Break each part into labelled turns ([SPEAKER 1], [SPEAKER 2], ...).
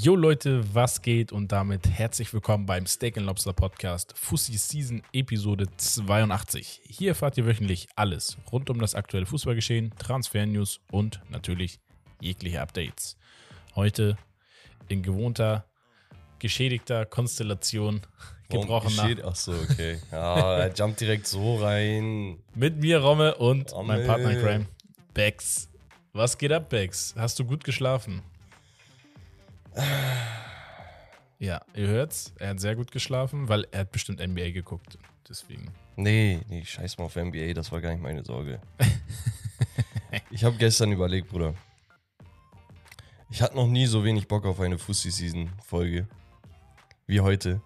[SPEAKER 1] Jo Leute, was geht und damit herzlich willkommen beim Steak Lobster Podcast Fussi Season Episode 82. Hier erfahrt ihr wöchentlich alles rund um das aktuelle Fußballgeschehen, Transfer-News und natürlich jegliche Updates. Heute in gewohnter, geschädigter Konstellation gebrochener.
[SPEAKER 2] Geschäd Ach so, okay. Ja, er jumpt direkt so rein.
[SPEAKER 1] Mit mir Romme und
[SPEAKER 2] Romme.
[SPEAKER 1] meinem Partner Crime, Bex. Was geht ab, Bex? Hast du gut geschlafen? Ja, ihr hört's. Er hat sehr gut geschlafen, weil er hat bestimmt NBA geguckt. Deswegen.
[SPEAKER 2] Nee, nee, scheiß mal auf NBA, das war gar nicht meine Sorge. ich habe gestern überlegt, Bruder. Ich hatte noch nie so wenig Bock auf eine Fussi-Season-Folge wie heute.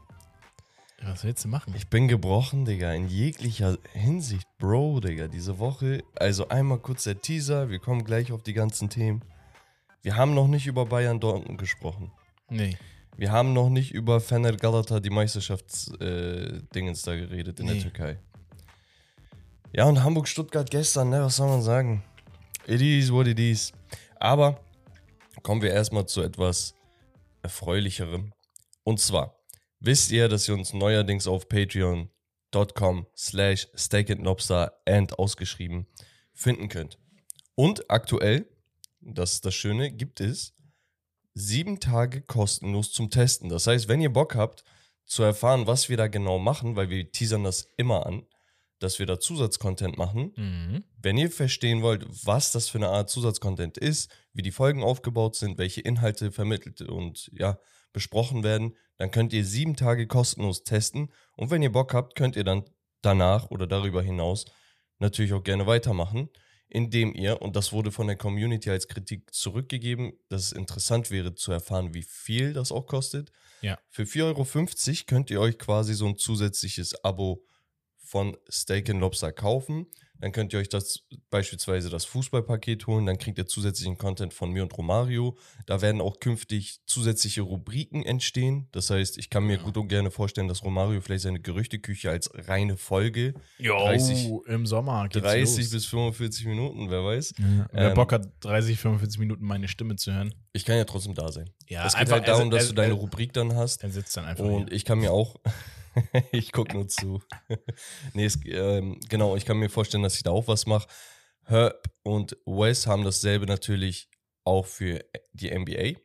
[SPEAKER 1] Was willst du machen?
[SPEAKER 2] Ich bin gebrochen, Digga, in jeglicher Hinsicht, Bro, Digga, diese Woche. Also einmal kurz der Teaser, wir kommen gleich auf die ganzen Themen. Wir haben noch nicht über Bayern Dortmund gesprochen.
[SPEAKER 1] Nee.
[SPEAKER 2] Wir haben noch nicht über Fener Galata, die Meisterschaftsdingens da geredet in
[SPEAKER 1] Nee.
[SPEAKER 2] der Türkei. Ja, und Hamburg-Stuttgart gestern, ne, was soll man sagen? It is what it is. Aber kommen wir erstmal zu etwas Erfreulicherem. Und zwar, wisst ihr, dass ihr uns neuerdings auf patreon.com slash steakandlobster and ausgeschrieben finden könnt. Und aktuell, das ist das Schöne, gibt es sieben Tage kostenlos zum Testen. Das heißt, wenn ihr Bock habt zu erfahren, was wir da genau machen, weil wir teasern das immer an, dass wir da Zusatzcontent machen.
[SPEAKER 1] Mhm.
[SPEAKER 2] Wenn ihr verstehen wollt, was das für eine Art Zusatzcontent ist, wie die Folgen aufgebaut sind, welche Inhalte vermittelt und ja, besprochen werden, dann könnt ihr sieben Tage kostenlos testen. Und wenn ihr Bock habt, könnt ihr dann danach oder darüber hinaus natürlich auch gerne weitermachen, indem ihr, und das wurde von der Community als Kritik zurückgegeben, dass es interessant wäre zu erfahren, wie viel das auch kostet.
[SPEAKER 1] Ja.
[SPEAKER 2] Für 4,50 Euro könnt ihr euch quasi so ein zusätzliches Abo von Steak Lobster kaufen. Dann könnt ihr euch das beispielsweise das Fußballpaket holen. Dann kriegt ihr zusätzlichen Content von mir und Romario. Da werden auch künftig zusätzliche Rubriken entstehen. Das heißt, ich kann mir gut und gerne vorstellen, dass Romario vielleicht seine Gerüchteküche als reine Folge
[SPEAKER 1] Jo,
[SPEAKER 2] 30
[SPEAKER 1] im Sommer geht's
[SPEAKER 2] 30
[SPEAKER 1] los.
[SPEAKER 2] bis 45 Minuten, wer weiß.
[SPEAKER 1] Ja. Wer
[SPEAKER 2] Ähm,
[SPEAKER 1] Bock hat, 30, 45 Minuten meine Stimme zu hören.
[SPEAKER 2] Ich kann ja trotzdem da sein.
[SPEAKER 1] Ja,
[SPEAKER 2] es geht
[SPEAKER 1] einfach-
[SPEAKER 2] halt darum, dass du deine Rubrik dann hast.
[SPEAKER 1] Er sitzt dann einfach
[SPEAKER 2] Und
[SPEAKER 1] hier.
[SPEAKER 2] ich kann mir auch, ich gucke nur zu. nee, es, ähm, genau, ich kann mir vorstellen, dass ich da auch was mache. Herb und Wes haben dasselbe natürlich auch für die NBA.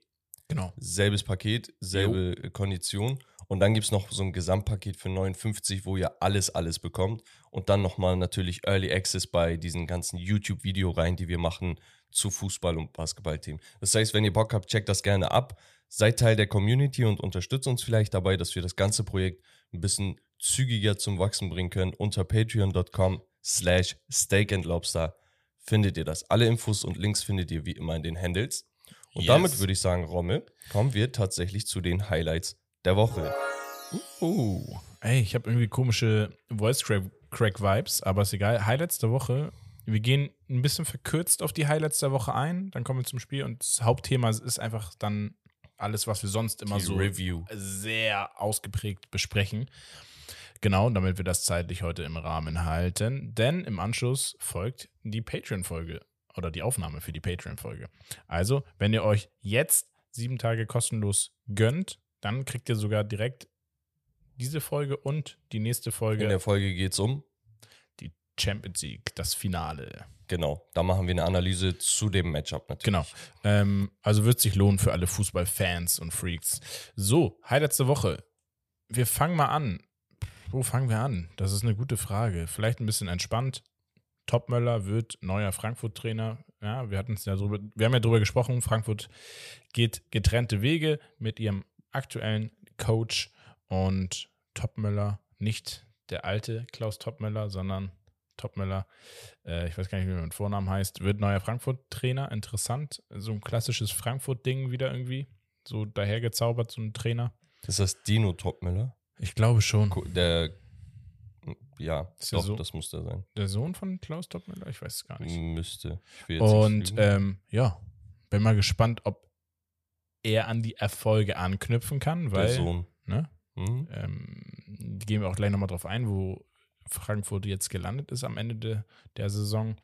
[SPEAKER 1] Genau.
[SPEAKER 2] Selbes Paket, selbe Kondition. Und dann gibt es noch so ein Gesamtpaket für 59, wo ihr alles, alles bekommt. Und dann nochmal natürlich Early Access bei diesen ganzen YouTube-Videoreihen, die wir machen zu Fußball- und Basketballthemen. Das heißt, wenn ihr Bock habt, checkt das gerne ab. Seid Teil der Community und unterstützt uns vielleicht dabei, dass wir das ganze Projekt ein bisschen zügiger zum Wachsen bringen können. Unter patreon.com slash steak and lobster findet ihr das. Alle Infos und Links findet ihr wie immer in den Handles. Und
[SPEAKER 1] Yes.
[SPEAKER 2] damit würde ich sagen, Rommel, kommen wir tatsächlich zu den Highlights der Woche.
[SPEAKER 1] Oh, ey, ich habe irgendwie komische Voice Crack, Crack Vibes, aber ist egal. Highlights der Woche. Wir gehen ein bisschen verkürzt auf die Highlights der Woche ein, dann kommen wir zum Spiel und das Hauptthema ist einfach dann alles, was wir sonst immer
[SPEAKER 2] Die
[SPEAKER 1] so
[SPEAKER 2] Review.
[SPEAKER 1] sehr ausgeprägt besprechen. Genau, damit wir das zeitlich heute im Rahmen halten. Denn im Anschluss folgt die Patreon-Folge oder die Aufnahme für die Patreon-Folge. Also, wenn ihr euch jetzt sieben Tage kostenlos gönnt, dann kriegt ihr sogar direkt diese Folge und die nächste Folge,
[SPEAKER 2] In der Folge geht es um,
[SPEAKER 1] die Champions League, das Finale.
[SPEAKER 2] Genau, da machen wir eine Analyse zu dem Matchup natürlich.
[SPEAKER 1] Genau. Ähm, also wird sich lohnen für alle Fußballfans und Freaks. So, Highlights der Woche. Wir fangen mal an. Wo fangen wir an? Das ist eine gute Frage. Vielleicht ein bisschen entspannt. Topmöller wird neuer Frankfurt-Trainer. Ja, wir hatten es ja drüber, wir haben ja drüber gesprochen. Frankfurt geht getrennte Wege mit ihrem aktuellen Coach und Topmöller, nicht der alte Klaus Topmöller, sondern Topmöller, äh, ich weiß gar nicht, wie er mit Vornamen heißt, wird neuer Frankfurt-Trainer. Interessant. So ein klassisches Frankfurt-Ding wieder irgendwie. So dahergezaubert, so ein Trainer.
[SPEAKER 2] Ist das Dino Topmüller?
[SPEAKER 1] Ich glaube schon.
[SPEAKER 2] Der, ja,
[SPEAKER 1] Ist
[SPEAKER 2] doch,
[SPEAKER 1] so-
[SPEAKER 2] das muss der sein.
[SPEAKER 1] Der Sohn von Klaus Topmöller? Ich weiß es gar nicht.
[SPEAKER 2] Müsste.
[SPEAKER 1] Und ähm, ja, bin mal gespannt, ob er an die Erfolge anknüpfen kann, weil
[SPEAKER 2] der Sohn.
[SPEAKER 1] Ne,
[SPEAKER 2] Mhm.
[SPEAKER 1] ähm, gehen wir auch gleich nochmal drauf ein, wo Frankfurt jetzt gelandet ist am Ende de, der Saison.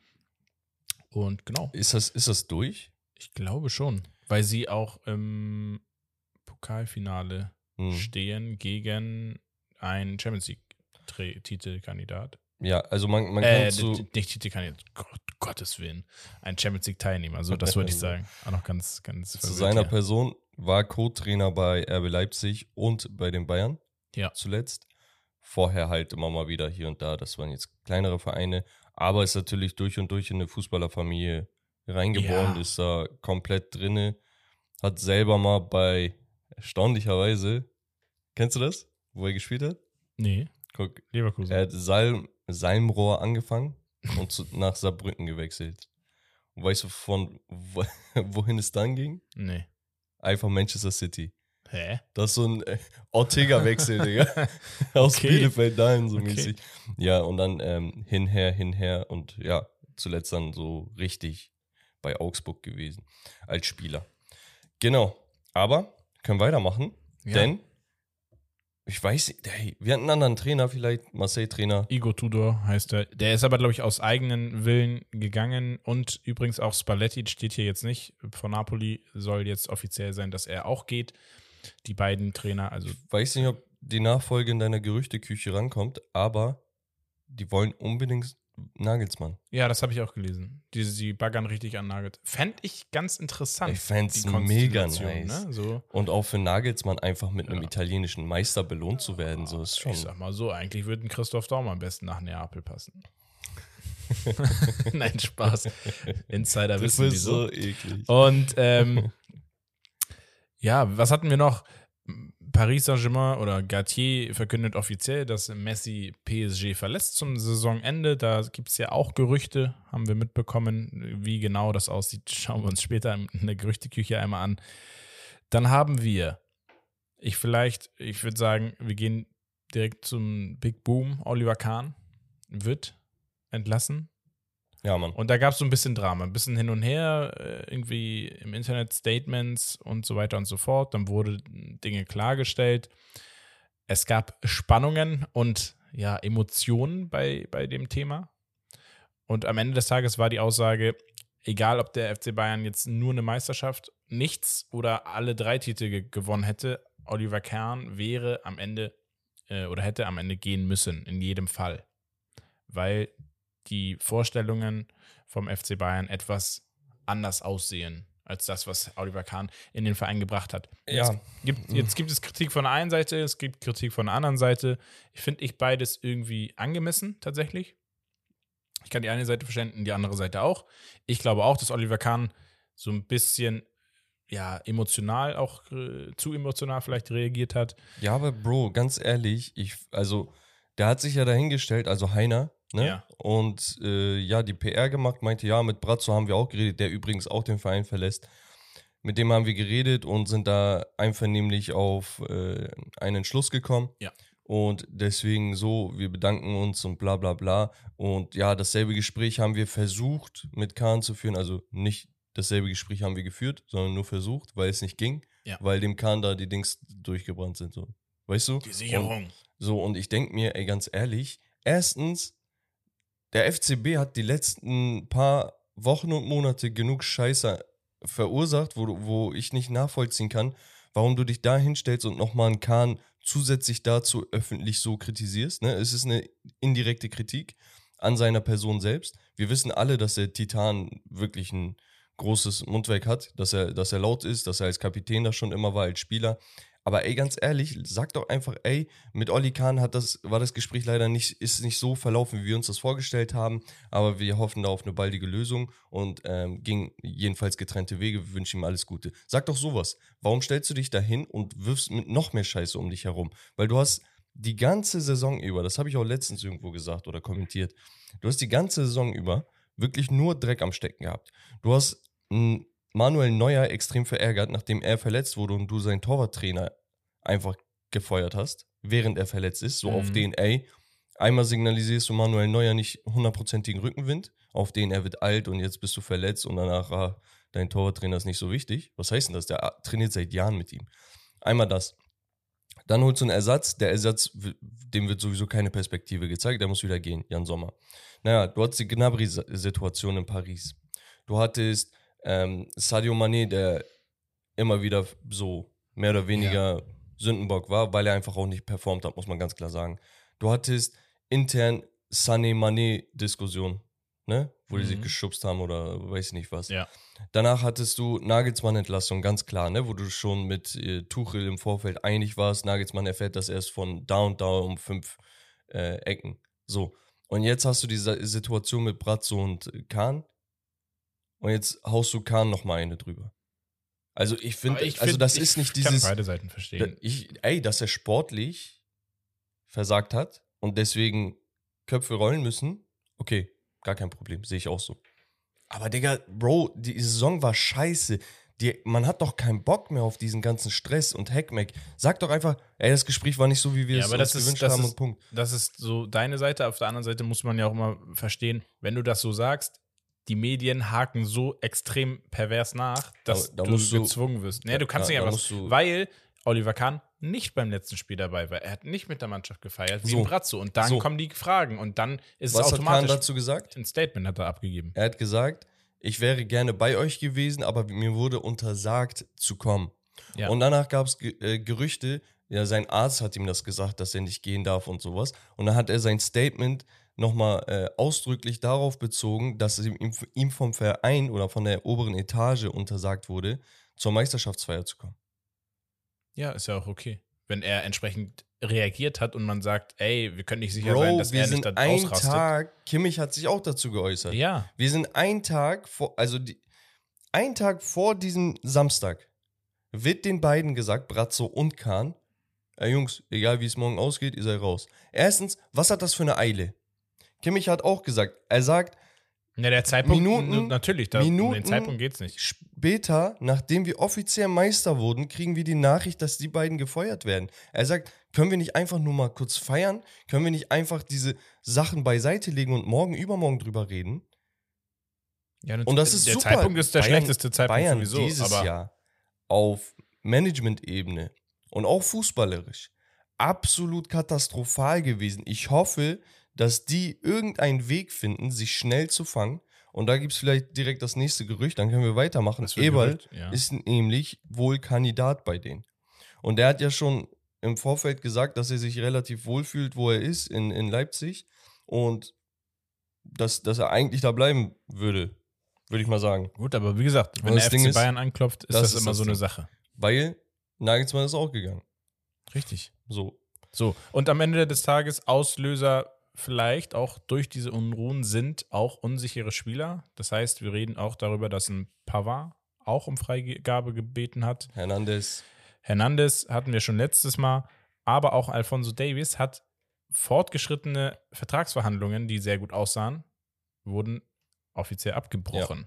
[SPEAKER 1] Und genau.
[SPEAKER 2] Ist, das, ist das durch?
[SPEAKER 1] Ich glaube schon, weil sie auch im Pokalfinale
[SPEAKER 2] Hm.
[SPEAKER 1] stehen gegen einen Champions League-Titelkandidat.
[SPEAKER 2] Ja, also man, man kann
[SPEAKER 1] Äh, d- nicht Titelkandidat, Gott, Gottes Willen. Ein Champions League-Teilnehmer, so das wollte ich sagen. Auch noch ganz, ganz
[SPEAKER 2] zu
[SPEAKER 1] verwirrt
[SPEAKER 2] seiner
[SPEAKER 1] hier.
[SPEAKER 2] Person war Co-Trainer bei RB Leipzig und bei den Bayern
[SPEAKER 1] Ja.
[SPEAKER 2] zuletzt. Vorher halt immer mal wieder hier und da. Das waren jetzt kleinere Vereine, aber ist natürlich durch und durch in eine Fußballerfamilie reingeboren,
[SPEAKER 1] Ja.
[SPEAKER 2] ist da komplett drinne. Hat selber mal bei erstaunlicherweise, kennst du das, wo er gespielt hat?
[SPEAKER 1] Nee,
[SPEAKER 2] Guck,
[SPEAKER 1] Leverkusen.
[SPEAKER 2] er hat Salm, Salmrohr angefangen und zu, nach Saarbrücken gewechselt. Und weißt du, von wo, wohin es dann ging?
[SPEAKER 1] nee.
[SPEAKER 2] Einfach Manchester City.
[SPEAKER 1] Hä?
[SPEAKER 2] Das ist so ein äh, Ortega-Wechsel, Digga. Aus
[SPEAKER 1] Okay.
[SPEAKER 2] Bielefeld dahin so
[SPEAKER 1] Okay.
[SPEAKER 2] mäßig. Ja, und dann ähm, hinher, hinher und ja, zuletzt dann so richtig bei Augsburg gewesen als Spieler. Genau. Aber können weitermachen,
[SPEAKER 1] Ja.
[SPEAKER 2] denn ich weiß, hey, wir hatten einen anderen Trainer vielleicht, Marseille-Trainer.
[SPEAKER 1] Igor Tudor heißt er. Der ist aber, glaube ich, aus eigenen Willen gegangen. Und übrigens auch Spalletti steht hier jetzt nicht. Von Napoli soll jetzt offiziell sein, dass er auch geht. Die beiden Trainer, also
[SPEAKER 2] Weiß nicht, ob die Nachfolge in deiner Gerüchteküche rankommt, aber die wollen unbedingt Nagelsmann.
[SPEAKER 1] ja, das habe ich auch gelesen. Die, die baggern richtig an Nagels. Fände ich ganz interessant.
[SPEAKER 2] Ich fänd's
[SPEAKER 1] die
[SPEAKER 2] mega
[SPEAKER 1] Konstellation,
[SPEAKER 2] nice.
[SPEAKER 1] Ne? So,
[SPEAKER 2] Und auch für Nagelsmann einfach mit einem
[SPEAKER 1] Ja.
[SPEAKER 2] italienischen Meister belohnt zu werden, so ist schon.
[SPEAKER 1] ich sag mal so, eigentlich würde ein Christoph Daum am besten nach Neapel passen. Nein, Spaß. Insider
[SPEAKER 2] Du
[SPEAKER 1] wissen wieso.
[SPEAKER 2] so eklig.
[SPEAKER 1] Und ähm, ja, was hatten wir noch? Paris Saint-Germain oder Gatier verkündet offiziell, dass Messi PSG verlässt zum Saisonende. Da gibt es ja auch Gerüchte, haben wir mitbekommen. Wie genau das aussieht, schauen wir uns später in der Gerüchteküche einmal an. Dann haben wir, ich vielleicht, ich würde sagen, wir gehen direkt zum Big Boom. Oliver Kahn wird entlassen.
[SPEAKER 2] Ja, Mann.
[SPEAKER 1] Und da gab es so ein bisschen Drama, ein bisschen hin und her, äh, irgendwie im Internet Statements und so weiter und so fort. Dann wurde Dinge klargestellt. Es gab Spannungen und ja, Emotionen bei, bei dem Thema. Und am Ende des Tages war die Aussage, egal ob der FC Bayern jetzt nur eine Meisterschaft, nichts oder alle drei Titel ge gewonnen hätte, Oliver Kahn wäre am Ende äh, oder hätte am Ende gehen müssen, in jedem Fall. Weil die Vorstellungen vom FC Bayern etwas anders aussehen als das, was Oliver Kahn in den Verein gebracht hat.
[SPEAKER 2] Ja.
[SPEAKER 1] Jetzt gibt, jetzt gibt es Kritik von der einen Seite, es gibt Kritik von der anderen Seite. Ich finde ich beides irgendwie angemessen, tatsächlich. Ich kann die eine Seite verstehen, die andere Seite auch. Ich glaube auch, dass Oliver Kahn so ein bisschen ja, emotional auch äh, zu emotional vielleicht reagiert hat.
[SPEAKER 2] Ja, aber Bro, ganz ehrlich, ich, also, der hat sich ja dahingestellt, also Heiner, ne?
[SPEAKER 1] Ja.
[SPEAKER 2] Und äh, ja, die PR gemacht, meinte, ja, mit Brazzo haben wir auch geredet, der übrigens auch den Verein verlässt. Mit dem haben wir geredet und sind da einvernehmlich auf äh, einen Entschluss gekommen.
[SPEAKER 1] Ja.
[SPEAKER 2] Und deswegen so, wir bedanken uns und bla bla bla. Und ja, dasselbe Gespräch haben wir versucht mit Kahn zu führen. Also nicht dasselbe Gespräch haben wir geführt, sondern nur versucht, weil es nicht ging.
[SPEAKER 1] Ja.
[SPEAKER 2] Weil dem Kahn da die Dings durchgebrannt sind. So. Weißt du?
[SPEAKER 1] Die Sicherung.
[SPEAKER 2] Und, so, und ich denke mir, ey, ganz ehrlich, erstens, der FCB hat die letzten paar Wochen und Monate genug Scheiße verursacht, wo, wo ich nicht nachvollziehen kann, warum du dich da hinstellst und nochmal einen Kahn zusätzlich dazu öffentlich so kritisierst. Ne? Es ist eine indirekte Kritik an seiner Person selbst. Wir wissen alle, dass der Titan wirklich ein großes Mundwerk hat, dass er, dass er laut ist, dass er als Kapitän da schon immer war, als Spieler. Aber ey, ganz ehrlich, sag doch einfach, ey, mit Olli Kahn hat das, war das Gespräch leider nicht, ist nicht so verlaufen, wie wir uns das vorgestellt haben. Aber wir hoffen da auf eine baldige Lösung und ähm, ging jedenfalls getrennte Wege. Wir wünschen ihm alles Gute. Sag doch sowas. Warum stellst du dich da hin und wirfst mit noch mehr Scheiße um dich herum? Weil du hast die ganze Saison über, das habe ich auch letztens irgendwo gesagt oder kommentiert, du hast die ganze Saison über wirklich nur Dreck am Stecken gehabt. Du hast m, Manuel Neuer extrem verärgert, nachdem er verletzt wurde und du seinen Torwarttrainer einfach gefeuert hast, während er verletzt ist, so auf
[SPEAKER 1] Mhm.
[SPEAKER 2] den, ey, einmal signalisierst du Manuel Neuer nicht hundertprozentigen Rückenwind, auf den er wird alt und jetzt bist du verletzt und danach, ah, dein Torwarttrainer ist nicht so wichtig. Was heißt denn das? Der trainiert seit Jahren mit ihm. Einmal das. Dann holst du einen Ersatz. Der Ersatz, dem wird sowieso keine Perspektive gezeigt. Der muss wieder gehen, Jan Sommer. Naja, du hattest die Gnabry-Situation in Paris. Du hattest ähm, Sadio Mané, der immer wieder so mehr oder weniger Sündenbock war, weil er einfach auch nicht performt hat, muss man ganz klar sagen. Du hattest intern Sané-Mané-Diskussion, ne? Wo die sich
[SPEAKER 1] Mhm.
[SPEAKER 2] geschubst haben oder weiß ich nicht was.
[SPEAKER 1] Ja.
[SPEAKER 2] Danach hattest du Nagelsmann-Entlassung, ganz klar, ne? Wo du schon mit äh, Tuchel im Vorfeld einig warst. Nagelsmann erfährt das erst von da und da um fünf äh, Ecken. So. Und jetzt hast du diese Situation mit Brazzo und Kahn. Und jetzt haust du Kahn nochmal eine drüber. Also ich finde,
[SPEAKER 1] ich
[SPEAKER 2] also
[SPEAKER 1] find-
[SPEAKER 2] das
[SPEAKER 1] ich
[SPEAKER 2] ist nicht
[SPEAKER 1] kann
[SPEAKER 2] dieses,
[SPEAKER 1] beide Seiten verstehen.
[SPEAKER 2] ich, ey, dass er sportlich versagt hat und deswegen Köpfe rollen müssen, okay, gar kein Problem, sehe ich auch so. Aber Digga, Bro, die Saison war scheiße. Die, man hat doch keinen Bock mehr auf diesen ganzen Stress und Hackmack. Sag doch einfach, ey, das Gespräch war nicht so, wie wir
[SPEAKER 1] Ja,
[SPEAKER 2] es uns
[SPEAKER 1] das ist-
[SPEAKER 2] gewünscht haben
[SPEAKER 1] ist-
[SPEAKER 2] und Punkt.
[SPEAKER 1] Das ist so deine Seite. Auf der anderen Seite muss man ja auch immer verstehen, wenn du das so sagst, die Medien haken so extrem pervers nach, dass
[SPEAKER 2] Da- da
[SPEAKER 1] du gezwungen wirst. Nee, du kannst
[SPEAKER 2] Ja,
[SPEAKER 1] nicht
[SPEAKER 2] da
[SPEAKER 1] einfach, weil Oliver Kahn nicht beim letzten Spiel dabei war. Er hat nicht mit der Mannschaft gefeiert, wie
[SPEAKER 2] So.
[SPEAKER 1] im Brazzo. Und dann
[SPEAKER 2] So.
[SPEAKER 1] kommen die Fragen und dann ist
[SPEAKER 2] Was
[SPEAKER 1] es
[SPEAKER 2] hat Kahn
[SPEAKER 1] automatisch.
[SPEAKER 2] dazu gesagt?
[SPEAKER 1] ein Statement hat er abgegeben.
[SPEAKER 2] Er hat gesagt, ich wäre gerne bei euch gewesen, aber mir wurde untersagt zu kommen.
[SPEAKER 1] Ja.
[SPEAKER 2] Und danach gab es äh, Gerüchte, ja, sein Arzt hat ihm das gesagt, dass er nicht gehen darf und sowas. Und dann hat er sein Statement nochmal äh, ausdrücklich darauf bezogen, dass es ihm, ihm vom Verein oder von der oberen Etage untersagt wurde, zur Meisterschaftsfeier zu kommen.
[SPEAKER 1] Ja, ist ja auch okay. Wenn er entsprechend reagiert hat und man sagt, ey, wir können nicht sicher sein,
[SPEAKER 2] Bro,
[SPEAKER 1] dass
[SPEAKER 2] wir
[SPEAKER 1] er nicht
[SPEAKER 2] sind
[SPEAKER 1] da
[SPEAKER 2] ein
[SPEAKER 1] ausrastet.
[SPEAKER 2] Tag, Kimmich hat sich auch dazu geäußert.
[SPEAKER 1] Ja,
[SPEAKER 2] Wir sind ein Tag vor, also die, ein Tag vor diesem Samstag wird den beiden gesagt, Brazzo und Kahn, ey Jungs, egal wie es morgen ausgeht, ihr seid raus. Erstens, was hat das für eine Eile? Kimmich hat auch gesagt, er sagt,
[SPEAKER 1] ja der Zeitpunkt,
[SPEAKER 2] Minuten-
[SPEAKER 1] natürlich, da, um den
[SPEAKER 2] Minuten-
[SPEAKER 1] Zeitpunkt geht's nicht.
[SPEAKER 2] später, nachdem wir offiziell Meister wurden, kriegen wir die Nachricht, dass die beiden gefeuert werden. Er sagt, können wir nicht einfach nur mal kurz feiern? Können wir nicht einfach diese Sachen beiseite legen und morgen, übermorgen drüber reden?
[SPEAKER 1] Ja,
[SPEAKER 2] Und das ist
[SPEAKER 1] der
[SPEAKER 2] super.
[SPEAKER 1] Zeitpunkt ist der
[SPEAKER 2] Bayern-
[SPEAKER 1] schlechteste Zeitpunkt
[SPEAKER 2] Bayern
[SPEAKER 1] sowieso.
[SPEAKER 2] dieses Jahr auf Management-Ebene und auch fußballerisch absolut katastrophal gewesen. Ich hoffe, dass die irgendeinen Weg finden, sich schnell zu fangen. Und da gibt es vielleicht direkt das nächste Gerücht, dann können wir weitermachen. Eberl?
[SPEAKER 1] Ja.
[SPEAKER 2] ist nämlich wohl Kandidat bei denen. Und der hat ja schon im Vorfeld gesagt, dass er sich relativ wohl fühlt, wo er ist, in, in Leipzig. Und dass, dass er eigentlich da bleiben würde, würde ich mal sagen.
[SPEAKER 1] Gut, aber wie gesagt, wenn der FC
[SPEAKER 2] Ding ist,
[SPEAKER 1] Bayern anklopft, ist
[SPEAKER 2] das
[SPEAKER 1] das,
[SPEAKER 2] ist
[SPEAKER 1] immer
[SPEAKER 2] das
[SPEAKER 1] so eine
[SPEAKER 2] Ding.
[SPEAKER 1] Sache.
[SPEAKER 2] Weil Nagelsmann ist auch gegangen.
[SPEAKER 1] Richtig.
[SPEAKER 2] So.
[SPEAKER 1] So, und am Ende des Tages Auslöser vielleicht auch durch diese Unruhen sind auch unsichere Spieler. Das heißt, wir reden auch darüber, dass ein Pavard auch um Freigabe gebeten hat.
[SPEAKER 2] Hernandez.
[SPEAKER 1] Hernandez hatten wir schon letztes Mal, aber auch Alfonso Davies hat fortgeschrittene Vertragsverhandlungen, die sehr gut aussahen, wurden offiziell abgebrochen.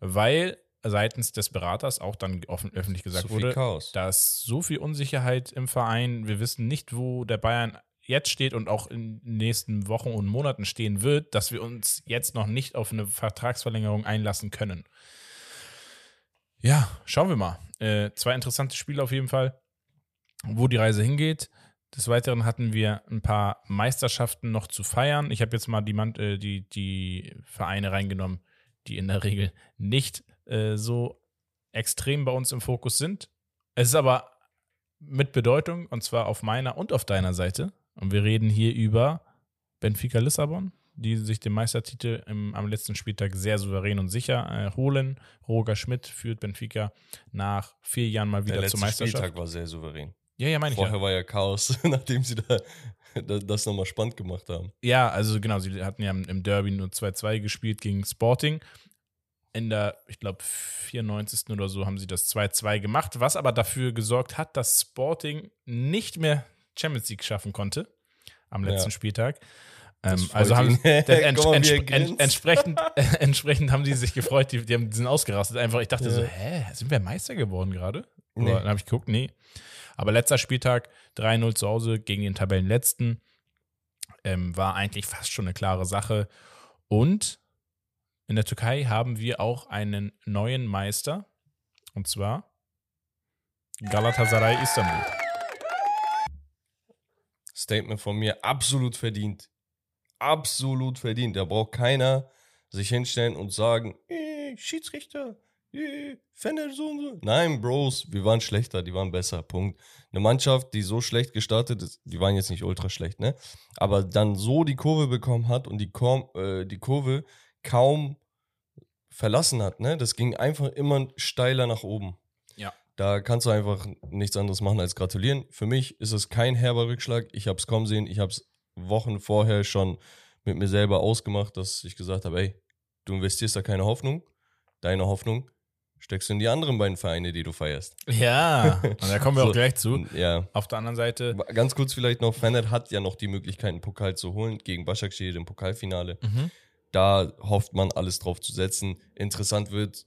[SPEAKER 1] Weil seitens des Beraters auch dann offen, öffentlich gesagt
[SPEAKER 2] viel
[SPEAKER 1] wurde,
[SPEAKER 2] Chaos.
[SPEAKER 1] da ist so viel Unsicherheit im Verein. Wir wissen nicht, wo der Bayern jetzt steht und auch in den nächsten Wochen und Monaten stehen wird, dass wir uns jetzt noch nicht auf eine Vertragsverlängerung einlassen können. Ja, schauen wir mal. Äh, zwei interessante Spiele auf jeden Fall, wo die Reise hingeht. Des Weiteren hatten wir ein paar Meisterschaften noch zu feiern. Ich habe jetzt mal die, äh, die, die Vereine reingenommen, die in der Regel nicht äh, so extrem bei uns im Fokus sind. Es ist aber mit Bedeutung und zwar auf meiner und auf deiner Seite. Und wir reden hier über Benfica Lissabon, die sich den Meistertitel im, am letzten Spieltag sehr souverän und sicher äh, holen. Roger Schmidt führt Benfica nach vier Jahren mal
[SPEAKER 2] Der
[SPEAKER 1] wieder
[SPEAKER 2] letzte
[SPEAKER 1] zur Meisterschaft.
[SPEAKER 2] Spieltag war sehr souverän.
[SPEAKER 1] Ja, ja, meine ich.
[SPEAKER 2] Vorher
[SPEAKER 1] Ja.
[SPEAKER 2] war ja Chaos, nachdem sie da, da das nochmal spannend gemacht haben.
[SPEAKER 1] ja, also genau, sie hatten ja im Derby nur 2-2 gespielt gegen Sporting. In der, ich glaube, 94. oder so haben sie das 2-2 gemacht, was aber dafür gesorgt hat, dass Sporting nicht mehr Champions League schaffen konnte am letzten
[SPEAKER 2] Ja.
[SPEAKER 1] Spieltag. Ähm, also haben ents
[SPEAKER 2] mal,
[SPEAKER 1] ents
[SPEAKER 2] grinst.
[SPEAKER 1] entsprechend, entsprechend haben die sich gefreut, die, die, haben, die sind ausgerastet. Einfach, ich dachte
[SPEAKER 2] Ja.
[SPEAKER 1] so, hä, sind wir Meister geworden gerade?
[SPEAKER 2] Nee.
[SPEAKER 1] Oder Dann habe ich geguckt, nee. Aber letzter Spieltag 3-0 zu Hause gegen den Tabellenletzten ähm, war eigentlich fast schon eine klare Sache. Und in der Türkei haben wir auch einen neuen Meister. Und zwar Galatasaray Istanbul.
[SPEAKER 2] Statement von mir, absolut verdient. Absolut verdient. Da braucht keiner sich hinstellen und sagen, äh, Schiedsrichter, äh, Fener so und so. Nein, Bros, wir waren schlechter, die waren besser. Punkt. Eine Mannschaft, die so schlecht gestartet ist, die waren jetzt nicht ultra schlecht, ne? Aber dann so die Kurve bekommen hat und die, Kom äh, die Kurve kaum verlassen hat, ne? Das ging einfach immer steiler nach oben. Da kannst du einfach nichts anderes machen als gratulieren. Für mich ist es kein herber Rückschlag. Ich habe es kommen sehen. Ich habe es Wochen vorher schon mit mir selber ausgemacht, dass ich gesagt habe, ey, du investierst da keine Hoffnung. Deine Hoffnung steckst du in die anderen beiden Vereine, die du feierst.
[SPEAKER 1] Ja, und da kommen wir
[SPEAKER 2] So.
[SPEAKER 1] auch gleich zu.
[SPEAKER 2] Ja.
[SPEAKER 1] Auf der anderen Seite,
[SPEAKER 2] Ganz kurz vielleicht noch, Fener hat ja noch die Möglichkeit, einen Pokal zu holen gegen Başakşehir im Pokalfinale.
[SPEAKER 1] mhm.
[SPEAKER 2] Da hofft man, alles drauf zu setzen. Interessant wird,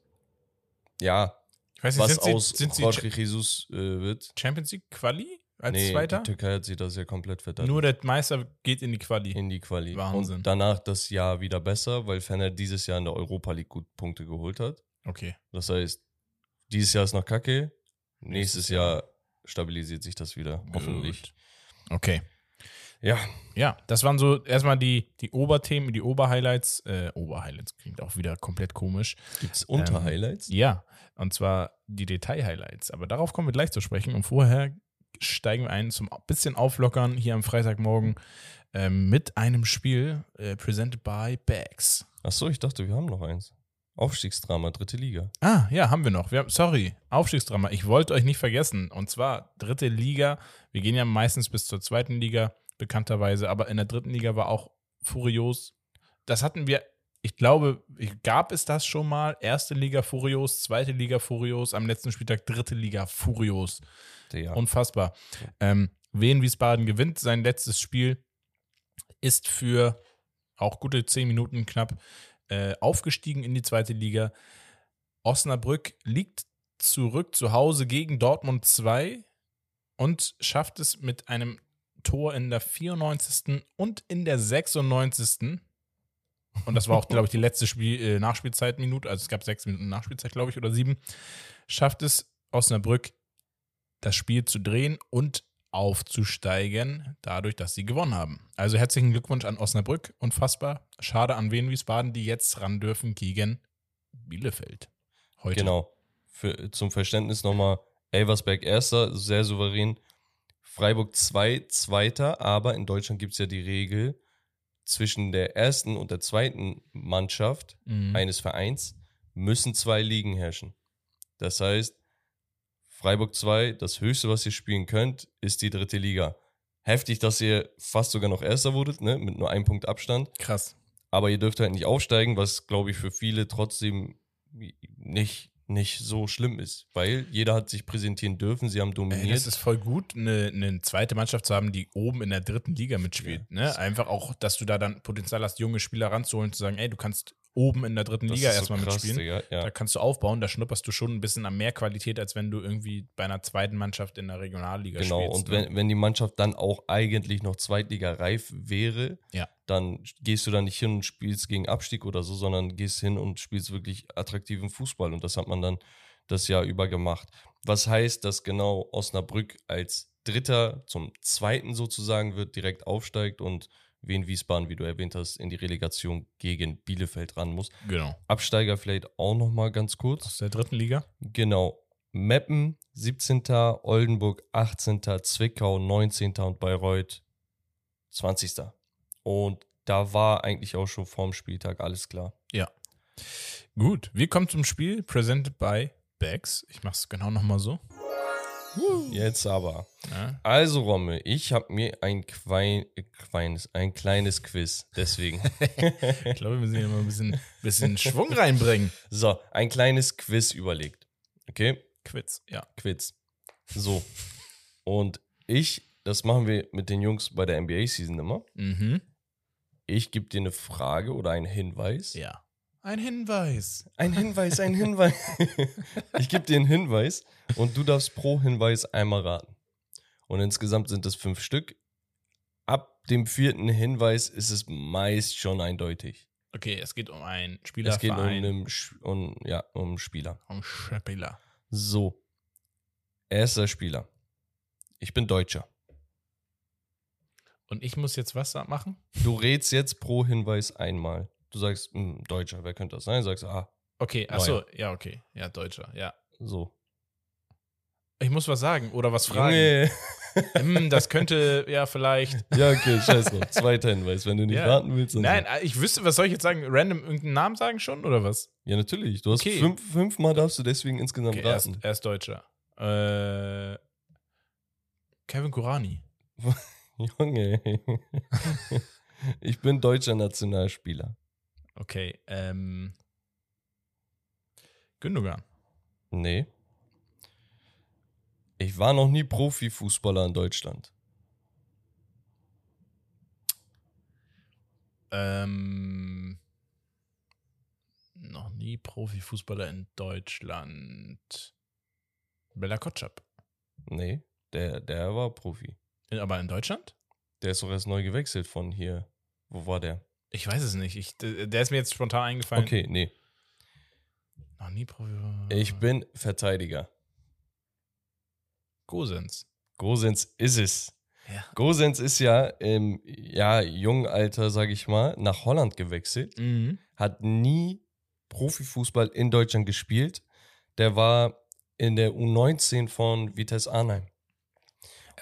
[SPEAKER 2] ja,
[SPEAKER 1] ich weiß nicht,
[SPEAKER 2] was
[SPEAKER 1] sind sie,
[SPEAKER 2] aus
[SPEAKER 1] sind sie
[SPEAKER 2] Jesus äh, wird.
[SPEAKER 1] Champions League Quali als
[SPEAKER 2] nee,
[SPEAKER 1] Zweiter?
[SPEAKER 2] die Türkei hat sich das ja komplett verdammt.
[SPEAKER 1] Nur der Meister geht in die Quali.
[SPEAKER 2] in die Quali.
[SPEAKER 1] Wahnsinn.
[SPEAKER 2] Und danach das Jahr wieder besser, weil Fener dieses Jahr in der Europa League gut Punkte geholt hat.
[SPEAKER 1] Okay.
[SPEAKER 2] Das heißt, dieses Jahr ist noch kacke. Nächstes Jahr stabilisiert sich das wieder, hoffentlich.
[SPEAKER 1] Okay.
[SPEAKER 2] Ja,
[SPEAKER 1] Ja, das waren so erstmal die, die Oberthemen, die Oberhighlights. Äh, Oberhighlights klingt auch wieder komplett komisch.
[SPEAKER 2] gibt's Unterhighlights?
[SPEAKER 1] Highlights? Ja, und zwar die Detail-Highlights. Aber darauf kommen wir gleich zu sprechen. Und vorher steigen wir ein zum bisschen Auflockern hier am Freitagmorgen ähm, mit einem Spiel äh, presented by Bags.
[SPEAKER 2] Achso, ich dachte, wir haben noch eins. Aufstiegsdrama, dritte Liga.
[SPEAKER 1] Ah, ja, haben wir noch. Wir haben, sorry, Aufstiegsdrama. Ich wollte euch nicht vergessen. Und zwar dritte Liga. Wir gehen ja meistens bis zur zweiten Liga, bekannterweise. Aber in der dritten Liga war auch furios. Das hatten wir, ich glaube, gab es das schon mal? Erste Liga furios, zweite Liga furios, am letzten Spieltag dritte Liga furios.
[SPEAKER 2] Ja.
[SPEAKER 1] Unfassbar. Ähm, Wien Wiesbaden gewinnt sein letztes Spiel, ist für auch gute zehn Minuten knapp äh, aufgestiegen in die zweite Liga. Osnabrück liegt zurück zu Hause gegen Dortmund 2 und schafft es mit einem Tor in der 94. und in der 96. Und das war auch, glaube ich, die letzte Spiel, äh, Nachspielzeitminute. Also es gab sechs Minuten Nachspielzeit, glaube ich, oder sieben. Schafft es Osnabrück, das Spiel zu drehen und aufzusteigen, dadurch, dass sie gewonnen haben. Also herzlichen Glückwunsch an Osnabrück. Unfassbar. Schade an Wien Wiesbaden, die jetzt ran dürfen gegen Bielefeld. Heute.
[SPEAKER 2] Genau. Für, zum Verständnis nochmal, Elversberg erster, sehr souverän. Freiburg 2, zweiter, aber in Deutschland gibt es ja die Regel, zwischen der ersten und der zweiten Mannschaft
[SPEAKER 1] Mhm.
[SPEAKER 2] eines Vereins müssen zwei Ligen herrschen. Das heißt, Freiburg 2, das höchste, was ihr spielen könnt, ist die dritte Liga. Heftig, dass ihr fast sogar noch Erster wurdet, ne? mit nur einem Punkt Abstand.
[SPEAKER 1] Krass.
[SPEAKER 2] Aber ihr dürft halt nicht aufsteigen, was, glaube ich, für viele trotzdem nicht, nicht so schlimm ist. Weil jeder hat sich präsentieren dürfen, sie haben
[SPEAKER 1] Ey,
[SPEAKER 2] dominiert.
[SPEAKER 1] das ist voll gut, eine, eine zweite Mannschaft zu haben, die oben in der dritten Liga mitspielt. Ne? Einfach auch, dass du da dann Potenzial hast, junge Spieler ranzuholen, zu sagen, ey, du kannst oben in der dritten
[SPEAKER 2] Das
[SPEAKER 1] Liga
[SPEAKER 2] so
[SPEAKER 1] erstmal
[SPEAKER 2] krass,
[SPEAKER 1] mitspielen.
[SPEAKER 2] Digga, ja.
[SPEAKER 1] Da kannst du aufbauen, da schnupperst du schon ein bisschen an mehr Qualität, als wenn du irgendwie bei einer zweiten Mannschaft in der Regionalliga
[SPEAKER 2] Genau,
[SPEAKER 1] spielst.
[SPEAKER 2] und
[SPEAKER 1] ne?
[SPEAKER 2] wenn, wenn die Mannschaft dann auch eigentlich noch Zweitliga-reif wäre,
[SPEAKER 1] Ja.
[SPEAKER 2] dann gehst du da nicht hin und spielst gegen Abstieg oder so, sondern gehst hin und spielst wirklich attraktiven Fußball. Und das hat man dann das Jahr über gemacht. Was heißt, dass genau Osnabrück als Dritter zum Zweiten sozusagen wird, direkt aufsteigt und Wien Wiesbaden, wie du erwähnt hast, in die Relegation gegen Bielefeld ran muss.
[SPEAKER 1] Genau.
[SPEAKER 2] Absteiger vielleicht auch noch mal ganz kurz.
[SPEAKER 1] Aus der dritten Liga?
[SPEAKER 2] Genau. Meppen 17. Oldenburg 18. Zwickau 19. und Bayreuth 20. Und da war eigentlich auch schon vorm Spieltag alles klar.
[SPEAKER 1] Ja. Gut, wir kommen zum Spiel, presented by Bags. Ich mach's genau nochmal so.
[SPEAKER 2] Jetzt aber.
[SPEAKER 1] Ja.
[SPEAKER 2] Also Romme, ich habe mir ein, Quein, Queines, ein kleines Quiz. Deswegen.
[SPEAKER 1] Ich glaube, wir müssen hier mal ein bisschen, bisschen Schwung reinbringen.
[SPEAKER 2] so, ein kleines Quiz überlegt. Okay?
[SPEAKER 1] Quiz, ja.
[SPEAKER 2] Quiz. So. Und ich, das machen wir mit den Jungs bei der NBA-Season immer.
[SPEAKER 1] Mhm.
[SPEAKER 2] Ich gebe dir eine Frage oder einen Hinweis.
[SPEAKER 1] Ja. Ein Hinweis.
[SPEAKER 2] Ein Hinweis, ein Hinweis. ich gebe dir einen Hinweis und du darfst pro Hinweis einmal raten. Und insgesamt sind es fünf Stück. Ab dem vierten Hinweis ist es meist schon eindeutig.
[SPEAKER 1] Okay, es geht um einen Spieler,
[SPEAKER 2] es geht um einen, um, ja, um Spieler.
[SPEAKER 1] um Spieler.
[SPEAKER 2] So. Erster Spieler. Ich bin Deutscher.
[SPEAKER 1] Und ich muss jetzt was machen?
[SPEAKER 2] Du rätst jetzt pro Hinweis einmal. Du sagst, hm, Deutscher, wer könnte das sein? Sagst, ah,
[SPEAKER 1] Okay, achso, ja, okay. Ja, Deutscher, ja.
[SPEAKER 2] So.
[SPEAKER 1] Ich muss was sagen oder was fragen.
[SPEAKER 2] Junge.
[SPEAKER 1] Hm, das könnte ja vielleicht.
[SPEAKER 2] Ja, okay, scheiß drauf. Zweiter Hinweis, wenn du nicht
[SPEAKER 1] Ja.
[SPEAKER 2] raten willst.
[SPEAKER 1] Nein,
[SPEAKER 2] sag.
[SPEAKER 1] ich wüsste, was soll ich jetzt sagen? Random irgendeinen Namen sagen schon oder was?
[SPEAKER 2] Ja, natürlich. Du hast
[SPEAKER 1] Okay.
[SPEAKER 2] fünf, fünfmal darfst du deswegen insgesamt
[SPEAKER 1] Okay,
[SPEAKER 2] raten.
[SPEAKER 1] erst Deutscher. Äh, Kevin Kurani.
[SPEAKER 2] Junge. ich bin deutscher Nationalspieler.
[SPEAKER 1] Okay, ähm. Gündogan.
[SPEAKER 2] Nee. Ich war noch nie Profifußballer in Deutschland.
[SPEAKER 1] Ähm. Noch nie Profifußballer in Deutschland. Bella Kotschap.
[SPEAKER 2] Nee, der, der war Profi.
[SPEAKER 1] Aber in Deutschland?
[SPEAKER 2] Der ist doch erst neu gewechselt von hier. Wo war der?
[SPEAKER 1] Ich weiß es nicht. Ich, der ist mir jetzt spontan eingefallen.
[SPEAKER 2] Okay, nee.
[SPEAKER 1] Noch nie Profi.
[SPEAKER 2] Ich bin Verteidiger.
[SPEAKER 1] Gosens.
[SPEAKER 2] Gosens ist es.
[SPEAKER 1] Ja.
[SPEAKER 2] Gosens ist ja im ja, jungen Alter, sag ich mal, nach Holland gewechselt.
[SPEAKER 1] Mhm.
[SPEAKER 2] Hat nie Profifußball in Deutschland gespielt. Der war in der U19 von Vitesse Arnheim.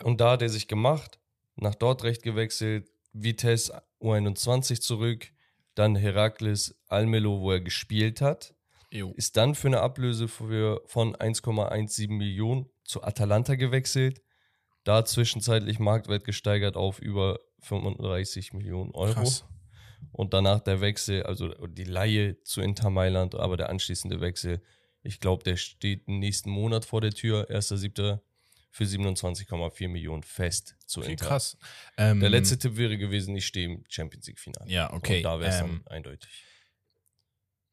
[SPEAKER 2] Und da hat er sich gemacht, nach Dordrecht gewechselt, Vitesse U21 zurück, dann Herakles Almelo, wo er gespielt hat.
[SPEAKER 1] Jo.
[SPEAKER 2] ist dann für eine Ablöse für, von 1,17 Millionen zu Atalanta gewechselt. Da zwischenzeitlich Marktwert gesteigert auf über 35 Millionen Euro.
[SPEAKER 1] Krass.
[SPEAKER 2] Und danach der Wechsel, also die Laie zu Inter Mailand, aber der anschließende Wechsel, ich glaube, der steht nächsten Monat vor der Tür, 1.7. für 27,4 Millionen fest zu
[SPEAKER 1] Okay,
[SPEAKER 2] Inter.
[SPEAKER 1] krass. Ähm,
[SPEAKER 2] Der letzte Tipp wäre gewesen, ich stehe im Champions League-Finale.
[SPEAKER 1] Ja, okay.
[SPEAKER 2] Und da wäre es
[SPEAKER 1] ähm,
[SPEAKER 2] dann eindeutig.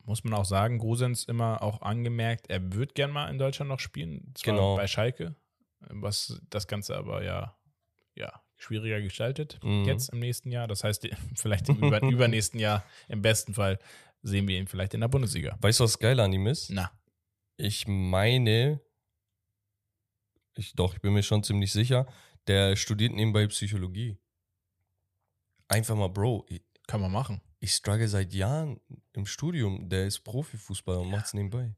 [SPEAKER 1] muss man auch sagen, Gosens immer auch angemerkt, er wird gern mal in Deutschland noch spielen. Zwar
[SPEAKER 2] Genau.
[SPEAKER 1] bei Schalke, was das Ganze aber ja, ja schwieriger gestaltet
[SPEAKER 2] Mhm.
[SPEAKER 1] jetzt im nächsten Jahr. Das heißt, vielleicht im über, übernächsten Jahr im besten Fall sehen wir ihn vielleicht in der Bundesliga.
[SPEAKER 2] Weißt du, was geil an ihm ist?
[SPEAKER 1] Na,
[SPEAKER 2] Ich meine, ich, doch, ich bin mir schon ziemlich sicher, der studiert nebenbei Psychologie. Einfach mal, Bro, ich,
[SPEAKER 1] kann man machen.
[SPEAKER 2] ich struggle seit Jahren im Studium. Der ist Profifußballer und macht's nebenbei.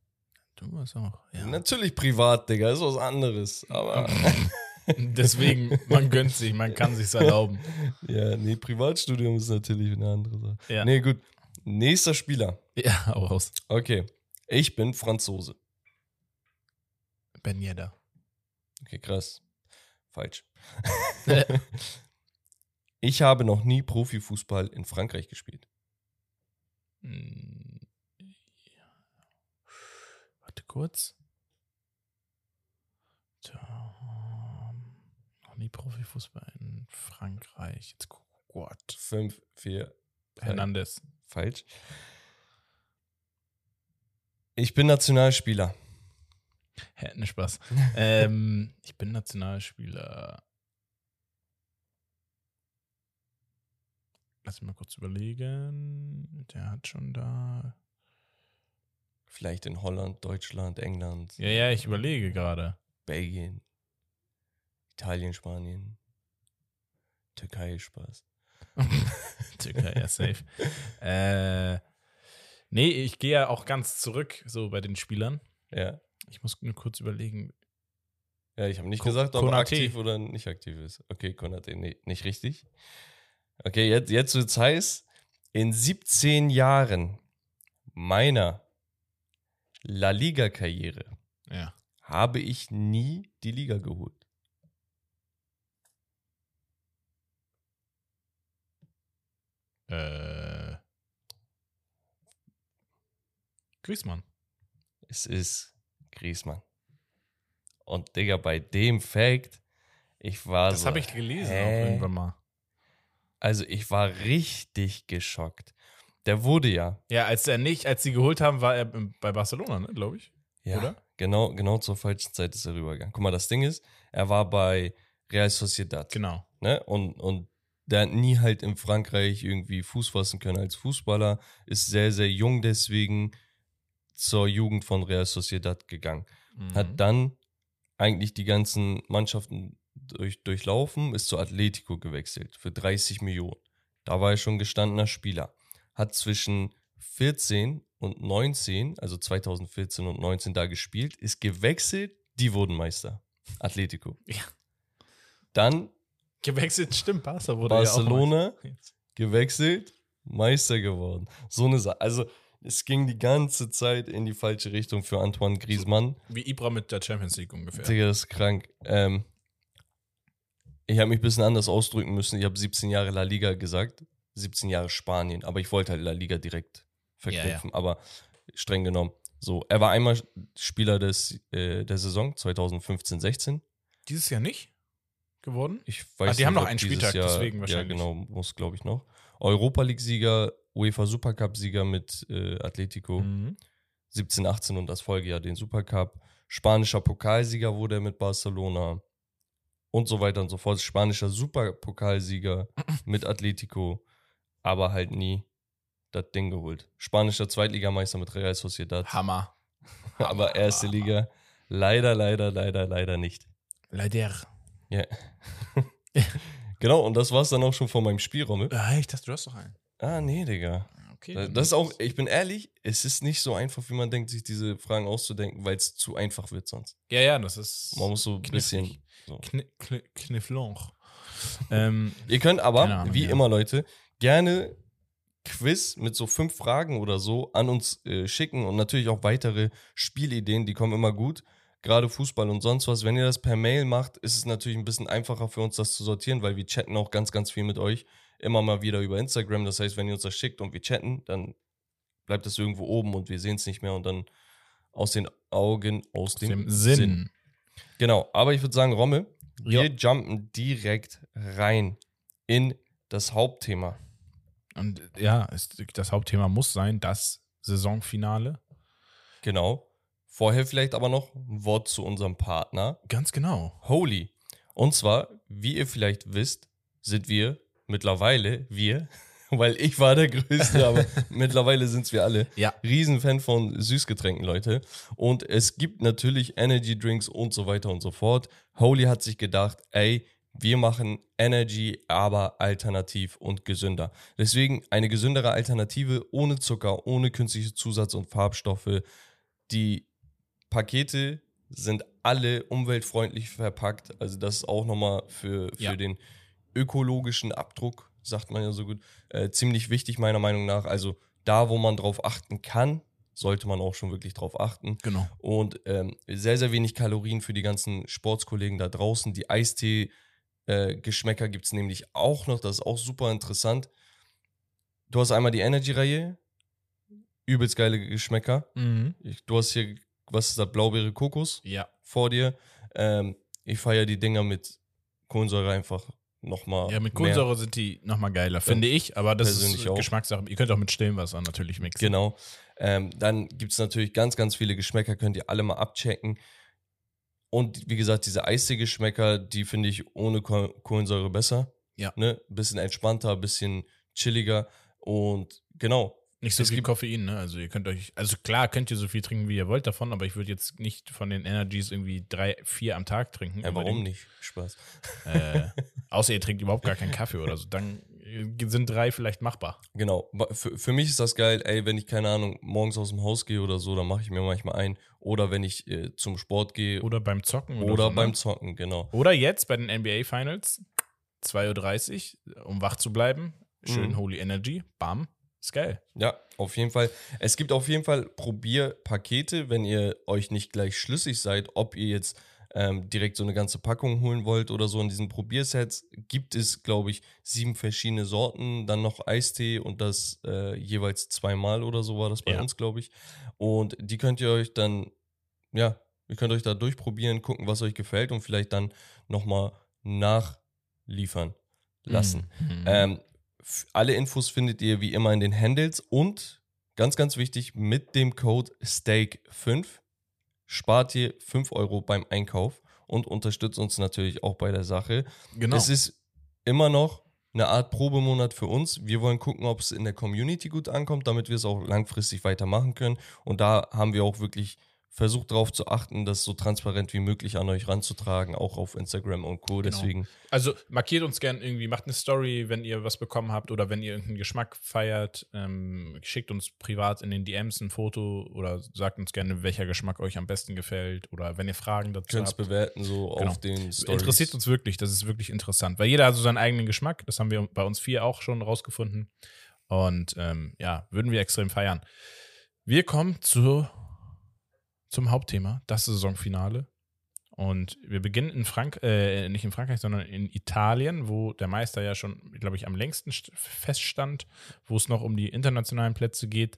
[SPEAKER 1] Du was auch. Ja.
[SPEAKER 2] Natürlich privat, Digga, ist was anderes. Aber
[SPEAKER 1] Deswegen, man gönnt sich, man kann sich's erlauben.
[SPEAKER 2] ja, nee, Privatstudium ist natürlich eine andere Sache.
[SPEAKER 1] Ja,
[SPEAKER 2] Nee, gut. Nächster Spieler.
[SPEAKER 1] ja auch raus.
[SPEAKER 2] Okay. Ich bin Franzose.
[SPEAKER 1] Ben Yedder.
[SPEAKER 2] Okay, krass. Falsch. ich habe noch nie Profifußball in Frankreich gespielt.
[SPEAKER 1] Hm, Warte kurz. Tja, noch nie Profifußball in Frankreich. Jetzt gu- Gott.
[SPEAKER 2] Fünf, vier, drei.
[SPEAKER 1] Hernandez.
[SPEAKER 2] Falsch. Ich bin Nationalspieler.
[SPEAKER 1] Hä, ne Spaß. ähm, ich bin Nationalspieler. Lass mich mal kurz überlegen. Der hat schon da.
[SPEAKER 2] Vielleicht in Holland, Deutschland, England,
[SPEAKER 1] Ja, ja, ich überlege gerade.
[SPEAKER 2] Belgien, Italien, Spanien, Türkei, Spaß.
[SPEAKER 1] Türkei, ja, safe. äh, nee, ich gehe ja auch ganz zurück, so bei den Spielern.
[SPEAKER 2] Ja.
[SPEAKER 1] Ich muss nur kurz überlegen.
[SPEAKER 2] Ja, ich habe nicht
[SPEAKER 1] Ko-
[SPEAKER 2] gesagt, ob er aktiv oder nicht aktiv ist. Okay, Konate, nee, nicht richtig. Okay, jetzt, jetzt wird's heiß. In 17 Jahren meiner La Liga-Karriere
[SPEAKER 1] Ja.
[SPEAKER 2] habe ich nie die Liga geholt.
[SPEAKER 1] Äh, Griezmann.
[SPEAKER 2] Es ist Griezmann. Und Digga, bei dem Fact, ich war
[SPEAKER 1] Das
[SPEAKER 2] so,
[SPEAKER 1] habe ich gelesen
[SPEAKER 2] hä?
[SPEAKER 1] auch irgendwann mal.
[SPEAKER 2] Also ich war richtig geschockt. Der wurde ja,
[SPEAKER 1] Ja, als er nicht, als sie geholt haben, war er bei Barcelona, ne, glaube ich.
[SPEAKER 2] ja
[SPEAKER 1] Oder?
[SPEAKER 2] genau, genau zur falschen Zeit ist er rübergegangen. Guck mal, das Ding ist, er war bei Real Sociedad.
[SPEAKER 1] Genau.
[SPEAKER 2] Ne? Und, und der hat nie halt in Frankreich irgendwie Fuß fassen können als Fußballer, ist sehr, sehr jung deswegen zur Jugend von Real Sociedad gegangen.
[SPEAKER 1] Mhm.
[SPEAKER 2] Hat dann eigentlich die ganzen Mannschaften durch, durchlaufen, ist zu Atletico gewechselt für 30 Millionen. Da war er schon gestandener Spieler. Hat zwischen 14 und 19, also 2014 und 19 da gespielt, ist gewechselt, die wurden Meister. Atletico.
[SPEAKER 1] Ja.
[SPEAKER 2] Dann
[SPEAKER 1] Gewechselt, stimmt, Barca wurde
[SPEAKER 2] Barcelona
[SPEAKER 1] ja
[SPEAKER 2] gewechselt, Meister geworden. So eine Sache. Also es ging die ganze Zeit in die falsche Richtung für Antoine Griezmann.
[SPEAKER 1] Wie Ibra mit der Champions League ungefähr.
[SPEAKER 2] Digga, das ist krank. Ähm, ich habe mich ein bisschen anders ausdrücken müssen. Ich habe 17 Jahre La Liga gesagt, 17 Jahre Spanien, aber ich wollte halt La Liga direkt verknüpfen, aber streng genommen. So, er war einmal Spieler des, äh, der Saison 2015-16.
[SPEAKER 1] Dieses Jahr nicht geworden?
[SPEAKER 2] Ich weiß
[SPEAKER 1] Ah, die haben
[SPEAKER 2] nicht,
[SPEAKER 1] noch
[SPEAKER 2] ob
[SPEAKER 1] einen Spieltag,
[SPEAKER 2] Jahr,
[SPEAKER 1] deswegen wahrscheinlich.
[SPEAKER 2] Ja, genau, muss glaube ich noch. Europa League-Sieger, UEFA Supercup-Sieger mit äh, Atletico.
[SPEAKER 1] Mhm.
[SPEAKER 2] 17, 18 und das Folgejahr den Supercup. Spanischer Pokalsieger wurde er mit Barcelona und so weiter und so fort. Spanischer Superpokalsieger mit Atletico, aber halt nie das Ding geholt. Spanischer Zweitligameister mit Real Sociedad,
[SPEAKER 1] Hammer.
[SPEAKER 2] aber erste Liga leider, leider, leider, leider nicht.
[SPEAKER 1] Leider.
[SPEAKER 2] Ja. genau, und das war es dann auch schon von meinem Spielraum.
[SPEAKER 1] Ah, ich dachte, du hast doch einen.
[SPEAKER 2] Ah, nee, Digga.
[SPEAKER 1] Okay.
[SPEAKER 2] Das ist auch, ich bin ehrlich, es ist nicht so einfach, wie man denkt, sich diese Fragen auszudenken, weil es zu einfach wird sonst.
[SPEAKER 1] Ja, ja, das ist.
[SPEAKER 2] Man muss so ein bisschen. So.
[SPEAKER 1] Kni Kni Knifflonch. ähm,
[SPEAKER 2] Ihr könnt aber,
[SPEAKER 1] Ahnung,
[SPEAKER 2] wie
[SPEAKER 1] ja.
[SPEAKER 2] immer, Leute, gerne Quiz mit so fünf Fragen oder so an uns äh, schicken und natürlich auch weitere Spielideen, die kommen immer gut. Gerade Fußball und sonst was. Wenn ihr das per Mail macht, ist es natürlich ein bisschen einfacher für uns, das zu sortieren, weil wir chatten auch ganz, ganz viel mit euch. Immer mal wieder über Instagram. Das heißt, wenn ihr uns das schickt und wir chatten, dann bleibt es irgendwo oben und wir sehen es nicht mehr und dann aus den Augen, aus, dem,
[SPEAKER 1] dem Sinn.
[SPEAKER 2] Genau, aber ich würde sagen, Romme, wir
[SPEAKER 1] Ja.
[SPEAKER 2] jumpen direkt rein in das Hauptthema.
[SPEAKER 1] Und ja, ist, das Hauptthema muss sein, das Saisonfinale.
[SPEAKER 2] Genau. Vorher vielleicht aber noch ein Wort zu unserem Partner
[SPEAKER 1] Ganz genau.
[SPEAKER 2] Holy. Und zwar, wie ihr vielleicht wisst, sind wir mittlerweile, wir, weil ich war der Größte, aber mittlerweile sind es wir alle,
[SPEAKER 1] Ja.
[SPEAKER 2] Riesenfan von Süßgetränken, Leute. Und es gibt natürlich Energy Drinks und so weiter und so fort. Holy hat sich gedacht, ey, wir machen Energy, aber alternativ und gesünder. Deswegen eine gesündere Alternative ohne Zucker, ohne künstliche Zusatz- und Farbstoffe. Die Pakete sind alle umweltfreundlich verpackt. Also das ist auch nochmal für, für
[SPEAKER 1] Ja.
[SPEAKER 2] den ökologischen Abdruck, sagt man ja so gut, äh, ziemlich wichtig meiner Meinung nach. Also da, wo man drauf achten kann, sollte man auch schon wirklich drauf achten.
[SPEAKER 1] Genau.
[SPEAKER 2] Und ähm, sehr, sehr wenig Kalorien für die ganzen Sportskollegen da draußen. Die Eistee-Geschmäcker gibt es nämlich auch noch. Das ist auch super interessant. Du hast einmal die Energy-Reihe. Übelst geile Geschmäcker.
[SPEAKER 1] Mhm.
[SPEAKER 2] Ich, du hast hier, was ist das, Blaubeere Kokos
[SPEAKER 1] Ja.
[SPEAKER 2] vor dir. Ähm, ich feiere die Dinger mit Kohlensäure einfach nochmal.
[SPEAKER 1] Ja, mit Kohlensäure sind die nochmal geiler, finde ich, aber das ist
[SPEAKER 2] auch.
[SPEAKER 1] Geschmackssache. Ihr könnt auch mit stillem Wasser natürlich mixen.
[SPEAKER 2] Genau. Ähm, dann gibt es natürlich ganz, ganz viele Geschmäcker, könnt ihr alle mal abchecken. Und wie gesagt, diese Eistee-Geschmäcker, die finde ich ohne Koh- Kohlensäure besser.
[SPEAKER 1] Ja.
[SPEAKER 2] Ne? Bisschen entspannter, bisschen chilliger. Und genau.
[SPEAKER 1] Nicht so
[SPEAKER 2] Es
[SPEAKER 1] viel Koffein, ne? Also ihr könnt euch, also klar könnt ihr so viel trinken, wie ihr wollt davon, aber ich würde jetzt nicht von den Energies irgendwie drei, vier am Tag trinken.
[SPEAKER 2] Ja, warum nicht? Spaß.
[SPEAKER 1] Äh, außer ihr trinkt überhaupt gar keinen Kaffee oder so. Dann äh, sind drei vielleicht machbar.
[SPEAKER 2] Genau. Für, für mich ist das geil, ey, wenn ich, keine Ahnung, morgens aus dem Haus gehe oder so, dann mache ich mir manchmal ein. Oder wenn ich äh, zum Sport gehe
[SPEAKER 1] Oder beim Zocken. Oder,
[SPEAKER 2] oder
[SPEAKER 1] so,
[SPEAKER 2] beim
[SPEAKER 1] ne?
[SPEAKER 2] Zocken, genau.
[SPEAKER 1] Oder jetzt bei den NBA Finals, 2.30 Uhr, um wach zu bleiben. Schön
[SPEAKER 2] Mhm.
[SPEAKER 1] Holy Energy. Bam. Ist geil.
[SPEAKER 2] Ja, auf jeden Fall. Es gibt auf jeden Fall Probierpakete, wenn ihr euch nicht gleich schlüssig seid, ob ihr jetzt ähm, direkt so eine ganze Packung holen wollt oder so. In diesen Probiersets gibt es, glaube ich, sieben verschiedene Sorten, dann noch Eistee und das äh, jeweils zweimal oder so war das bei
[SPEAKER 1] Ja.
[SPEAKER 2] uns, glaube ich. Und die könnt ihr euch dann, ja, ihr könnt euch da durchprobieren, gucken, was euch gefällt und vielleicht dann nochmal nachliefern lassen.
[SPEAKER 1] Mhm.
[SPEAKER 2] Ähm, alle Infos findet ihr wie immer in den Handles und ganz, ganz wichtig, mit dem Code STEAK5 spart ihr 5 Euro beim Einkauf und unterstützt uns natürlich auch bei der Sache.
[SPEAKER 1] genau.
[SPEAKER 2] Es ist immer noch eine Art Probemonat für uns. Wir wollen gucken, ob es in der Community gut ankommt, damit wir es auch langfristig weitermachen können. Und da haben wir auch wirklich versucht darauf zu achten, das so transparent wie möglich an euch ranzutragen, auch auf Instagram und Co.
[SPEAKER 1] Genau.
[SPEAKER 2] Deswegen,
[SPEAKER 1] Also markiert uns gern irgendwie, macht eine Story, wenn ihr was bekommen habt oder wenn ihr irgendeinen Geschmack feiert. Ähm, schickt uns privat in den DMs ein Foto oder sagt uns gerne, welcher Geschmack euch am besten gefällt oder wenn ihr Fragen dazu
[SPEAKER 2] könnt es
[SPEAKER 1] habt.
[SPEAKER 2] bewerten, so
[SPEAKER 1] Genau.
[SPEAKER 2] auf den Stories.
[SPEAKER 1] Interessiert uns wirklich, das ist wirklich interessant, weil jeder hat so seinen eigenen Geschmack. Das haben wir bei uns vier auch schon rausgefunden. Und ähm, ja, würden wir extrem feiern. Wir kommen zu, zum Hauptthema, das Saisonfinale. Und wir beginnen in Frank äh, nicht in Frankreich, sondern in Italien, wo der Meister ja schon, glaube ich, am längsten st- feststand, wo es noch um die internationalen Plätze geht.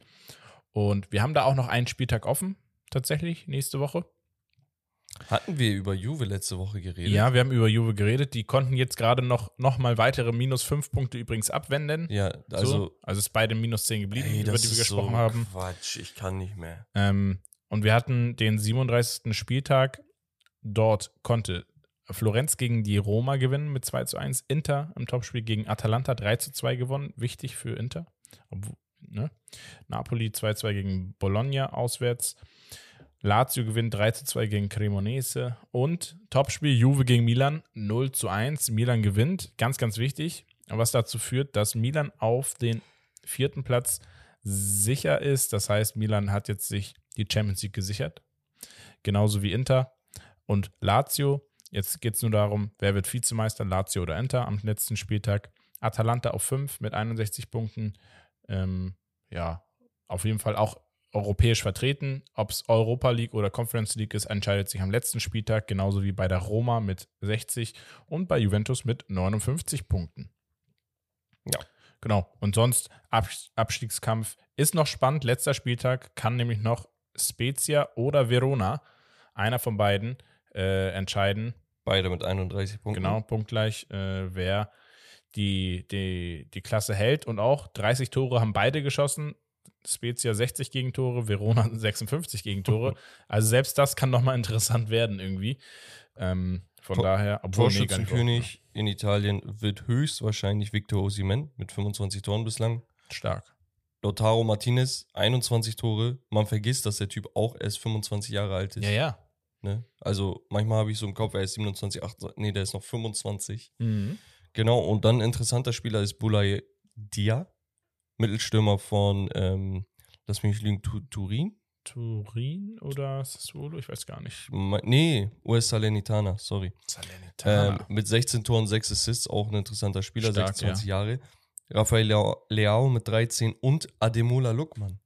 [SPEAKER 1] Und wir haben da auch noch einen Spieltag offen, tatsächlich, nächste Woche.
[SPEAKER 2] Hatten wir über Juve letzte Woche geredet?
[SPEAKER 1] Ja, wir haben über Juve geredet. Die konnten jetzt gerade noch, noch mal weitere minus fünf Punkte übrigens abwenden.
[SPEAKER 2] Ja, also,
[SPEAKER 1] so. also ist beide minus 10 geblieben,
[SPEAKER 2] ey,
[SPEAKER 1] über die wir gesprochen
[SPEAKER 2] so
[SPEAKER 1] haben.
[SPEAKER 2] Quatsch, ich kann nicht mehr.
[SPEAKER 1] Ähm, und wir hatten den 37. Spieltag. Dort konnte Florenz gegen die Roma gewinnen mit 2 zu 1. Inter im Topspiel gegen Atalanta 3 zu 2 gewonnen. Wichtig für Inter. Ne? Napoli 2 zu 2 gegen Bologna auswärts. Lazio gewinnt 3 zu 2 gegen Cremonese. Und Topspiel Juve gegen Milan 0 zu 1. Milan gewinnt. Ganz, ganz wichtig. Was dazu führt, dass Milan auf den vierten Platz sicher ist. Das heißt, Milan hat jetzt sich die Champions League gesichert. Genauso wie Inter und Lazio. Jetzt geht es nur darum, wer wird Vizemeister, Lazio oder Inter am letzten Spieltag. Atalanta auf 5 mit 61 Punkten. Ähm, ja, auf jeden Fall auch europäisch vertreten. Ob es Europa League oder Conference League ist, entscheidet sich am letzten Spieltag, genauso wie bei der Roma mit 60 und bei Juventus mit 59 Punkten.
[SPEAKER 2] Ja.
[SPEAKER 1] Genau. Und sonst Abs- Abstiegskampf ist noch spannend. Letzter Spieltag kann nämlich noch Spezia oder Verona, einer von beiden, äh, entscheiden.
[SPEAKER 2] Beide mit 31 Punkten.
[SPEAKER 1] Genau, punktgleich, äh, wer die, die, die Klasse hält. Und auch 30 Tore haben beide geschossen. Spezia 60 Gegentore, Verona 56 Gegentore. Also selbst das kann nochmal interessant werden irgendwie. Ähm, von
[SPEAKER 2] Tor-
[SPEAKER 1] daher, obwohl
[SPEAKER 2] Torschützenkönig in Italien wird höchstwahrscheinlich Victor Osimhen mit 25 Toren bislang.
[SPEAKER 1] stark.
[SPEAKER 2] Lautaro Martinez 21 Tore. Man vergisst, dass der Typ auch erst 25 Jahre alt ist.
[SPEAKER 1] Ja, ja.
[SPEAKER 2] Ne? Also manchmal habe ich so im Kopf, er ist 27, 28, nee, der ist noch 25.
[SPEAKER 1] Mhm.
[SPEAKER 2] Genau, und dann interessanter Spieler ist Bulay Dia, Mittelstürmer von, ähm, lass mich nicht lügen, Tu- Turin?
[SPEAKER 1] Turin oder Sassuolo? Ich weiß gar nicht.
[SPEAKER 2] Nee, US Salernitana, sorry.
[SPEAKER 1] Salernitana.
[SPEAKER 2] Ähm, mit 16 Toren, 6 Assists, auch ein interessanter Spieler,
[SPEAKER 1] Stark,
[SPEAKER 2] 26 Jahre. Rafael Leao, mit 13 und Ademola Lukman.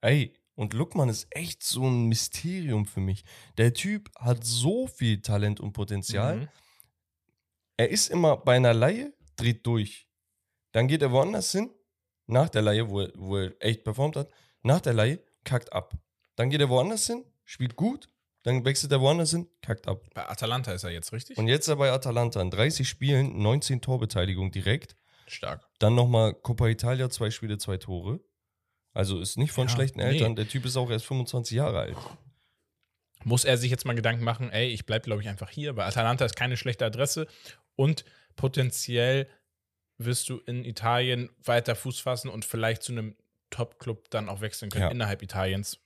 [SPEAKER 2] Ey, und Lukman ist echt so ein Mysterium für mich. Der Typ hat so viel Talent und Potenzial.
[SPEAKER 1] Mhm.
[SPEAKER 2] Er ist immer bei einer Laie, dreht durch. Dann geht er woanders hin, nach der Laie, wo er, wo er echt performt hat, nach der Laie, kackt ab. Dann geht er woanders hin, spielt gut, dann wechselt er woanders hin, kackt ab.
[SPEAKER 1] Bei Atalanta ist er jetzt richtig?
[SPEAKER 2] Und jetzt ist er bei Atalanta in 30 Spielen, 19 Torbeteiligung direkt.
[SPEAKER 1] stark.
[SPEAKER 2] Dann nochmal Coppa Italia, zwei Spiele, zwei Tore. Also ist nicht von
[SPEAKER 1] Ja,
[SPEAKER 2] schlechten
[SPEAKER 1] nee.
[SPEAKER 2] Eltern. Der Typ ist auch erst 25 Jahre alt.
[SPEAKER 1] muss er sich jetzt mal Gedanken machen, ey, ich bleibe, glaube ich, einfach hier, weil Atalanta ist keine schlechte Adresse und potenziell wirst du in Italien weiter Fuß fassen und vielleicht zu einem Top-Club dann auch wechseln können
[SPEAKER 2] Ja.
[SPEAKER 1] innerhalb Italiens,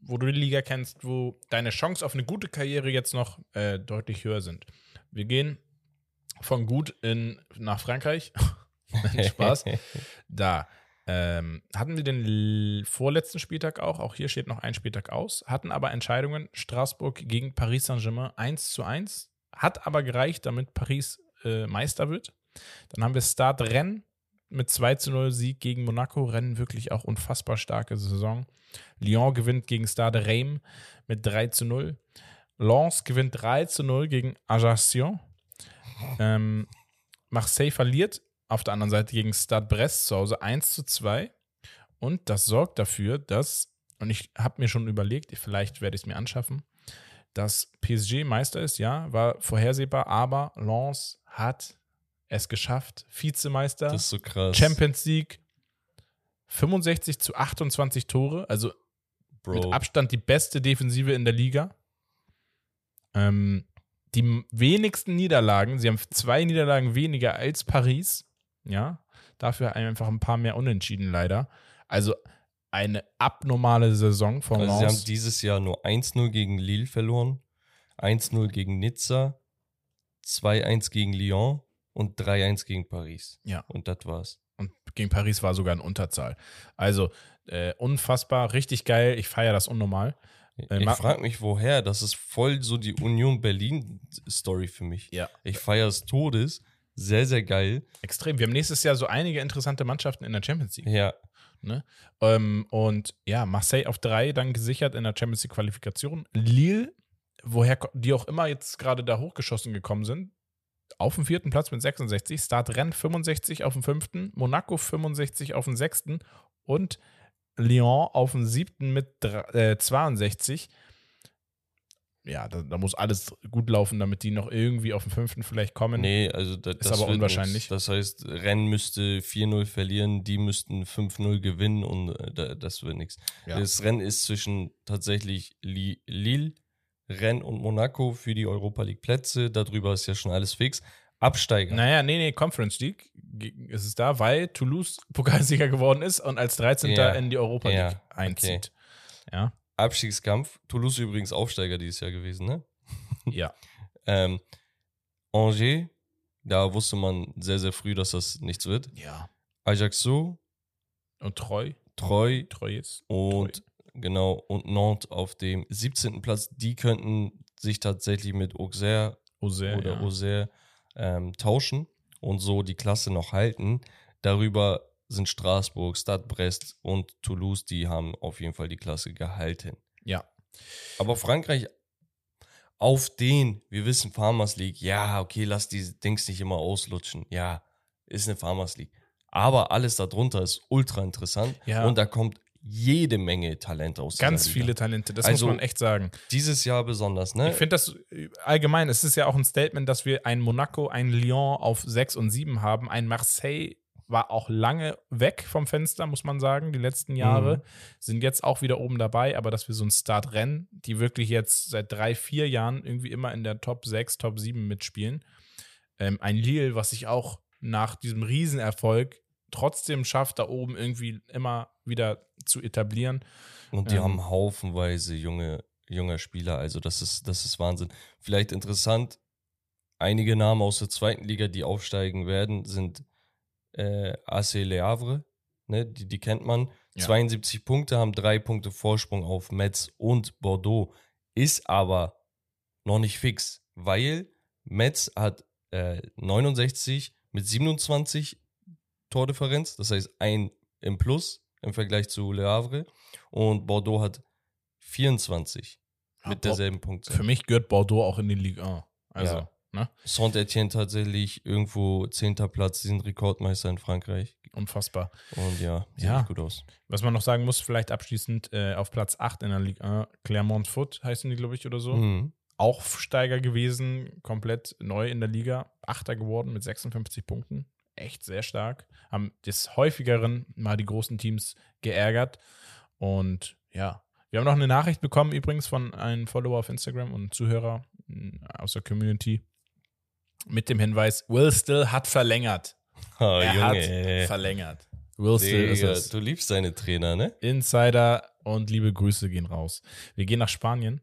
[SPEAKER 1] wo du die Liga kennst, wo deine Chance auf eine gute Karriere jetzt noch äh, deutlich höher sind. Wir gehen von gut in, nach Frankreich. Spaß. Da ähm, hatten wir den vorletzten Spieltag auch. Auch hier steht noch ein Spieltag aus. Hatten aber Entscheidungen. Straßburg gegen Paris Saint-Germain 1 zu 1. Hat aber gereicht, damit Paris äh, Meister wird. Dann haben wir Stade Rennes mit 2 zu 0 Sieg gegen Monaco. Rennen wirklich auch unfassbar starke Saison. Lyon gewinnt gegen Stade Reims mit 3 zu 0. Lens gewinnt 3 zu 0 gegen Ajaccio. Ähm, Marseille verliert auf der anderen Seite gegen Stade Brest zu Hause 1 zu 2. Und das sorgt dafür, dass, und ich habe mir schon überlegt, vielleicht werde ich es mir anschaffen, dass PSG Meister ist, ja, war vorhersehbar, aber Lens hat es geschafft, Vizemeister,
[SPEAKER 2] Das ist so krass.
[SPEAKER 1] Champions League, 65 zu 28 Tore, also mit
[SPEAKER 2] Bro.
[SPEAKER 1] Abstand die beste Defensive in der Liga. Ähm, die wenigsten Niederlagen, sie haben zwei Niederlagen weniger als Paris, ja, dafür einfach ein paar mehr Unentschieden leider. Also eine abnormale Saison von
[SPEAKER 2] Also sie haben dieses Jahr nur 1-0 gegen Lille verloren, 1-0 gegen Nizza, 2-1 gegen Lyon und 3-1 gegen Paris.
[SPEAKER 1] Ja.
[SPEAKER 2] Und das war's.
[SPEAKER 1] Und gegen Paris war sogar in Unterzahl. Also äh, unfassbar, richtig geil. Ich feiere das unnormal. Äh,
[SPEAKER 2] ich frage mich, woher. Das ist voll so die Union Berlin-Story für mich.
[SPEAKER 1] Ja.
[SPEAKER 2] Ich feiere es Todes. Sehr, sehr geil.
[SPEAKER 1] Extrem. Wir haben nächstes Jahr so einige interessante Mannschaften in der Champions League.
[SPEAKER 2] Ja.
[SPEAKER 1] Ne? Ähm, und ja, Marseille auf drei dann gesichert in der Champions League Qualifikation. Lille, woher die auch immer jetzt gerade da hochgeschossen gekommen sind, auf dem vierten Platz mit 66, Start Rennes 65 auf dem fünften, Monaco 65 auf dem sechsten und Lyon auf dem siebten mit dr- äh, 62. Ja, da, da muss alles gut laufen, damit die noch irgendwie auf den fünften vielleicht kommen.
[SPEAKER 2] Nee, also da, das
[SPEAKER 1] aber unwahrscheinlich.
[SPEAKER 2] nix. Das heißt, Rennes müsste 4-0 verlieren, die müssten 5-0 gewinnen und äh, da, das wird nichts.
[SPEAKER 1] Ja.
[SPEAKER 2] Das Rennen ist zwischen tatsächlich Li- Lille, Rennes und Monaco für die Europa League Plätze. Darüber ist ja schon alles fix. Absteiger.
[SPEAKER 1] Naja, nee, nee, Conference League ist es da, weil Toulouse Pokalsieger geworden ist und als 13.
[SPEAKER 2] Ja,
[SPEAKER 1] in die Europa
[SPEAKER 2] ja,
[SPEAKER 1] League einzieht. Ja,
[SPEAKER 2] Abstiegskampf. Toulouse übrigens Aufsteiger dieses Jahr gewesen, ne?
[SPEAKER 1] ja.
[SPEAKER 2] Ähm, Angers, da wusste man sehr, sehr früh, dass das nichts wird.
[SPEAKER 1] Ja.
[SPEAKER 2] Ajaccio,
[SPEAKER 1] Und treu,
[SPEAKER 2] Treu
[SPEAKER 1] treu ist.
[SPEAKER 2] und genau und Nantes auf dem 17. Platz. Die könnten sich tatsächlich mit Auxerre
[SPEAKER 1] Auxerre,
[SPEAKER 2] oder
[SPEAKER 1] ja.
[SPEAKER 2] Auxerre ähm, tauschen und so die Klasse noch halten. Darüber sind Straßburg, Stade Brest und Toulouse, die haben auf jeden Fall die Klasse gehalten.
[SPEAKER 1] Ja.
[SPEAKER 2] Aber Frankreich auf den, wir wissen Farmers League, ja, okay, lass die Dings nicht immer auslutschen. Ja, ist eine Farmers League. Aber alles darunter ist ultra interessant
[SPEAKER 1] Ja.
[SPEAKER 2] und da kommt jede Menge Talent aus.
[SPEAKER 1] Ganz viele Talente, das
[SPEAKER 2] Also,
[SPEAKER 1] muss man echt sagen.
[SPEAKER 2] Dieses Jahr besonders, ne?
[SPEAKER 1] Ich finde das äh, allgemein, es ist ja auch ein Statement, dass wir ein Monaco, ein Lyon auf 6 und 7 haben. Ein Marseille war auch lange weg vom Fenster, muss man sagen, die letzten Jahre.
[SPEAKER 2] Mhm.
[SPEAKER 1] Sind jetzt auch wieder oben dabei, aber dass wir so ein Start rennen, die wirklich jetzt seit drei, vier Jahren irgendwie immer in der Top 6, Top 7 mitspielen. Ähm, ein Lille, was sich auch nach diesem Riesenerfolg trotzdem schafft, da oben irgendwie immer wieder zu etablieren.
[SPEAKER 2] Und die
[SPEAKER 1] Ähm.
[SPEAKER 2] haben haufenweise junge, junge Spieler, also das ist, das ist Wahnsinn. Vielleicht interessant, einige Namen aus der zweiten Liga, die aufsteigen werden, sind äh, AC Le Havre, ne, die, die kennt man.
[SPEAKER 1] Ja.
[SPEAKER 2] 72 Punkte, haben drei Punkte Vorsprung auf Metz und Bordeaux. Ist aber noch nicht fix, weil Metz hat äh, 69 mit 27 Tordifferenz, das heißt ein im Plus im Vergleich zu Le Havre. Und Bordeaux hat 24
[SPEAKER 1] Ja,
[SPEAKER 2] mit derselben Punktzahl.
[SPEAKER 1] Für mich gehört Bordeaux auch in die Ligue 1. Also,
[SPEAKER 2] Ja.
[SPEAKER 1] ne?
[SPEAKER 2] Saint-Etienne tatsächlich irgendwo 10. Platz, die sind Rekordmeister in Frankreich.
[SPEAKER 1] Unfassbar.
[SPEAKER 2] Und ja, sieht
[SPEAKER 1] Ja.
[SPEAKER 2] gut aus.
[SPEAKER 1] Was man noch sagen muss, vielleicht abschließend äh, auf Platz 8 in der Ligue 1, Clermont Foot heißen die, glaube ich, oder so.
[SPEAKER 2] Mhm.
[SPEAKER 1] Aufsteiger gewesen, komplett neu in der Liga. Achter geworden mit 56 Punkten. Echt sehr stark. Haben des häufigeren mal die großen Teams geärgert. Und ja, wir haben noch eine Nachricht bekommen, übrigens von einem Follower auf Instagram und Zuhörer mh, aus der Community mit dem Hinweis: Will Still hat verlängert.
[SPEAKER 2] Ha,
[SPEAKER 1] er
[SPEAKER 2] Junge,
[SPEAKER 1] hat
[SPEAKER 2] ey.
[SPEAKER 1] verlängert. Will Still ist
[SPEAKER 2] Digga,
[SPEAKER 1] es.
[SPEAKER 2] du liebst deine Trainer, ne?
[SPEAKER 1] Insider und liebe Grüße gehen raus. Wir gehen nach Spanien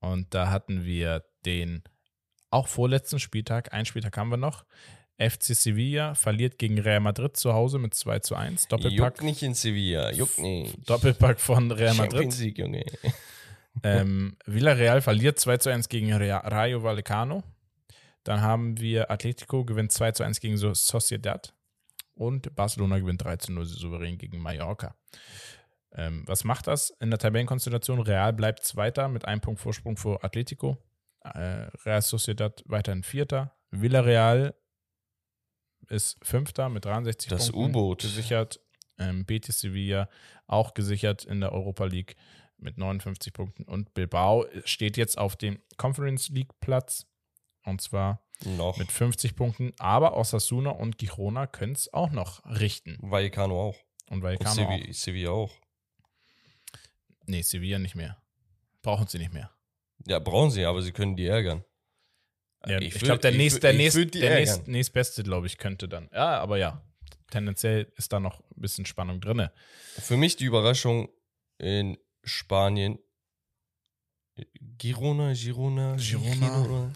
[SPEAKER 1] und da hatten wir den auch vorletzten Spieltag, einen Spieltag haben wir noch. FC Sevilla verliert gegen Real Madrid zu Hause mit 2 zu 1. Doppelpack,
[SPEAKER 2] Juckt nicht in Sevilla, juckt nicht.
[SPEAKER 1] Doppelpack von Real Madrid.
[SPEAKER 2] Champions League, Junge.
[SPEAKER 1] Ähm, Villarreal verliert 2 zu 1 gegen Rayo Vallecano. Dann haben wir Atletico gewinnt 2 zu 1 gegen So- Sociedad. Und Barcelona gewinnt 3 zu 0 souverän gegen Mallorca. Ähm, was macht das in der Tabellenkonstellation? Real bleibt Zweiter mit einem Punkt Vorsprung vor Atletico. Äh, Real Sociedad weiterhin Vierter. Villarreal ist Fünfter mit 63
[SPEAKER 2] Das
[SPEAKER 1] Punkten
[SPEAKER 2] U-Boot.
[SPEAKER 1] gesichert. Ähm, Betis Sevilla auch gesichert in der Europa League mit 59 Punkten. Und Bilbao steht jetzt auf dem Conference League Platz. Und zwar
[SPEAKER 2] Noch.
[SPEAKER 1] mit 50 Punkten. Aber Osasuna und Girona können es auch noch richten.
[SPEAKER 2] Vallecano auch.
[SPEAKER 1] Und
[SPEAKER 2] Und
[SPEAKER 1] Vallecano auch.
[SPEAKER 2] Sevilla, Sevilla auch.
[SPEAKER 1] Nee, Sevilla nicht mehr. Brauchen sie nicht mehr.
[SPEAKER 2] Ja, brauchen sie, aber sie können die ärgern.
[SPEAKER 1] Ja,
[SPEAKER 2] Ich
[SPEAKER 1] ich glaube, der, nächst, der, nächst, der nächst, nächstbeste, glaube ich, könnte dann. Ja, aber ja. tendenziell ist da noch ein bisschen Spannung drin.
[SPEAKER 2] Für mich die Überraschung in Spanien. Girona, Girona,
[SPEAKER 1] Girona.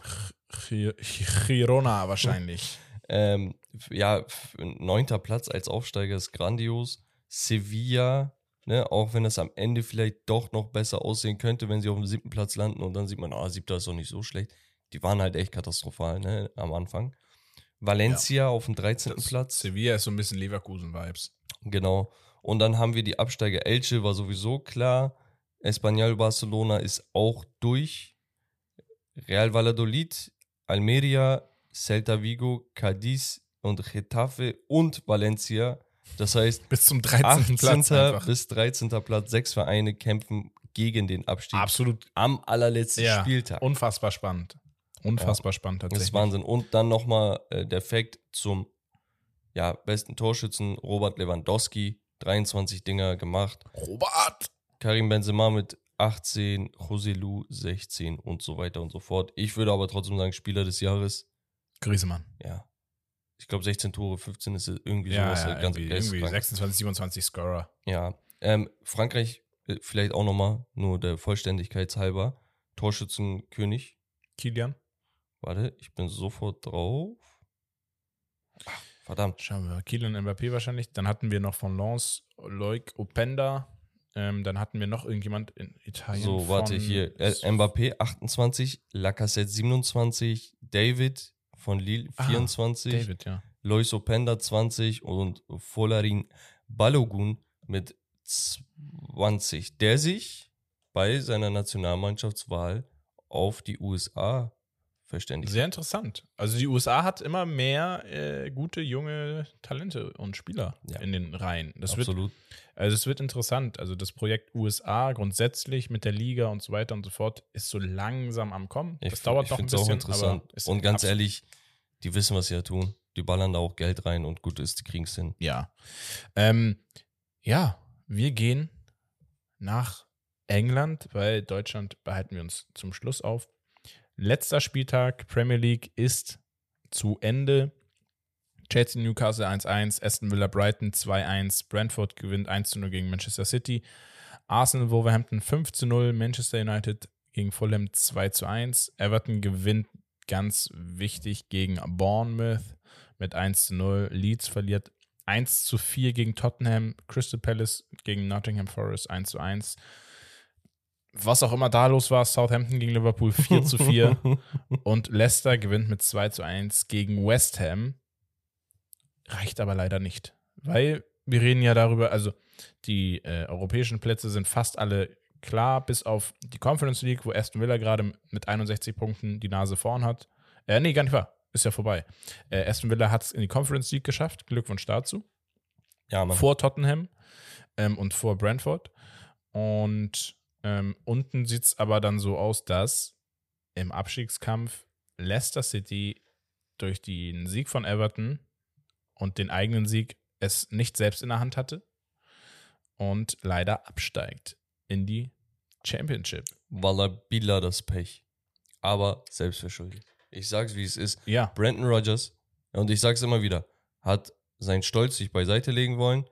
[SPEAKER 1] Girona wahrscheinlich.
[SPEAKER 2] Ähm, ja, neunter Platz als Aufsteiger ist grandios. Sevilla, ne, auch wenn es am Ende vielleicht doch noch besser aussehen könnte, wenn sie auf dem siebten Platz landen und dann sieht man, ah, siebter ist doch nicht so schlecht. Die waren halt echt katastrophal, ne, am Anfang. Valencia ja. auf dem 13. Das Platz.
[SPEAKER 1] Sevilla ist so ein bisschen Leverkusen-Vibes.
[SPEAKER 2] Genau. Und dann haben wir die Absteiger. Elche war sowieso klar. Espanyol Barcelona ist auch durch. Real Valladolid, Almeria, Celta Vigo, Cadiz und Getafe und Valencia. Das heißt,
[SPEAKER 1] bis zum 13. 18.
[SPEAKER 2] Platz einfach. bis 13. Platz. Sechs Vereine kämpfen gegen den Abstieg.
[SPEAKER 1] Absolut.
[SPEAKER 2] Am allerletzten ja, Spieltag.
[SPEAKER 1] Unfassbar spannend. Unfassbar ja, spannend tatsächlich.
[SPEAKER 2] Das ist Wahnsinn. Und dann nochmal äh, der Fakt zum ja, besten Torschützen Robert Lewandowski. 23 Dinger gemacht.
[SPEAKER 1] Robert!
[SPEAKER 2] Karim Benzema mit 18, José Lu 16 und so weiter und so fort. Ich würde aber trotzdem sagen, Spieler des Jahres.
[SPEAKER 1] Griezmann.
[SPEAKER 2] Ja. Ich glaube 16 Tore, 15 ist irgendwie
[SPEAKER 1] ja, sowas. Ja, ganz irgendwie, irgendwie 26, 27 Scorer.
[SPEAKER 2] Ja. Ähm, Frankreich äh, vielleicht auch nochmal, nur der Vollständigkeit halber. Torschützenkönig.
[SPEAKER 1] Kilian.
[SPEAKER 2] Warte, ich bin sofort drauf.
[SPEAKER 1] Ach, verdammt. Schauen wir. Kylian Mbappé wahrscheinlich. Dann hatten wir noch von Lens Loic Openda. Ähm, dann hatten wir noch irgendjemand in Italien.
[SPEAKER 2] So, warte, hier. Äh, Mbappé 28, Lacassette 27, David von Lille 24,
[SPEAKER 1] ah, David, ja.
[SPEAKER 2] Lois Openda 20 und Folarin Balogun mit 20, der sich bei seiner Nationalmannschaftswahl auf die USA verständigt.
[SPEAKER 1] Sehr interessant. Also die USA hat immer mehr äh, gute junge Talente und Spieler ja. in den Reihen. Das
[SPEAKER 2] Absolut.
[SPEAKER 1] Wird, also es wird interessant. Also das Projekt USA grundsätzlich mit der Liga und so weiter und so fort ist so langsam am Kommen.
[SPEAKER 2] Das ich, dauert noch ein bisschen. Auch interessant. und ganz ehrlich, die wissen, was sie ja tun. Die ballern da auch Geld rein und gut ist, die kriegen es hin.
[SPEAKER 1] Ja. Ähm, ja, wir gehen nach England, weil Deutschland behalten wir uns zum Schluss auf. Letzter Spieltag Premier League ist zu Ende. Chelsea Newcastle 1-1, Aston Villa Brighton 2-1, Brentford gewinnt 1-0 gegen Manchester City, Arsenal Wolverhampton 5-0, Manchester United gegen Fulham 2-1, Everton gewinnt ganz wichtig gegen Bournemouth mit 1-0, Leeds verliert 1-4 gegen Tottenham, Crystal Palace gegen Nottingham Forest 1-1 was auch immer da los war, Southampton gegen Liverpool 4 zu 4 und Leicester gewinnt mit 2 zu 1 gegen West Ham. Reicht aber leider nicht, weil wir reden ja darüber, also die äh, europäischen Plätze sind fast alle klar, bis auf die Conference League, wo Aston Villa gerade mit 61 Punkten die Nase vorn hat. Äh, nee, gar nicht wahr. Ist ja vorbei. Äh, Aston Villa hat es in die Conference League geschafft. Glückwunsch dazu.
[SPEAKER 2] Ja, Mann.
[SPEAKER 1] Vor Tottenham ähm, und vor Brentford. Und ähm, unten sieht es aber dann so aus, dass im Abstiegskampf Leicester City durch den Sieg von Everton und den eigenen Sieg es nicht selbst in der Hand hatte und leider absteigt in die Championship.
[SPEAKER 2] Wallabila das Pech. Aber selbstverschuldet. Ich sag's, wie es ist.
[SPEAKER 1] Ja.
[SPEAKER 2] Brandon Rogers, und ich sag's immer wieder, hat seinen Stolz sich beiseite legen wollen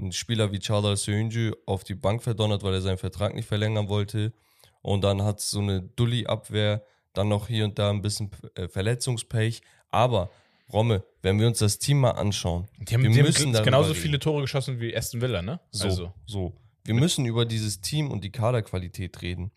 [SPEAKER 2] einen Spieler wie Charles Sönju auf die Bank verdonnert, weil er seinen Vertrag nicht verlängern wollte. Und dann hat es so eine Dulli-Abwehr, dann noch hier und da ein bisschen äh, Verletzungspech. Aber Romme, wenn wir uns das Team mal anschauen,
[SPEAKER 1] die haben,
[SPEAKER 2] wir
[SPEAKER 1] die müssen haben genauso reden. viele Tore geschossen wie Aston Villa, ne?
[SPEAKER 2] So, also. so. Wir müssen über dieses Team und die Kaderqualität reden.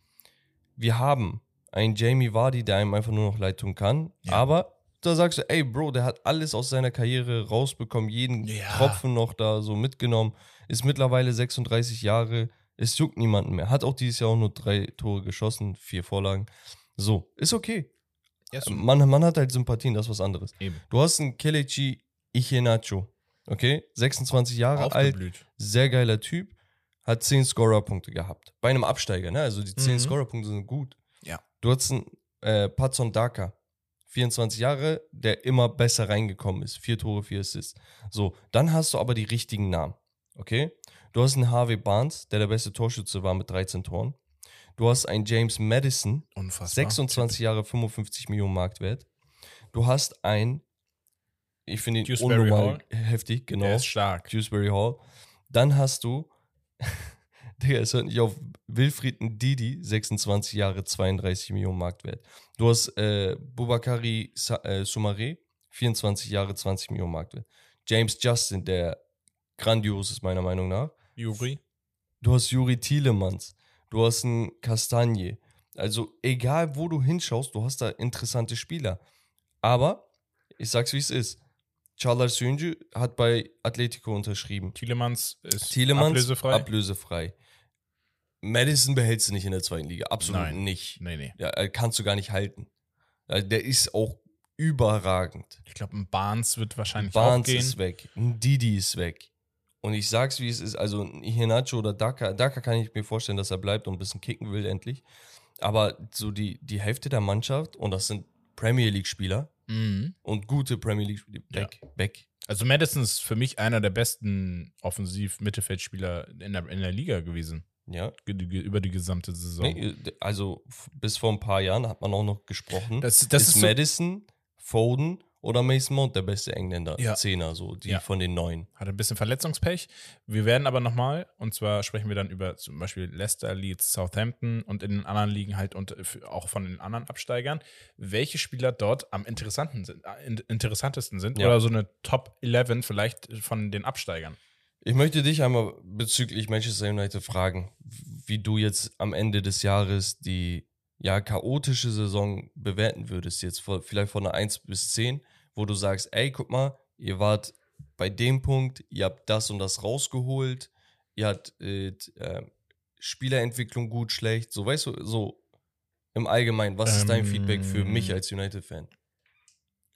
[SPEAKER 2] Wir haben einen Jamie Vardy, der einem einfach nur noch leid tun kann, ja. aber da sagst du, ey, Bro, der hat alles aus seiner Karriere rausbekommen, jeden ja. Tropfen noch da so mitgenommen, ist mittlerweile 36 Jahre, es juckt niemanden mehr. Hat auch dieses Jahr auch nur drei Tore geschossen, vier Vorlagen. So, ist okay. Ja, man, man hat halt Sympathien, das ist was anderes.
[SPEAKER 1] Eben.
[SPEAKER 2] Du hast einen Kelechi Ihenacho, okay? 26 Jahre alt, sehr geiler Typ, hat 10 Scorer-Punkte gehabt. Bei einem Absteiger, ne? Also die 10 mhm. Scorer-Punkte sind gut.
[SPEAKER 1] Ja.
[SPEAKER 2] Du hast einen äh, Patson Daka, 24 Jahre, der immer besser reingekommen ist. Vier Tore, vier Assists. So, dann hast du aber die richtigen Namen. Okay? Du hast einen Harvey Barnes, der der beste Torschütze war mit 13 Toren. Du hast einen James Madison,
[SPEAKER 1] Unfassbar.
[SPEAKER 2] 26 Jahre, 55 Millionen Marktwert. Du hast einen Ich finde ihn
[SPEAKER 1] Dewsbury
[SPEAKER 2] unnormal heftig, genau.
[SPEAKER 1] Der ist stark.
[SPEAKER 2] Dewsbury Hall. Dann hast du, Digga, es hört nicht auf, Wilfried Didi, 26 Jahre, 32 Millionen Marktwert. Du hast äh, Bubakari Sa äh, Soumaré, 24 Jahre, 20 Millionen Marktwert. James Justin, der grandios ist meiner Meinung nach.
[SPEAKER 1] Juri.
[SPEAKER 2] Du hast Juri Tielemans. Du hast einen Castagne. Also egal, wo du hinschaust, du hast da interessante Spieler. Aber, ich sag's wie es ist. Charles Sönjü hat bei Atletico unterschrieben.
[SPEAKER 1] Tielemans ist
[SPEAKER 2] Tielemans
[SPEAKER 1] ablösefrei.
[SPEAKER 2] ablösefrei. Madison behältst du nicht in der zweiten Liga. Absolut
[SPEAKER 1] Nein.
[SPEAKER 2] nicht.
[SPEAKER 1] nee, nee.
[SPEAKER 2] Ja, äh, kannst du gar nicht halten. Also der ist auch überragend.
[SPEAKER 1] Ich glaube, ein Barnes wird wahrscheinlich
[SPEAKER 2] Barnes
[SPEAKER 1] auch gehen.
[SPEAKER 2] ist weg. Ein Didi ist weg. Und ich sag's, wie es ist. Also ein Hinacho oder Daka. Daka kann ich mir vorstellen, dass er bleibt und ein bisschen kicken will, endlich. Aber so die, die Hälfte der Mannschaft, und das sind Premier League-Spieler
[SPEAKER 1] Mhm.
[SPEAKER 2] und gute Premier League-Spieler, weg, weg.
[SPEAKER 1] Also Madison ist für mich einer der besten Offensiv-Mittelfeldspieler in der, in der Liga gewesen.
[SPEAKER 2] Ja.
[SPEAKER 1] Über die gesamte Saison.
[SPEAKER 2] Nee, also f- bis vor ein paar Jahren hat man auch noch gesprochen.
[SPEAKER 1] Das, das
[SPEAKER 2] ist,
[SPEAKER 1] ist so,
[SPEAKER 2] Madison, Foden oder Mason Mount der beste Engländer?
[SPEAKER 1] Ja.
[SPEAKER 2] Zehner, so, die
[SPEAKER 1] Ja.
[SPEAKER 2] von den neun.
[SPEAKER 1] Hat ein bisschen Verletzungspech. Wir werden aber nochmal, und zwar sprechen wir dann über zum Beispiel Leicester, Leeds, Southampton und in den anderen Ligen halt und für- auch von den anderen Absteigern, welche Spieler dort am interessanten sind, äh, in- interessantesten sind
[SPEAKER 2] Ja.
[SPEAKER 1] oder so eine Top 11 vielleicht von den Absteigern.
[SPEAKER 2] Ich möchte dich einmal bezüglich Manchester United fragen, wie du jetzt am Ende des Jahres die ja chaotische Saison bewerten würdest, jetzt vor, vielleicht von einer 1 bis 10, wo du sagst, ey, guck mal, ihr wart bei dem Punkt, ihr habt das und das rausgeholt, ihr habt äh, t- äh, Spielerentwicklung gut, schlecht, so weißt du, so im Allgemeinen, was ist dein
[SPEAKER 1] Ähm,
[SPEAKER 2] Feedback für mich als United-Fan?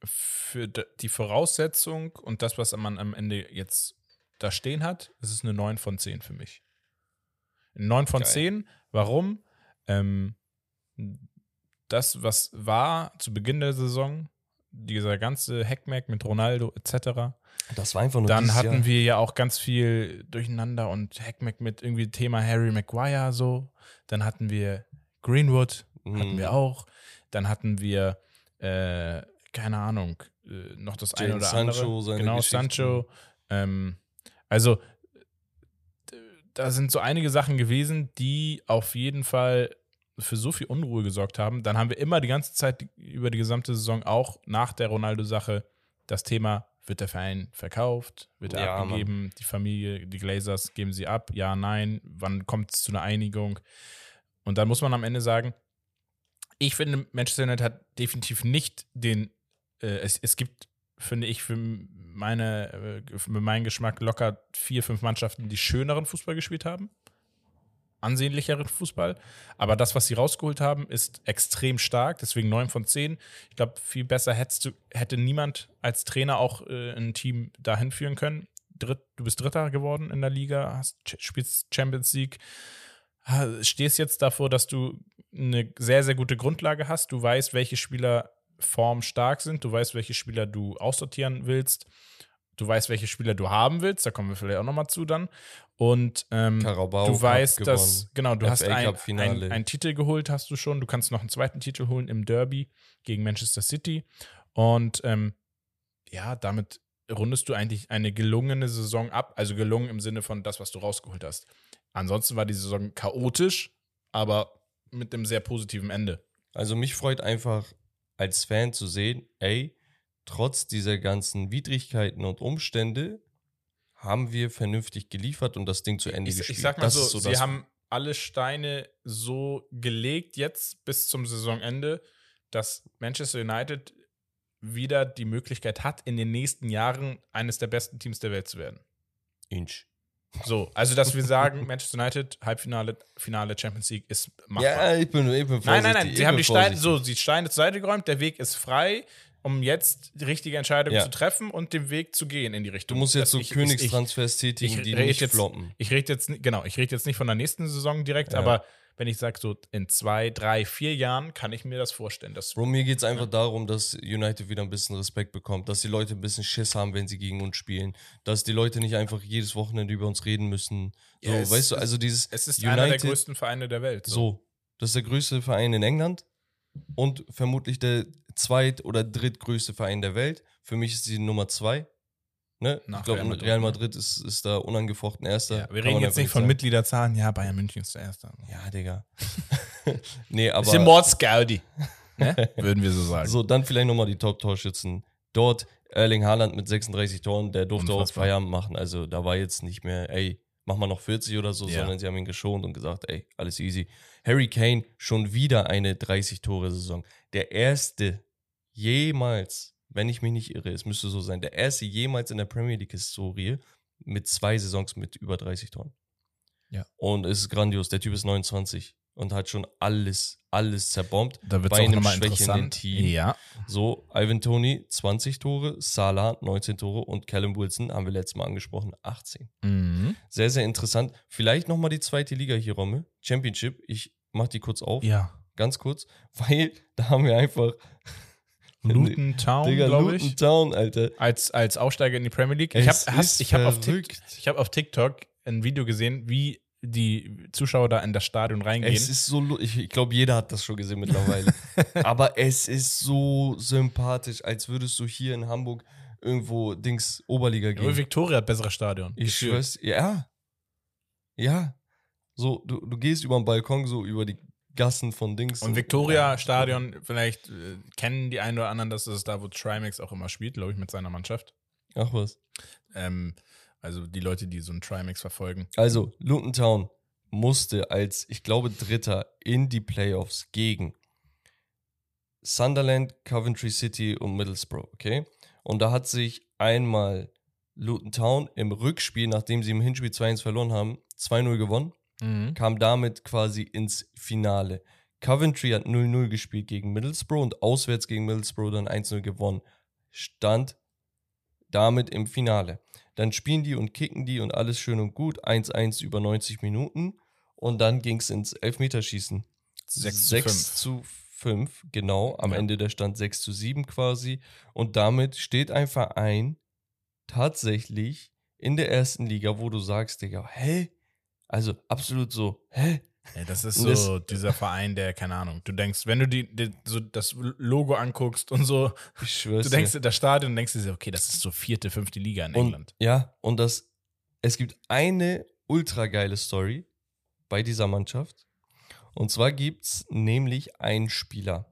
[SPEAKER 1] Für die Voraussetzung und das, was man am Ende jetzt da stehen hat, ist es eine 9 von 10 für mich. Eine 9 von
[SPEAKER 2] Geil.
[SPEAKER 1] 10. Warum? Ähm, das, was war zu Beginn der Saison, dieser ganze Hackmack mit Ronaldo etc.,
[SPEAKER 2] Das war einfach nur
[SPEAKER 1] dann hatten
[SPEAKER 2] Jahr.
[SPEAKER 1] wir ja auch ganz viel Durcheinander und Hackmack mit irgendwie Thema Harry Maguire so. Dann hatten wir Greenwood, hatten
[SPEAKER 2] Mhm.
[SPEAKER 1] wir auch. Dann hatten wir, äh, keine Ahnung, äh, noch das eine
[SPEAKER 2] Jadon
[SPEAKER 1] oder
[SPEAKER 2] Sancho,
[SPEAKER 1] andere.
[SPEAKER 2] seine
[SPEAKER 1] genau. Sancho. Ähm, also, da sind so einige Sachen gewesen, die auf jeden Fall für so viel Unruhe gesorgt haben. Dann haben wir immer die ganze Zeit über die gesamte Saison auch nach der Ronaldo-Sache das Thema, wird der Verein verkauft, wird er
[SPEAKER 2] Ja,
[SPEAKER 1] abgegeben, die Familie, die Glazers geben sie ab, ja, nein, wann kommt es zu einer Einigung? Und dann muss man am Ende sagen, ich finde, Manchester United hat definitiv nicht den, äh, es, es gibt, finde ich, für meine, äh, für meinen Geschmack locker vier, fünf Mannschaften, die schöneren Fußball gespielt haben. Ansehnlicheren Fußball. Aber das, was sie rausgeholt haben, ist extrem stark. Deswegen 9 von 10. Ich glaube, viel besser hättest du, hätte niemand als Trainer auch äh, ein Team dahin führen können. Dritt, du bist Dritter geworden in der Liga, hast, spielst Champions League, stehst jetzt davor, dass du eine sehr, sehr gute Grundlage hast. Du weißt, welche Spieler formstark sind. Du weißt, welche Spieler du aussortieren willst. Du weißt, welche Spieler du haben willst. Da kommen wir vielleicht auch nochmal zu dann. Und ähm, du weißt,
[SPEAKER 2] gewonnen.
[SPEAKER 1] dass, genau, du
[SPEAKER 2] FA
[SPEAKER 1] hast ein, ein, einen Titel geholt, hast du schon. Du kannst noch einen zweiten Titel holen im Derby gegen Manchester City. Und ähm, ja, damit rundest du eigentlich eine gelungene Saison ab. Also gelungen im Sinne von das, was du rausgeholt hast. Ansonsten war die Saison chaotisch, aber mit einem sehr positiven Ende.
[SPEAKER 2] Also mich freut einfach als Fan zu sehen, ey, trotz dieser ganzen Widrigkeiten und Umstände haben wir vernünftig geliefert und das Ding zu Ende
[SPEAKER 1] Ich,
[SPEAKER 2] gespielt.
[SPEAKER 1] ich sag mal
[SPEAKER 2] das
[SPEAKER 1] so,
[SPEAKER 2] so
[SPEAKER 1] sie haben alle Steine so gelegt jetzt bis zum Saisonende, dass Manchester United wieder die Möglichkeit hat, in den nächsten Jahren eines der besten Teams der Welt zu werden.
[SPEAKER 2] Inch.
[SPEAKER 1] So, also dass wir sagen, Manchester United, Halbfinale, Finale Champions League ist machbar.
[SPEAKER 2] Ja, ich bin, ich bin vorsichtig.
[SPEAKER 1] nein, nein, nein, sie haben die Steine, so, die Steine zur Seite geräumt, der Weg ist frei, um jetzt die richtige Entscheidung
[SPEAKER 2] Ja.
[SPEAKER 1] zu treffen und den Weg zu gehen in die
[SPEAKER 2] Du
[SPEAKER 1] Richtung.
[SPEAKER 2] musst jetzt
[SPEAKER 1] Das-
[SPEAKER 2] so
[SPEAKER 1] ich-
[SPEAKER 2] Königstransfers tätigen,
[SPEAKER 1] ich
[SPEAKER 2] die nicht
[SPEAKER 1] jetzt-
[SPEAKER 2] floppen.
[SPEAKER 1] Ich rede jetzt, genau, ich rede jetzt nicht von der nächsten Saison direkt,
[SPEAKER 2] Ja.
[SPEAKER 1] aber wenn ich sage, so in zwei, drei, vier Jahren kann ich mir das vorstellen. Dass,
[SPEAKER 2] Bro, mir geht es einfach darum, dass United wieder ein bisschen Respekt bekommt, dass die Leute ein bisschen Schiss haben, wenn sie gegen uns spielen, dass die Leute nicht einfach jedes Wochenende über uns reden müssen. So,
[SPEAKER 1] Ja, es
[SPEAKER 2] weißt du,
[SPEAKER 1] ist-
[SPEAKER 2] also dieses
[SPEAKER 1] es ist einer der größten Vereine der Welt.
[SPEAKER 2] So, das ist der größte Verein in England und vermutlich der zweit- oder drittgrößte Verein der Welt. Für mich ist sie Nummer zwei. Ne?
[SPEAKER 1] Nach
[SPEAKER 2] ich glaube,
[SPEAKER 1] Real
[SPEAKER 2] Real
[SPEAKER 1] Madrid,
[SPEAKER 2] Madrid, ist, ist da unangefochten Erster.
[SPEAKER 1] Ja, wir reden jetzt nicht von
[SPEAKER 2] sagen.
[SPEAKER 1] Mitgliederzahlen. Ja, Bayern München ist der Erste.
[SPEAKER 2] Ja, Digga. nee, aber.
[SPEAKER 1] Bisschen Mordsgaudi. ne? Würden wir so sagen.
[SPEAKER 2] So, dann vielleicht nochmal die Top-Torschützen. Dort Erling Haaland mit 36 Toren, der durfte auch
[SPEAKER 1] Unfassbar.
[SPEAKER 2] Feierabend machen. Also da war jetzt nicht mehr, ey, mach mal noch 40 oder so,
[SPEAKER 1] Ja.
[SPEAKER 2] sondern sie haben ihn geschont und gesagt, ey, alles easy. Harry Kane schon wieder eine 30-Tore-Saison. Der erste jemals, wenn ich mich nicht irre, es müsste so sein, der erste jemals in der Premier League-Historie mit zwei Saisons mit über 30 Toren.
[SPEAKER 1] Ja.
[SPEAKER 2] Und es ist grandios. Der Typ ist 29 und hat schon alles, alles zerbombt.
[SPEAKER 1] Da wird es auch nochmal interessant.
[SPEAKER 2] Team.
[SPEAKER 1] Ja.
[SPEAKER 2] So, Ivan Tony 20 Tore, Salah 19 Tore und Callum Wilson, haben wir letztes Mal angesprochen, 18.
[SPEAKER 1] Mhm.
[SPEAKER 2] Sehr, sehr interessant. Vielleicht nochmal die zweite Liga hier, Romme. Championship. Ich mach die kurz auf,
[SPEAKER 1] Ja.
[SPEAKER 2] ganz kurz, weil da haben wir einfach
[SPEAKER 1] Luton Town, glaube
[SPEAKER 2] Luton
[SPEAKER 1] ich.
[SPEAKER 2] Town, Alter.
[SPEAKER 1] Als, als Aufsteiger in die Premier League. Ich habe hab auf, Tik-
[SPEAKER 2] verrückt.
[SPEAKER 1] ich hab auf TikTok ein Video gesehen, wie die Zuschauer da in das Stadion reingehen.
[SPEAKER 2] Es ist so, ich, glaube, jeder hat das schon gesehen mittlerweile. Aber es ist so sympathisch, als würdest du hier in Hamburg irgendwo Dings Oberliga
[SPEAKER 1] Aber
[SPEAKER 2] gehen.
[SPEAKER 1] Victoria hat besseres Stadion.
[SPEAKER 2] Ich schwör's, ja. Ja. So, du, du gehst über den Balkon, so über die Gassen von Dings.
[SPEAKER 1] Und Victoria Stadion, vielleicht äh, kennen die einen oder anderen, dass es da, wo Trimax auch immer spielt, glaube ich, mit seiner Mannschaft.
[SPEAKER 2] Ach was.
[SPEAKER 1] Ähm, also die Leute, die so einen Trimax verfolgen.
[SPEAKER 2] Also, Luton Town musste als, ich glaube, Dritter in die Playoffs gegen Sunderland, Coventry City und Middlesbrough, okay? Und da hat sich einmal Luton Town im Rückspiel, nachdem sie im Hinspiel 2-1 verloren haben, 2-0 gewonnen.
[SPEAKER 1] Mhm.
[SPEAKER 2] kam damit quasi ins Finale. Coventry hat 0-0 gespielt gegen Middlesbrough und auswärts gegen Middlesbrough dann 1-0 gewonnen. Stand damit im Finale. Dann spielen die und kicken die und alles schön und gut. 1-1 über 90 Minuten und dann ging es ins Elfmeterschießen.
[SPEAKER 1] 6 zu
[SPEAKER 2] 6
[SPEAKER 1] 5.
[SPEAKER 2] zu 5, genau. Am
[SPEAKER 1] Ja.
[SPEAKER 2] Ende der Stand 6 zu 7 quasi. Und damit steht ein Verein tatsächlich in der ersten Liga, wo du sagst, Digga, hä? Also absolut so, hä?
[SPEAKER 1] Ja, das ist
[SPEAKER 2] Und
[SPEAKER 1] so dieser Verein, der, keine Ahnung, du denkst, wenn du die, die, so das Logo anguckst und so, du denkst, das Stadion, denkst du dir, okay, das ist so vierte, fünfte Liga in
[SPEAKER 2] dir.
[SPEAKER 1] England.
[SPEAKER 2] Und, ja, und das, es gibt eine ultra geile Story bei dieser Mannschaft. Und zwar gibt's nämlich einen Spieler.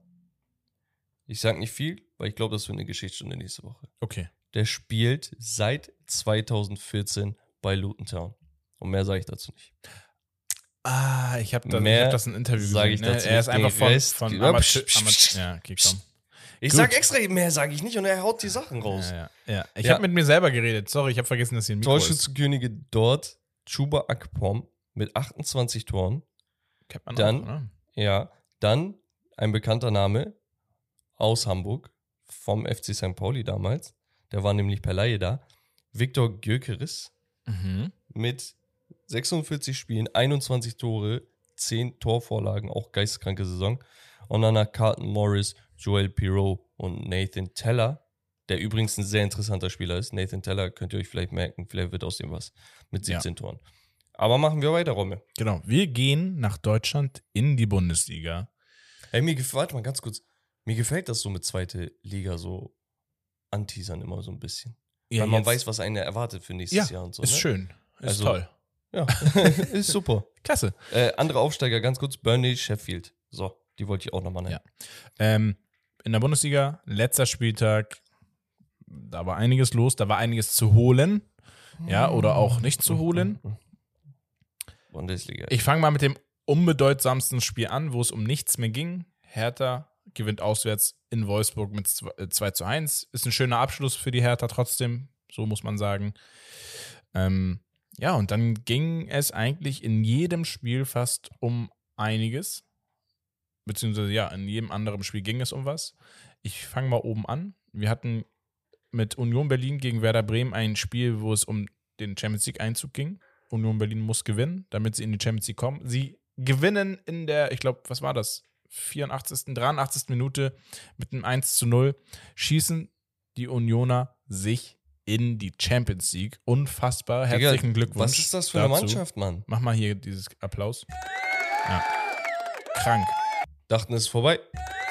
[SPEAKER 2] Ich sag nicht viel, weil ich glaube, das wird eine Geschichtsstunde nächste Woche.
[SPEAKER 1] Okay.
[SPEAKER 2] Der spielt seit 2014 bei Luton Town. Und mehr sage ich dazu nicht.
[SPEAKER 1] Ah, ich habe da, ich hab das in einem Interview
[SPEAKER 2] sag ich
[SPEAKER 1] gesehen. Ne?
[SPEAKER 2] dazu
[SPEAKER 1] Er ist einfach von,
[SPEAKER 2] Rest-
[SPEAKER 1] von
[SPEAKER 2] Ja,
[SPEAKER 1] Amateur, Amateur. Ja, okay, komm.
[SPEAKER 2] Ich
[SPEAKER 1] Gut.
[SPEAKER 2] sag extra, mehr sage ich nicht und er haut die Sachen raus.
[SPEAKER 1] Ja, ja, ja. Ich
[SPEAKER 2] Ja.
[SPEAKER 1] habe mit mir selber geredet. Sorry, ich habe vergessen, dass hier ein Mikro.
[SPEAKER 2] Torschützenkönige dort, Chuba Akpom mit 28 Toren.
[SPEAKER 1] Kennt man
[SPEAKER 2] Dann-
[SPEAKER 1] auch, ne?
[SPEAKER 2] Ja, dann ein bekannter Name aus Hamburg, vom FC St. Pauli damals. Der war nämlich per Laie da. Viktor Gyökeres
[SPEAKER 1] Mhm.
[SPEAKER 2] mit 46 Spielen, 21 Tore, 10 Torvorlagen, auch geisteskranke Saison. Und dann nach Carlton Morris, Joel Pirot und Nathan Teller, der übrigens ein sehr interessanter Spieler ist. Nathan Teller könnt ihr euch vielleicht merken, vielleicht wird aus dem was mit
[SPEAKER 1] Ja.
[SPEAKER 2] 17 Toren. Aber machen wir weiter, Romme.
[SPEAKER 1] Genau. Wir gehen nach Deutschland in die Bundesliga.
[SPEAKER 2] Ey, mir gefällt, warte mal ganz kurz. Mir gefällt das so mit zweite Liga so anteasern immer so ein bisschen.
[SPEAKER 1] Ja,
[SPEAKER 2] Weil man
[SPEAKER 1] jetzt-
[SPEAKER 2] weiß, was einen erwartet für nächstes
[SPEAKER 1] ja,
[SPEAKER 2] Jahr und so.
[SPEAKER 1] ist
[SPEAKER 2] ne?
[SPEAKER 1] schön. Ist
[SPEAKER 2] Also-
[SPEAKER 1] toll.
[SPEAKER 2] Ja, ist super.
[SPEAKER 1] Klasse.
[SPEAKER 2] Äh, andere Aufsteiger, ganz kurz, Burnley, Sheffield. So, die wollte ich auch nochmal nennen.
[SPEAKER 1] Ja. Ähm, in der Bundesliga, letzter Spieltag, da war einiges los, da war einiges zu holen. Ja, oder auch nicht zu holen.
[SPEAKER 2] Bundesliga.
[SPEAKER 1] Ich fange mal mit dem unbedeutsamsten Spiel an, wo es um nichts mehr ging. Hertha gewinnt auswärts in Wolfsburg mit 2 äh, 2 zu 1. Ist ein schöner Abschluss für die Hertha trotzdem, so muss man sagen. Ähm, ja, und dann ging es eigentlich in jedem Spiel fast um einiges. Beziehungsweise ja, in jedem anderen Spiel ging es um was. Ich fange mal oben an. Wir hatten mit Union Berlin gegen Werder Bremen ein Spiel, wo es um den Champions League Einzug ging. Union Berlin muss gewinnen, damit sie in die Champions League kommen. Sie gewinnen in der, ich glaube, was war das? 84., 83. Minute mit einem 1 zu 0. Schießen die Unioner sich in die Champions League. Unfassbar.
[SPEAKER 2] Digga,
[SPEAKER 1] Herzlichen Glückwunsch.
[SPEAKER 2] Was ist das für eine
[SPEAKER 1] dazu.
[SPEAKER 2] Mannschaft, Mann?
[SPEAKER 1] Mach mal hier dieses Applaus. Ja. Krank.
[SPEAKER 2] Dachten, es ist vorbei.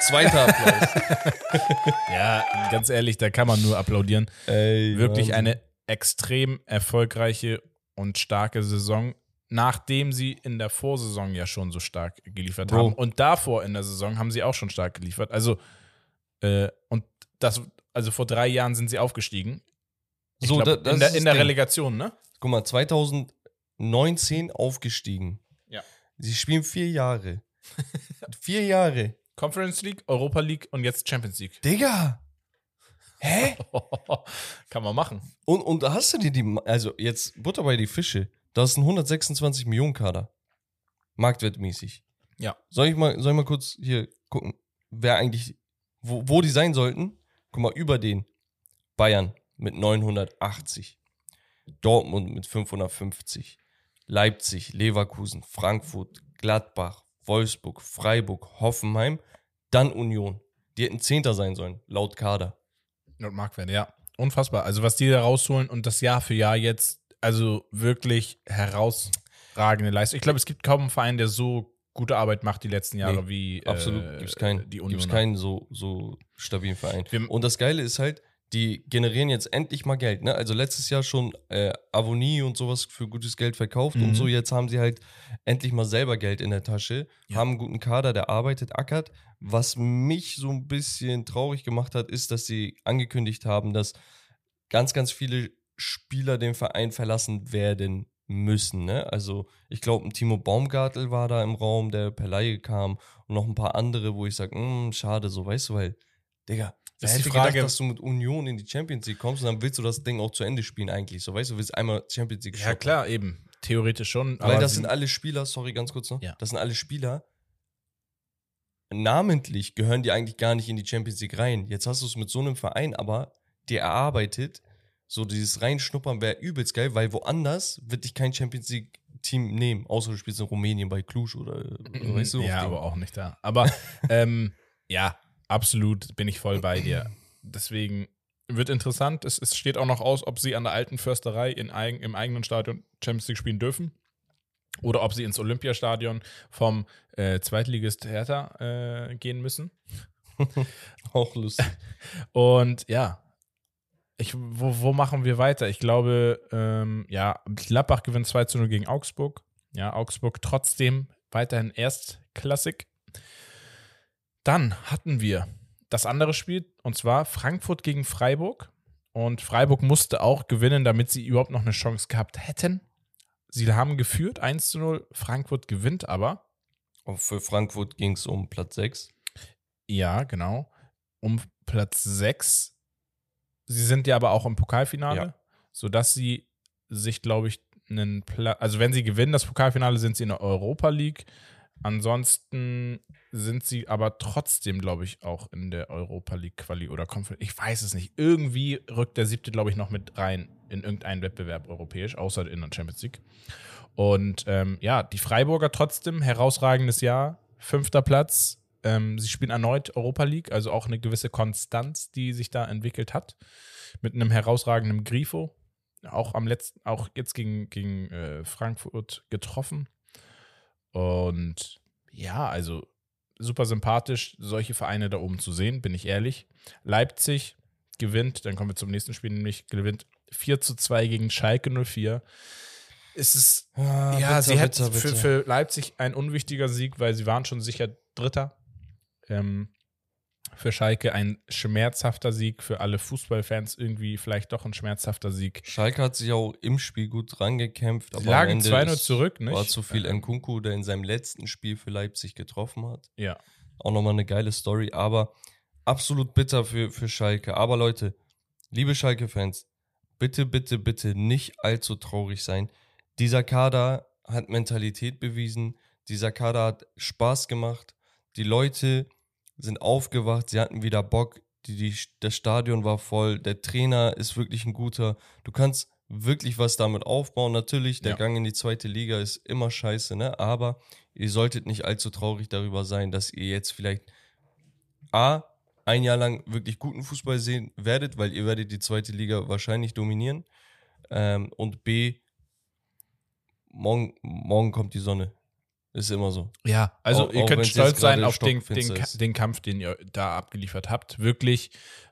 [SPEAKER 2] Zweiter Applaus.
[SPEAKER 1] Ja, ganz ehrlich, da kann man nur applaudieren.
[SPEAKER 2] Ey,
[SPEAKER 1] Wirklich
[SPEAKER 2] Wahnsinn.
[SPEAKER 1] eine extrem erfolgreiche und starke Saison, nachdem sie in der Vorsaison ja schon so stark geliefert
[SPEAKER 2] Bro.
[SPEAKER 1] haben. Und davor in der Saison haben sie auch schon stark geliefert. Also, äh, und das, also vor drei Jahren sind sie aufgestiegen. Ich
[SPEAKER 2] So,
[SPEAKER 1] glaub,
[SPEAKER 2] da-
[SPEAKER 1] in der, in der. Relegation, ne?
[SPEAKER 2] Guck mal, 2019 aufgestiegen.
[SPEAKER 1] Ja.
[SPEAKER 2] Sie spielen vier Jahre. vier Jahre.
[SPEAKER 1] Conference League, Europa League und jetzt Champions League.
[SPEAKER 2] Digga! Hä?
[SPEAKER 1] Kann man machen.
[SPEAKER 2] Und, und da hast du dir die, also jetzt Butter bei die Fische. Das ist ein 126 Millionen Kader. Marktwertmäßig.
[SPEAKER 1] Ja.
[SPEAKER 2] Soll ich mal, soll ich mal kurz hier gucken, wer eigentlich, wo, wo die sein sollten? Guck mal, über den Bayern mit 980, Dortmund mit 550, Leipzig, Leverkusen, Frankfurt, Gladbach, Wolfsburg, Freiburg, Hoffenheim, dann Union. Die hätten Zehnter sein sollen, laut Kader.
[SPEAKER 1] Und Marktwert, ja. Unfassbar. Also, was die da rausholen und das Jahr für Jahr jetzt, also wirklich herausragende Leistung. Ich glaube, es gibt kaum einen Verein, der so gute Arbeit macht die letzten Jahre
[SPEAKER 2] Nee,
[SPEAKER 1] wie
[SPEAKER 2] Absolut,
[SPEAKER 1] äh,
[SPEAKER 2] gibt's keinen,
[SPEAKER 1] die Union.
[SPEAKER 2] gibt's keinen so, so stabilen Verein.
[SPEAKER 1] Wir-
[SPEAKER 2] Und das Geile ist halt, die generieren jetzt endlich mal Geld. Ne? Also letztes Jahr schon äh, Avonie und sowas für gutes Geld verkauft
[SPEAKER 1] Mhm.
[SPEAKER 2] und so. Jetzt haben sie halt endlich mal selber Geld in der Tasche,
[SPEAKER 1] Ja.
[SPEAKER 2] haben einen guten Kader, der arbeitet, ackert. Was mich so ein bisschen traurig gemacht hat, ist, dass sie angekündigt haben, dass ganz, ganz viele Spieler den Verein verlassen werden müssen. Ne? Also ich glaube, ein Timo Baumgartel war da im Raum, der per Laie kam und noch ein paar andere, wo ich sage, schade, so weißt du, weil, Digga, wer
[SPEAKER 1] Ist die Frage-
[SPEAKER 2] gedacht, dass du mit Union in die Champions League kommst und dann willst du das Ding auch zu Ende spielen eigentlich. So weißt du, willst einmal Champions League
[SPEAKER 1] Ja,
[SPEAKER 2] shoppen.
[SPEAKER 1] klar, eben. Theoretisch schon.
[SPEAKER 2] Weil das sind alle Spieler, sorry, ganz kurz noch.
[SPEAKER 1] Ja.
[SPEAKER 2] Das sind alle Spieler, namentlich gehören die eigentlich gar nicht in die Champions League rein. Jetzt hast du es mit so einem Verein aber dir erarbeitet, so dieses Reinschnuppern wäre übelst geil, weil woanders wird dich kein Champions League Team nehmen, außer du spielst in Rumänien bei Cluj oder äh, weißt du.
[SPEAKER 1] ja, aber auch nicht da. Aber ähm, ja, absolut bin ich voll bei dir. Deswegen wird interessant. Es, es steht auch noch aus, ob sie an der alten Försterei in eigen, im eigenen Stadion Champions League spielen dürfen. Oder ob sie ins Olympiastadion vom äh, Zweitligist Hertha äh, gehen müssen.
[SPEAKER 2] auch lustig.
[SPEAKER 1] Und ja, ich, wo, wo machen wir weiter? Ich glaube, ähm, ja, Gladbach gewinnt 2 zu 0 gegen Augsburg. Ja, Augsburg trotzdem weiterhin erstklassig. Dann hatten wir das andere Spiel, und zwar Frankfurt gegen Freiburg. Und Freiburg musste auch gewinnen, damit sie überhaupt noch eine Chance gehabt hätten. Sie haben geführt, 1 zu 0. Frankfurt gewinnt aber.
[SPEAKER 2] Und für Frankfurt ging es um Platz 6.
[SPEAKER 1] Ja, genau. Um Platz 6. Sie sind ja aber auch im Pokalfinale,
[SPEAKER 2] Ja.
[SPEAKER 1] sodass sie sich, glaube ich, einen Platz. Also, wenn sie gewinnen, das Pokalfinale, sind sie in der Europa League. Ansonsten sind sie aber trotzdem, glaube ich, auch in der Europa League Quali oder Conference. Ich weiß es nicht. Irgendwie rückt der siebte, glaube ich, noch mit rein in irgendeinen Wettbewerb europäisch, außer in der Champions League. Und ähm, ja, die Freiburger trotzdem, herausragendes Jahr, fünfter Platz. Ähm, sie spielen erneut Europa League, also auch eine gewisse Konstanz, die sich da entwickelt hat. Mit einem herausragenden Grifo. Auch am letzten, auch jetzt gegen, gegen äh, Frankfurt getroffen. Und ja, also super sympathisch, solche Vereine da oben zu sehen, bin ich ehrlich. Leipzig gewinnt, dann kommen wir zum nächsten Spiel, nämlich gewinnt 4 zu 2 gegen Schalke 04. Es ist
[SPEAKER 2] Ah,
[SPEAKER 1] ja,
[SPEAKER 2] bitter,
[SPEAKER 1] sie hätten für, für Leipzig ein unwichtiger Sieg, weil sie waren schon sicher Dritter. Ähm, für Schalke ein schmerzhafter Sieg, für alle Fußballfans irgendwie vielleicht doch ein schmerzhafter Sieg.
[SPEAKER 2] Schalke hat sich auch im Spiel gut rangekämpft.
[SPEAKER 1] Sie
[SPEAKER 2] aber am
[SPEAKER 1] lagen
[SPEAKER 2] Ende
[SPEAKER 1] 2-0
[SPEAKER 2] ist-
[SPEAKER 1] zurück, nicht?
[SPEAKER 2] War zu viel Nkunku, der in seinem letzten Spiel für Leipzig getroffen hat.
[SPEAKER 1] Ja.
[SPEAKER 2] Auch nochmal eine geile Story, aber absolut bitter für, für Schalke. Aber Leute, liebe Schalke-Fans, bitte, bitte, bitte nicht allzu traurig sein. Dieser Kader hat Mentalität bewiesen. Dieser Kader hat Spaß gemacht. Die Leute sind aufgewacht. Sie hatten wieder Bock. Die, die, das Stadion war voll. Der Trainer ist wirklich ein guter. Du kannst wirklich was damit aufbauen. Natürlich, der
[SPEAKER 1] Ja.
[SPEAKER 2] Gang in die zweite Liga ist immer scheiße, ne? Aber ihr solltet nicht allzu traurig darüber sein, dass ihr jetzt vielleicht A, ein Jahr lang wirklich guten Fußball sehen werdet, weil ihr werdet die zweite Liga wahrscheinlich dominieren. Ähm, und B, morgen, morgen kommt die Sonne. Ist immer so.
[SPEAKER 1] Ja, also
[SPEAKER 2] Auch-
[SPEAKER 1] ihr könnt stolz sein auf den, den, den Kampf, den ihr da abgeliefert habt. Wirklich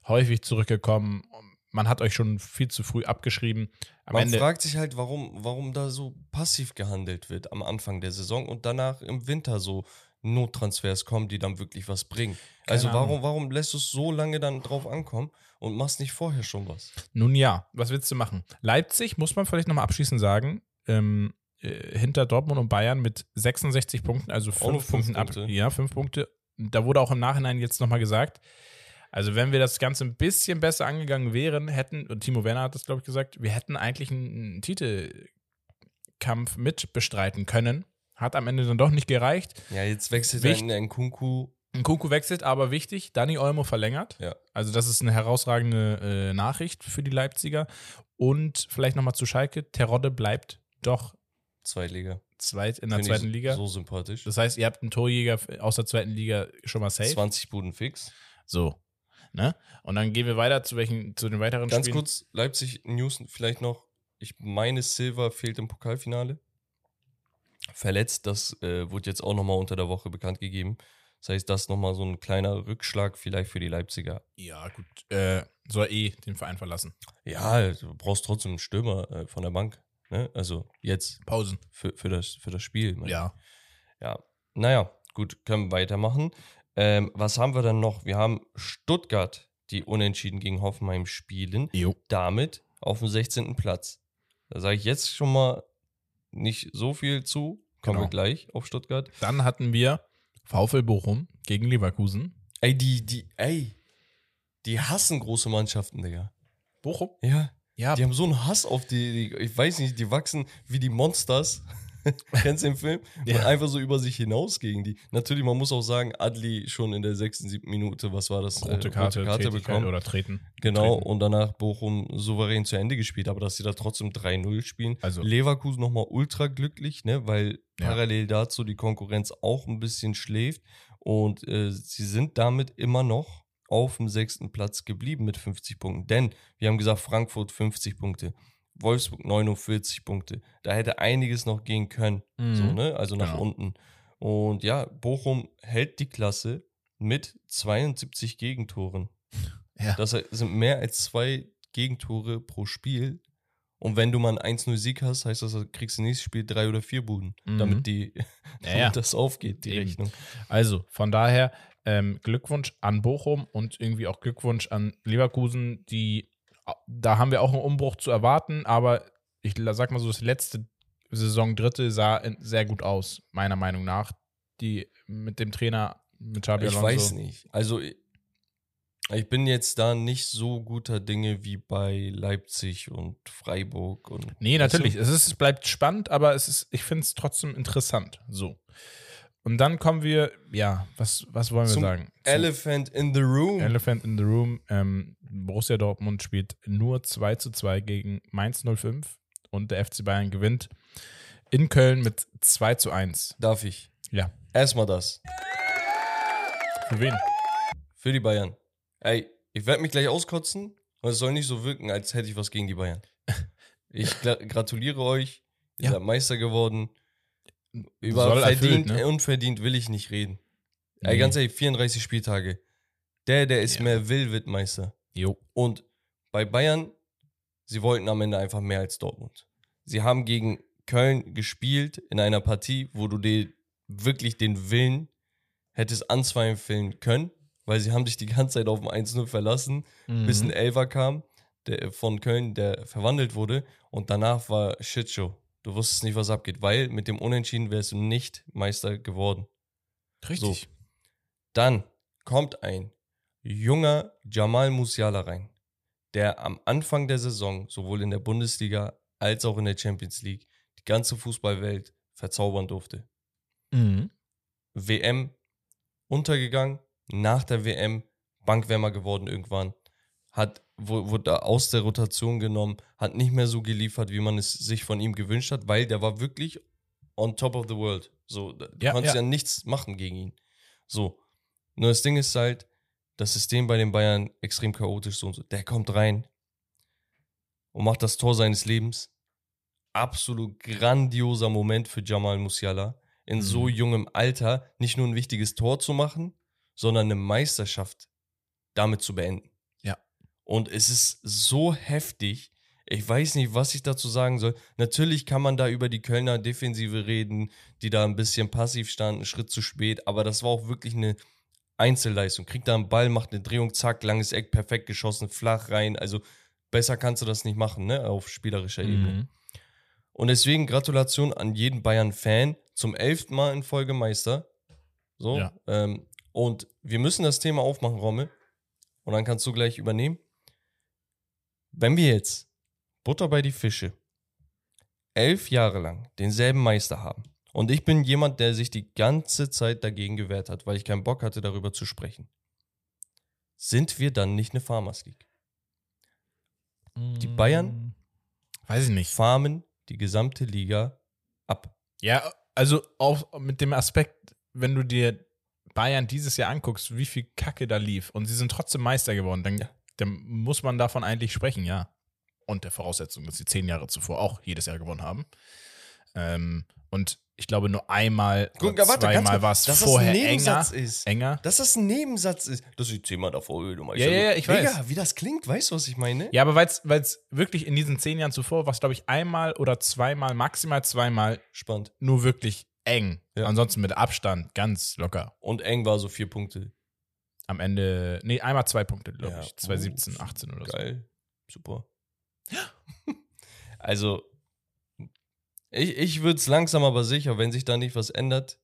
[SPEAKER 1] häufig zurückgekommen. Man hat euch schon viel zu früh abgeschrieben. Am
[SPEAKER 2] Man
[SPEAKER 1] Ende,
[SPEAKER 2] fragt sich halt, warum, warum da so passiv gehandelt wird am Anfang der Saison und danach im Winter so Nottransfers kommen, die dann wirklich was bringen. also
[SPEAKER 1] Ahnung.
[SPEAKER 2] warum, warum lässt du es so lange dann drauf ankommen und machst nicht vorher schon was?
[SPEAKER 1] nun ja, was willst du machen? Leipzig, muss man vielleicht nochmal abschließend sagen, ähm, äh, hinter Dortmund und Bayern mit 66 Punkten, also fünf Punkten ab.
[SPEAKER 2] Punkte.
[SPEAKER 1] Ja, fünf Punkte. Da wurde auch im Nachhinein jetzt nochmal gesagt, also wenn wir das Ganze ein bisschen besser angegangen wären, hätten, und Timo Werner hat das, glaube ich, gesagt, wir hätten eigentlich einen, Titelkampf mit bestreiten können. Hat am Ende dann doch nicht gereicht.
[SPEAKER 2] Ja, jetzt wechselt
[SPEAKER 1] Wicht-
[SPEAKER 2] er in Kunku.
[SPEAKER 1] Nkunku wechselt, aber wichtig, Dani Olmo verlängert.
[SPEAKER 2] Ja.
[SPEAKER 1] Also das ist eine herausragende äh, Nachricht für die Leipziger. Und vielleicht nochmal zu Schalke, Terodde bleibt doch
[SPEAKER 2] Zweitliga.
[SPEAKER 1] zweit in der
[SPEAKER 2] Find
[SPEAKER 1] zweiten Liga.
[SPEAKER 2] So sympathisch.
[SPEAKER 1] Das heißt, ihr habt einen Torjäger aus der zweiten Liga schon mal safe.
[SPEAKER 2] 20 Buden fix.
[SPEAKER 1] So. Ne? Und dann gehen wir weiter zu welchen, zu den weiteren
[SPEAKER 2] Ganz
[SPEAKER 1] Spielen.
[SPEAKER 2] kurz, Leipzig News vielleicht noch. Ich meine, Silva fehlt im Pokalfinale. Verletzt, das äh, wurde jetzt auch nochmal unter der Woche bekannt gegeben. Das heißt, das nochmal so ein kleiner Rückschlag vielleicht für die Leipziger.
[SPEAKER 1] Ja, gut. Äh, soll eh den Verein verlassen.
[SPEAKER 2] Ja, du brauchst trotzdem einen Stürmer äh, von der Bank. Ne? Also jetzt
[SPEAKER 1] Pausen.
[SPEAKER 2] für, für, das, für das Spiel. meine
[SPEAKER 1] Ja.
[SPEAKER 2] Ja, naja, gut, können wir weitermachen. Ähm, was haben wir dann noch? Wir haben Stuttgart, die unentschieden gegen Hoffenheim spielen,
[SPEAKER 1] Jo.
[SPEAKER 2] damit auf dem 16. Platz. Da sage ich jetzt schon mal nicht so viel zu. Kommen
[SPEAKER 1] Genau.
[SPEAKER 2] wir gleich auf Stuttgart.
[SPEAKER 1] Dann hatten wir VfL Bochum gegen Leverkusen.
[SPEAKER 2] Ey, die, die, ey, die hassen große Mannschaften, Digga.
[SPEAKER 1] Bochum?
[SPEAKER 2] Ja,
[SPEAKER 1] Ja,
[SPEAKER 2] die haben so einen Hass auf die, die ich weiß nicht, die wachsen wie die Monsters. Kennst du den Film?
[SPEAKER 1] Ja.
[SPEAKER 2] Und einfach so über sich hinaus gegen die. Natürlich, man muss auch sagen, Adli schon in der sechsten, siebten Minute, was war das?
[SPEAKER 1] rote
[SPEAKER 2] Äh,
[SPEAKER 1] Karte, Tätigkeit
[SPEAKER 2] bekommen.
[SPEAKER 1] oder treten.
[SPEAKER 2] Genau,
[SPEAKER 1] Treten.
[SPEAKER 2] und danach Bochum souverän zu Ende gespielt, aber dass sie da trotzdem 3-0 spielen.
[SPEAKER 1] Also-
[SPEAKER 2] Leverkusen nochmal ultra glücklich, ne, weil
[SPEAKER 1] Ja.
[SPEAKER 2] parallel dazu die Konkurrenz auch ein bisschen schläft und äh, sie sind damit immer noch auf dem sechsten Platz geblieben mit 50 Punkten. Denn wir haben gesagt, Frankfurt 50 Punkte, Wolfsburg 49 Punkte. Da hätte einiges noch gehen können,
[SPEAKER 1] Mhm.
[SPEAKER 2] so, ne? also nach
[SPEAKER 1] Genau.
[SPEAKER 2] unten. Und ja, Bochum hält die Klasse mit 72 Gegentoren.
[SPEAKER 1] Ja.
[SPEAKER 2] Das sind mehr als zwei Gegentore pro Spiel. Und wenn du mal einen 1-0-Sieg hast, heißt das, du kriegst du nächstes Spiel drei oder vier Buden,
[SPEAKER 1] Mhm.
[SPEAKER 2] damit, die,
[SPEAKER 1] Ja,
[SPEAKER 2] damit
[SPEAKER 1] ja.
[SPEAKER 2] das aufgeht, die
[SPEAKER 1] Eben.
[SPEAKER 2] Rechnung.
[SPEAKER 1] Also von daher ähm, Glückwunsch an Bochum und irgendwie auch Glückwunsch an Leverkusen, die da haben wir auch einen Umbruch zu erwarten, aber ich sag mal so, das letzte Saison Dritte sah sehr gut aus, meiner Meinung nach. Die mit dem Trainer, mit Xabi
[SPEAKER 2] Ich
[SPEAKER 1] Alonso.
[SPEAKER 2] weiß nicht. Also ich, ich bin jetzt da nicht so guter Dinge wie bei Leipzig und Freiburg. Und,
[SPEAKER 1] Nee, natürlich. Es, ist, es bleibt spannend, aber es ist, ich finde es trotzdem interessant. So. Und dann kommen wir, ja, was, was wollen wir
[SPEAKER 2] Zum
[SPEAKER 1] sagen? Zum
[SPEAKER 2] Elephant in the Room.
[SPEAKER 1] Elephant in the Room. Ähm, Borussia Dortmund spielt nur 2 zu 2 gegen Mainz 05 und der FC Bayern gewinnt in Köln mit 2 zu 1.
[SPEAKER 2] Darf ich?
[SPEAKER 1] Ja.
[SPEAKER 2] Erstmal das.
[SPEAKER 1] Für wen?
[SPEAKER 2] Für die Bayern. Ey, ich werde mich gleich auskotzen und es soll nicht so wirken, als hätte ich was gegen die Bayern. Ich gra gratuliere euch. Ihr
[SPEAKER 1] Ja.
[SPEAKER 2] seid Meister geworden. Über
[SPEAKER 1] Soll erfüllt,
[SPEAKER 2] verdient,
[SPEAKER 1] ne?
[SPEAKER 2] unverdient will ich nicht reden.
[SPEAKER 1] Nee.
[SPEAKER 2] Ey, ganz ehrlich, 34 Spieltage. Der, der es
[SPEAKER 1] Ja.
[SPEAKER 2] mehr will, wird Meister.
[SPEAKER 1] Jo.
[SPEAKER 2] Und bei Bayern, sie wollten am Ende einfach mehr als Dortmund. Sie haben gegen Köln gespielt in einer Partie, wo du dir wirklich den Willen hättest anzweifeln können, weil sie haben sich die ganze Zeit auf ein 1-0 verlassen, bis ein
[SPEAKER 1] Mhm.
[SPEAKER 2] Elfer kam der, von Köln, der verwandelt wurde und danach war Shitshow. Du wusstest nicht, was abgeht, weil mit dem Unentschieden wärst du nicht Meister geworden.
[SPEAKER 1] Richtig.
[SPEAKER 2] Dann kommt ein junger Jamal Musiala rein, der am Anfang der Saison sowohl in der Bundesliga als auch in der Champions League die ganze Fußballwelt verzaubern durfte.
[SPEAKER 1] Mhm.
[SPEAKER 2] WM untergegangen, nach der WM Bankwärmer geworden irgendwann, hat wu- wurde aus der Rotation genommen, hat nicht mehr so geliefert, wie man es sich von ihm gewünscht hat, weil der war wirklich on top of the world. So, du
[SPEAKER 1] Ja,
[SPEAKER 2] konntest
[SPEAKER 1] ja.
[SPEAKER 2] ja. nichts machen gegen ihn. So. Nur das Ding ist halt, das System bei den Bayern extrem chaotisch so und so. Der kommt rein und macht das Tor seines Lebens. Absolut grandioser Moment für Jamal Musiala. in so
[SPEAKER 1] Mhm.
[SPEAKER 2] jungem Alter nicht nur ein wichtiges Tor zu machen, sondern eine Meisterschaft damit zu beenden. Und es ist so heftig. Ich weiß nicht, was ich dazu sagen soll. Natürlich kann man da über die Kölner Defensive reden, die da ein bisschen passiv standen, einen Schritt zu spät, aber das war auch wirklich eine Einzelleistung. Kriegt da einen Ball, macht eine Drehung, zack, langes Eck, perfekt geschossen, flach rein. Also besser kannst du das nicht machen, ne, auf spielerischer Ebene.
[SPEAKER 1] Mhm.
[SPEAKER 2] Und deswegen Gratulation an jeden Bayern-Fan zum elften Mal in Folge Meister. So.
[SPEAKER 1] Ja.
[SPEAKER 2] Ähm, und wir müssen das Thema aufmachen, Rommel. Und dann kannst du gleich übernehmen. Wenn wir jetzt Butter bei die Fische elf Jahre lang denselben Meister haben und ich bin jemand, der sich die ganze Zeit dagegen gewehrt hat, weil ich keinen Bock hatte, darüber zu sprechen, sind wir dann nicht eine Farmers League? Die Bayern?
[SPEAKER 1] Weiß ich nicht.
[SPEAKER 2] Farmen die gesamte Liga ab.
[SPEAKER 1] Ja, also auch mit dem Aspekt, wenn du dir Bayern dieses Jahr anguckst, wie viel Kacke da lief und sie sind trotzdem Meister geworden, dann,
[SPEAKER 2] Ja.
[SPEAKER 1] Dann muss man davon eigentlich sprechen, ja. Und der Voraussetzung, dass sie zehn Jahre zuvor auch jedes Jahr gewonnen haben. Ähm, und ich glaube, nur einmal
[SPEAKER 2] Guck,
[SPEAKER 1] oder
[SPEAKER 2] warte,
[SPEAKER 1] zweimal war es
[SPEAKER 2] dass das
[SPEAKER 1] vorher
[SPEAKER 2] ein Nebensatz
[SPEAKER 1] enger.
[SPEAKER 2] ist.
[SPEAKER 1] Enger.
[SPEAKER 2] Dass das ein Nebensatz ist. Das ist zehnmal davor, du meinst
[SPEAKER 1] Ja, ja, ja, ich weiß.
[SPEAKER 2] Digga, wie das klingt, weißt du, was ich meine?
[SPEAKER 1] Ja, aber weil es wirklich in diesen zehn Jahren zuvor war, es, glaube ich, einmal oder zweimal, maximal zweimal
[SPEAKER 2] Spannend.
[SPEAKER 1] nur wirklich eng.
[SPEAKER 2] Ja.
[SPEAKER 1] Ansonsten mit Abstand ganz locker.
[SPEAKER 2] Und eng war so vier Punkte.
[SPEAKER 1] Am Ende, nee, einmal zwei Punkte, glaube
[SPEAKER 2] Ja,
[SPEAKER 1] ich. 2017,
[SPEAKER 2] uh,
[SPEAKER 1] 18 oder so.
[SPEAKER 2] Geil. Super. also, ich, ich würde es langsam aber sicher, wenn sich da nicht was ändert,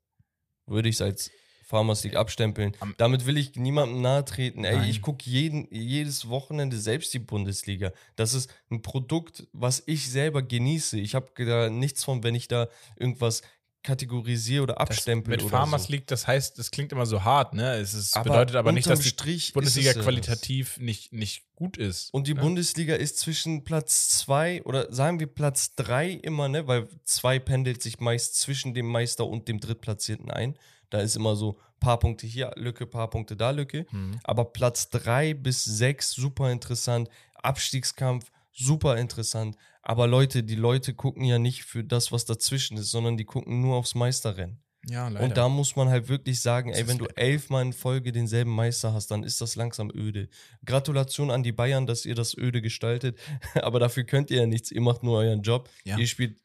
[SPEAKER 2] würde ich es als Farmers League abstempeln.
[SPEAKER 1] Am-
[SPEAKER 2] Damit will ich niemandem nahe treten. Ey,
[SPEAKER 1] Nein.
[SPEAKER 2] ich gucke jedes Wochenende selbst die Bundesliga. Das ist ein Produkt, was ich selber genieße. Ich habe da nichts von, wenn ich da irgendwas kategorisiere oder
[SPEAKER 1] Das
[SPEAKER 2] abstempel
[SPEAKER 1] mit
[SPEAKER 2] oder
[SPEAKER 1] Farmers
[SPEAKER 2] so.
[SPEAKER 1] League, das heißt, das klingt immer so hart, ne? Es ist,
[SPEAKER 2] Aber
[SPEAKER 1] bedeutet aber nicht, dass die
[SPEAKER 2] Strich
[SPEAKER 1] Bundesliga
[SPEAKER 2] es das.
[SPEAKER 1] qualitativ nicht, nicht gut ist.
[SPEAKER 2] Und die
[SPEAKER 1] ne?
[SPEAKER 2] Bundesliga ist zwischen Platz zwei oder sagen wir Platz drei immer, ne? Weil zwei pendelt sich meist zwischen dem Meister und dem Drittplatzierten ein. Da ist immer so paar Punkte hier Lücke, paar Punkte da Lücke.
[SPEAKER 1] Mhm.
[SPEAKER 2] Aber Platz drei bis sechs super interessant. Abstiegskampf super interessant. Aber Leute, die Leute gucken ja nicht für das, was dazwischen ist, sondern die gucken nur aufs Meisterrennen.
[SPEAKER 1] Ja, leider.
[SPEAKER 2] Und da muss man halt wirklich sagen, ey, wenn du elfmal in Folge denselben Meister hast, dann ist das langsam öde. Gratulation an die Bayern, dass ihr das öde gestaltet. Aber dafür könnt ihr ja nichts. Ihr macht nur euren Job.
[SPEAKER 1] Ja.
[SPEAKER 2] Ihr spielt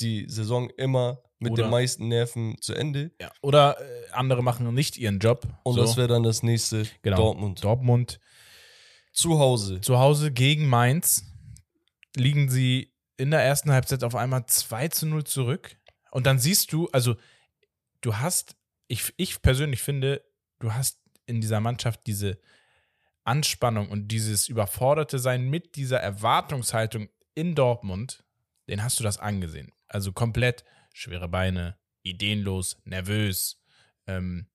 [SPEAKER 2] die Saison immer mit
[SPEAKER 1] Oder-
[SPEAKER 2] den meisten Nerven zu Ende.
[SPEAKER 1] ja. Oder äh, andere machen nicht ihren Job.
[SPEAKER 2] Und
[SPEAKER 1] so.
[SPEAKER 2] das wäre dann das nächste
[SPEAKER 1] genau.
[SPEAKER 2] Dortmund.
[SPEAKER 1] Dortmund
[SPEAKER 2] Zu Hause.
[SPEAKER 1] zu Hause gegen Mainz liegen sie in der ersten Halbzeit auf einmal 2 zu 0 zurück. Und dann siehst du, also du hast, ich, ich persönlich finde, du hast in dieser Mannschaft diese Anspannung und dieses überforderte Sein mit dieser Erwartungshaltung in Dortmund, den hast du das angesehen. Also komplett schwere Beine, ideenlos, nervös, ähm,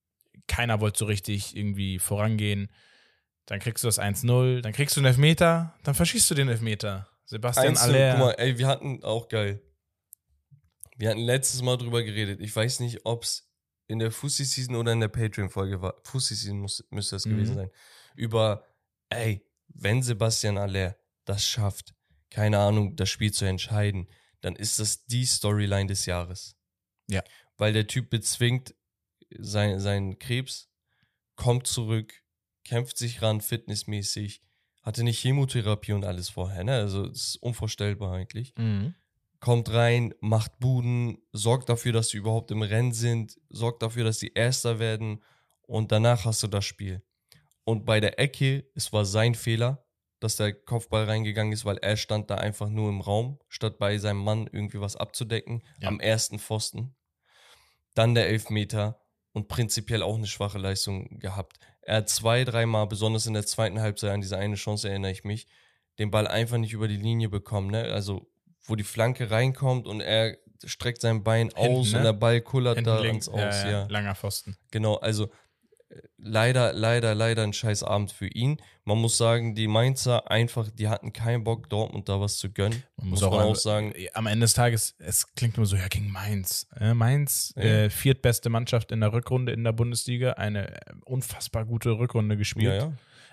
[SPEAKER 1] keiner wollte so richtig irgendwie vorangehen. Dann kriegst du das 1-0, dann kriegst du einen Elfmeter, dann verschießt du den Elfmeter. Sebastian
[SPEAKER 2] Einzel,
[SPEAKER 1] Aller.
[SPEAKER 2] guck mal, ey, wir hatten auch geil. Wir hatten letztes Mal drüber geredet. Ich weiß nicht, ob es in der Fussi-Season oder in der Patreon-Folge war. Fussi-Season muss- müsste es
[SPEAKER 1] Mhm.
[SPEAKER 2] gewesen sein. Über, ey, wenn Sebastian Aller das schafft, keine Ahnung, das Spiel zu entscheiden, dann ist das die Storyline des Jahres.
[SPEAKER 1] Ja.
[SPEAKER 2] Weil der Typ bezwingt sein, seinen Krebs, kommt zurück, kämpft sich ran, fitnessmäßig, hatte nicht Chemotherapie und alles vorher, ne? Also, es ist unvorstellbar eigentlich
[SPEAKER 1] Mhm.
[SPEAKER 2] kommt rein, macht Buden, sorgt dafür, dass sie überhaupt im Rennen sind, sorgt dafür, dass sie Erster werden und danach hast du das Spiel. Und bei der Ecke, es war sein Fehler, dass der Kopfball reingegangen ist, weil er stand da einfach nur im Raum, statt bei seinem Mann irgendwie was abzudecken,
[SPEAKER 1] Ja.
[SPEAKER 2] am ersten Pfosten. Dann der Elfmeter und prinzipiell auch eine schwache Leistung gehabt. Er hat zwei, dreimal, besonders in der zweiten Halbzeit, an diese eine Chance erinnere ich mich, den Ball einfach nicht über die Linie bekommen. Ne? Also, wo die Flanke reinkommt und er streckt sein Bein
[SPEAKER 1] Hinten,
[SPEAKER 2] aus
[SPEAKER 1] ne?
[SPEAKER 2] und der Ball kullert
[SPEAKER 1] Hinten
[SPEAKER 2] da
[SPEAKER 1] links,
[SPEAKER 2] ans Aus.
[SPEAKER 1] ja,
[SPEAKER 2] Ja,
[SPEAKER 1] langer Pfosten.
[SPEAKER 2] Genau, also äh, leider, leider, leider ein scheiß Abend für ihn. Man muss sagen, die Mainzer einfach, die hatten keinen Bock, Dortmund da was zu gönnen.
[SPEAKER 1] Man
[SPEAKER 2] muss
[SPEAKER 1] muss
[SPEAKER 2] man
[SPEAKER 1] auch,
[SPEAKER 2] auch sagen.
[SPEAKER 1] Am Ende des Tages, es klingt immer so, ja, gegen Mainz. Äh, Mainz,
[SPEAKER 2] Ja.
[SPEAKER 1] äh, viertbeste Mannschaft in der Rückrunde in der Bundesliga, eine äh, unfassbar gute Rückrunde gespielt.
[SPEAKER 2] Ja, ja.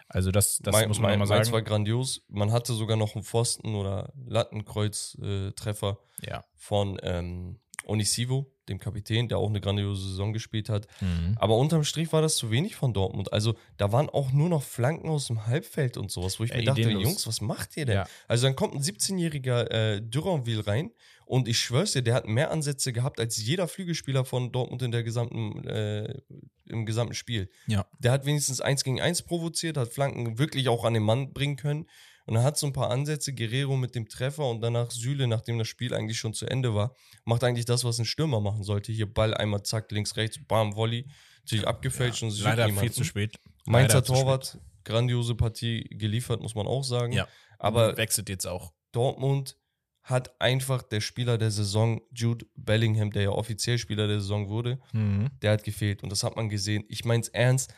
[SPEAKER 1] Also das, das
[SPEAKER 2] Mein-
[SPEAKER 1] muss man
[SPEAKER 2] mein- Mainz
[SPEAKER 1] sagen.
[SPEAKER 2] war grandios. Man hatte sogar noch einen Pfosten- oder Lattenkreuz-Treffer
[SPEAKER 1] ja.
[SPEAKER 2] von ähm, Onisivo, dem Kapitän, der auch eine grandiose Saison gespielt hat.
[SPEAKER 1] Mhm.
[SPEAKER 2] Aber unterm Strich war das zu wenig von Dortmund. Also da waren auch nur noch Flanken aus dem Halbfeld und sowas, wo ich
[SPEAKER 1] Ey,
[SPEAKER 2] mir dachte,
[SPEAKER 1] ideenlos.
[SPEAKER 2] Jungs, was macht ihr denn?
[SPEAKER 1] Ja.
[SPEAKER 2] Also dann kommt ein 17-jähriger äh, Duranville rein und ich schwör's dir, der hat mehr Ansätze gehabt als jeder Flügelspieler von Dortmund in der gesamten, äh, im gesamten Spiel.
[SPEAKER 1] Ja.
[SPEAKER 2] Der hat wenigstens eins gegen eins provoziert, hat Flanken wirklich auch an den Mann bringen können. Und dann hat so ein paar Ansätze, Guerrero mit dem Treffer und danach Süle, nachdem das Spiel eigentlich schon zu Ende war, macht eigentlich das, was ein Stürmer machen sollte. Hier Ball einmal zack, links, rechts, bam, Volley, natürlich abgefälscht und sie
[SPEAKER 1] Leider
[SPEAKER 2] sieht
[SPEAKER 1] viel
[SPEAKER 2] niemanden.
[SPEAKER 1] zu spät.
[SPEAKER 2] Mainzer
[SPEAKER 1] Leider
[SPEAKER 2] Torwart, grandiose Partie geliefert, muss man auch sagen.
[SPEAKER 1] Ja.
[SPEAKER 2] Aber
[SPEAKER 1] wechselt jetzt auch.
[SPEAKER 2] Dortmund hat einfach der Spieler der Saison, Jude Bellingham, der ja offiziell Spieler der Saison wurde,
[SPEAKER 1] Mhm.
[SPEAKER 2] der hat gefehlt und das hat man gesehen. Ich mein's ernst,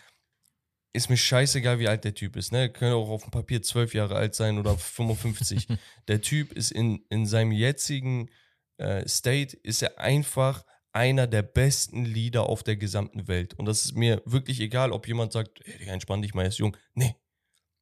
[SPEAKER 2] ist mir scheißegal, wie alt der Typ ist. Ne? Könnte auch auf dem Papier zwölf Jahre alt sein oder 55. der Typ ist in, in seinem jetzigen äh, State, ist er einfach einer der besten Leader auf der gesamten Welt. Und das ist mir wirklich egal, ob jemand sagt, ey, Digga, entspann dich mal, er ist jung. Nee.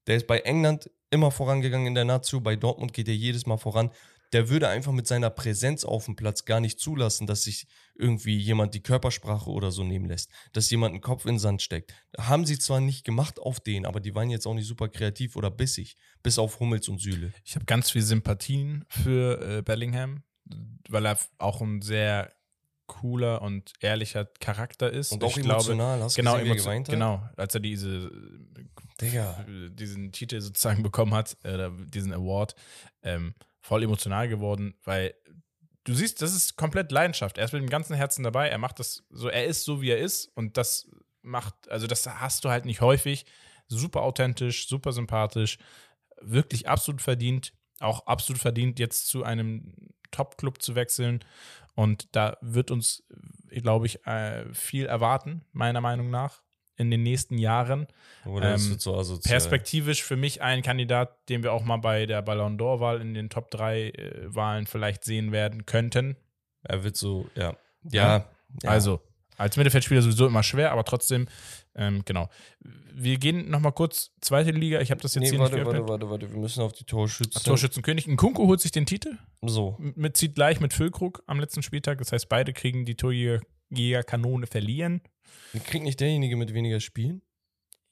[SPEAKER 2] Der ist bei England immer vorangegangen in der Nazio, bei Dortmund geht er jedes Mal voran. Der würde einfach mit seiner Präsenz auf dem Platz gar nicht zulassen, dass sich irgendwie jemand die Körpersprache oder so nehmen lässt, dass jemand einen Kopf in den Sand steckt. Haben sie zwar nicht gemacht auf den, aber die waren jetzt auch nicht super kreativ oder bissig, bis auf Hummels und Süle.
[SPEAKER 1] Ich habe ganz viel Sympathien für äh, Bellingham, weil er auch ein sehr cooler und ehrlicher Charakter ist.
[SPEAKER 2] Und auch
[SPEAKER 1] ich
[SPEAKER 2] emotional, hast du
[SPEAKER 1] genau,
[SPEAKER 2] gesehen, wie er
[SPEAKER 1] emotio-
[SPEAKER 2] geweint hat?
[SPEAKER 1] genau, als er diese
[SPEAKER 2] Digga.
[SPEAKER 1] äh, diesen Titel sozusagen bekommen hat, äh, diesen Award, ähm, voll emotional geworden, weil du siehst, das ist komplett Leidenschaft. Er ist mit dem ganzen Herzen dabei. Er macht das so, er ist so, wie er ist und das macht, also das hast du halt nicht häufig. Super authentisch, super sympathisch, wirklich absolut verdient, auch absolut verdient, jetzt zu einem Top-Club zu wechseln. Und da wird uns, glaube ich, äh, viel erwarten, meiner Meinung nach, in den nächsten Jahren.
[SPEAKER 2] Oder das
[SPEAKER 1] Ähm,
[SPEAKER 2] wird so asozial.
[SPEAKER 1] Perspektivisch für mich ein Kandidat, den wir auch mal bei der Ballon d'Or-Wahl in den Top 3 äh, Wahlen vielleicht sehen werden könnten.
[SPEAKER 2] Er wird so, ja.
[SPEAKER 1] Ja.
[SPEAKER 2] Ja.
[SPEAKER 1] Also, als Mittelfeldspieler sowieso immer schwer, aber trotzdem, ähm, genau. Wir gehen nochmal kurz zweite Liga. Ich habe das jetzt
[SPEAKER 2] Nee,
[SPEAKER 1] hier
[SPEAKER 2] warte,
[SPEAKER 1] nicht
[SPEAKER 2] warte,
[SPEAKER 1] geöffnet.
[SPEAKER 2] warte, warte. Wir müssen auf die Torschützen.
[SPEAKER 1] Torschützenkönig. Nkunku holt sich den Titel,
[SPEAKER 2] So.
[SPEAKER 1] mit, zieht gleich mit Füllkrug am letzten Spieltag. Das heißt, beide kriegen die Torjägerkanone verlieren.
[SPEAKER 2] Kriegt nicht derjenige mit weniger Spielen?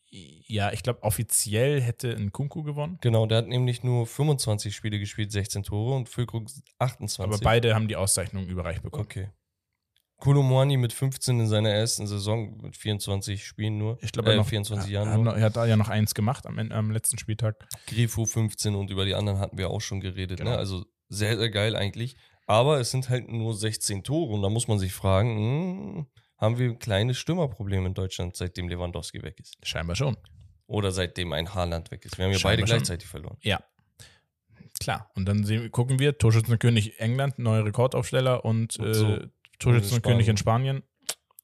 [SPEAKER 1] Ja, ich glaube, offiziell hätte Nkunku gewonnen.
[SPEAKER 2] Genau, der hat nämlich nur 25 Spiele gespielt, 16 Tore und Füllkrug 28.
[SPEAKER 1] Aber beide haben die Auszeichnung überreicht bekommen.
[SPEAKER 2] Okay. Kolomwani mit 15 in seiner ersten Saison, mit 24 Spielen nur.
[SPEAKER 1] Ich glaube,
[SPEAKER 2] äh,
[SPEAKER 1] er, noch,
[SPEAKER 2] 24
[SPEAKER 1] er,
[SPEAKER 2] Jahren
[SPEAKER 1] er hat da ja noch eins gemacht am, am letzten Spieltag.
[SPEAKER 2] Grifo 15 und über die anderen hatten wir auch schon geredet.
[SPEAKER 1] Genau.
[SPEAKER 2] Ne? Also sehr, sehr geil eigentlich. Aber es sind halt nur 16 Tore und da muss man sich fragen, hm, haben wir ein kleines Stürmerproblem in Deutschland, seitdem Lewandowski weg ist?
[SPEAKER 1] Scheinbar schon.
[SPEAKER 2] Oder seitdem ein Haaland weg ist. Wir haben ja
[SPEAKER 1] Scheinbar
[SPEAKER 2] beide
[SPEAKER 1] schon.
[SPEAKER 2] gleichzeitig verloren.
[SPEAKER 1] Ja. Klar. Und dann sehen, gucken wir, Torschützenkönig England, neuer Rekordaufsteller und
[SPEAKER 2] Und
[SPEAKER 1] äh,
[SPEAKER 2] so.
[SPEAKER 1] Torschützenkönig in Spanien.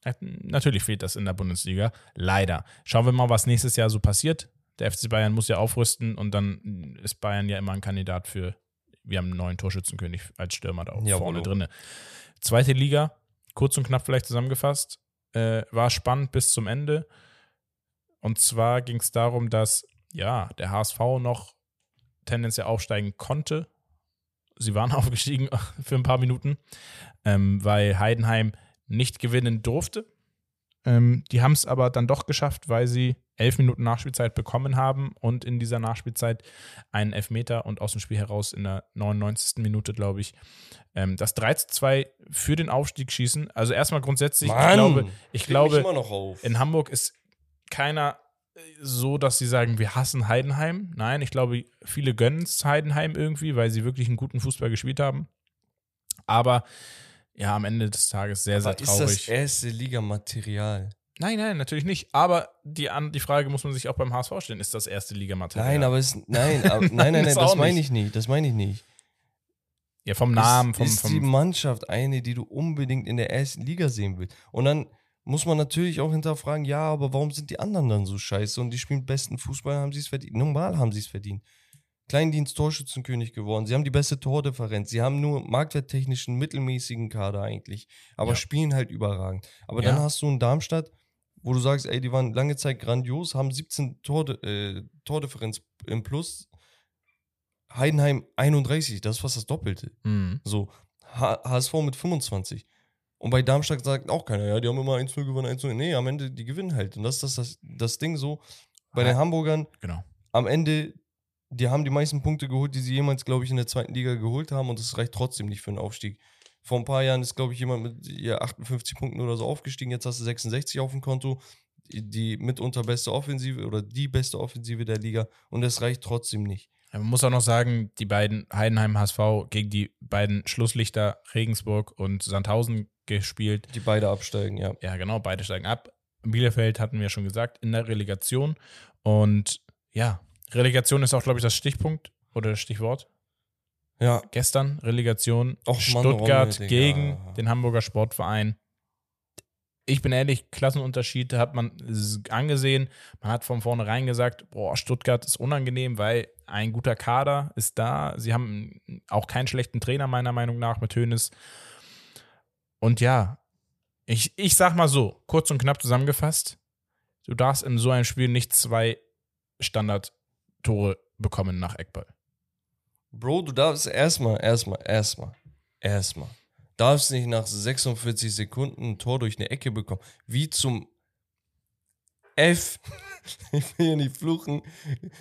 [SPEAKER 1] Äh, Natürlich fehlt das in der Bundesliga. Leider. Schauen wir mal, was nächstes Jahr so passiert. Der FC Bayern muss ja aufrüsten und dann ist Bayern ja immer ein Kandidat für, wir haben einen neuen Torschützenkönig als Stürmer da
[SPEAKER 2] Jawohl.
[SPEAKER 1] vorne drin. Zweite Liga, kurz und knapp vielleicht zusammengefasst, äh, war spannend bis zum Ende. Und zwar ging es darum, dass ja, der HSV noch tendenziell aufsteigen konnte. Sie waren aufgestiegen für ein paar Minuten, ähm, weil Heidenheim nicht gewinnen durfte. Ähm, die haben es aber dann doch geschafft, weil sie elf Minuten Nachspielzeit bekommen haben und in dieser Nachspielzeit einen Elfmeter und aus dem Spiel heraus in der 99. Minute, glaube ich, ähm, das 3 zu 2 für den Aufstieg schießen. Also erstmal grundsätzlich, ich glaube, ich glaube in Hamburg ist keiner äh, so, dass sie sagen, wir hassen Heidenheim. Nein, ich glaube, viele gönnen es Heidenheim irgendwie, weil sie wirklich einen guten Fußball gespielt haben. Aber ja, am Ende des Tages sehr, sehr
[SPEAKER 2] Aber ist das
[SPEAKER 1] traurig.
[SPEAKER 2] erste Liga-Material?
[SPEAKER 1] Nein, nein, natürlich nicht. Aber die, an, die Frage muss man sich auch beim HSV stellen: Ist das erste Ligamaterial?
[SPEAKER 2] Nein, aber es, nein, aber, nein, nein, nein,
[SPEAKER 1] das
[SPEAKER 2] das, meine ich nicht. Das meine ich nicht.
[SPEAKER 1] Ja, vom Namen, vom.
[SPEAKER 2] ist, ist die Mannschaft eine, die du unbedingt in der ersten Liga sehen willst? Und dann muss man natürlich auch hinterfragen, ja, aber warum sind die anderen dann so scheiße und die spielen besten Fußball, haben sie es verdient? Normal haben sie es verdient. Kleindienst Torschützenkönig geworden. Sie haben die beste Tordifferenz. Sie haben nur marktwerttechnischen mittelmäßigen Kader eigentlich, aber
[SPEAKER 1] Ja.
[SPEAKER 2] spielen halt überragend. Aber
[SPEAKER 1] Ja.
[SPEAKER 2] dann hast du einen Darmstadt, wo du sagst, ey, die waren lange Zeit grandios, haben 17 Torde, äh, Tordifferenz im Plus. Heidenheim 31, das ist fast das Doppelte.
[SPEAKER 1] Mhm.
[SPEAKER 2] So, HSV mit 25. Und bei Darmstadt sagt auch keiner, ja, die haben immer 1-0 gewonnen, 1-0. Nee, am Ende, die gewinnen halt. Und das ist das, das, das Ding so. Bei den Hamburgern,
[SPEAKER 1] Genau.
[SPEAKER 2] am Ende, die haben die meisten Punkte geholt, die sie jemals, glaube ich, in der zweiten Liga geholt haben. Und das reicht trotzdem nicht für einen Aufstieg. Vor ein paar Jahren ist, glaube ich, jemand mit ja, 58 Punkten oder so aufgestiegen. Jetzt hast du 66 auf dem Konto. Die, mitunter beste Offensive oder die beste Offensive der Liga. Und es reicht trotzdem nicht.
[SPEAKER 1] Man muss auch noch sagen, die beiden Heidenheim HSV gegen die beiden Schlusslichter Regensburg und Sandhausen gespielt.
[SPEAKER 2] Die beide absteigen, ja.
[SPEAKER 1] Ja, genau, beide steigen ab. Bielefeld hatten wir schon gesagt, in der Relegation. Und ja, Relegation ist auch, glaube ich, das Stichpunkt oder das Stichwort.
[SPEAKER 2] Ja,
[SPEAKER 1] Gestern Relegation
[SPEAKER 2] Och, Mann,
[SPEAKER 1] Stuttgart
[SPEAKER 2] Digga.
[SPEAKER 1] gegen den Hamburger Sportverein. Ich bin ehrlich, Klassenunterschied hat man angesehen. Man hat von vornherein gesagt, boah, Stuttgart ist unangenehm, weil ein guter Kader ist da. Sie haben auch keinen schlechten Trainer, meiner Meinung nach, mit Hönes. Und ja, ich, ich sag mal so, kurz und knapp zusammengefasst, du darfst in so einem Spiel nicht zwei Standardtore bekommen nach Eckball.
[SPEAKER 2] Bro, du darfst erstmal, erstmal, erstmal, erstmal. Darfst nicht nach 46 Sekunden ein Tor durch eine Ecke bekommen. Wie zum F, ich will hier nicht fluchen,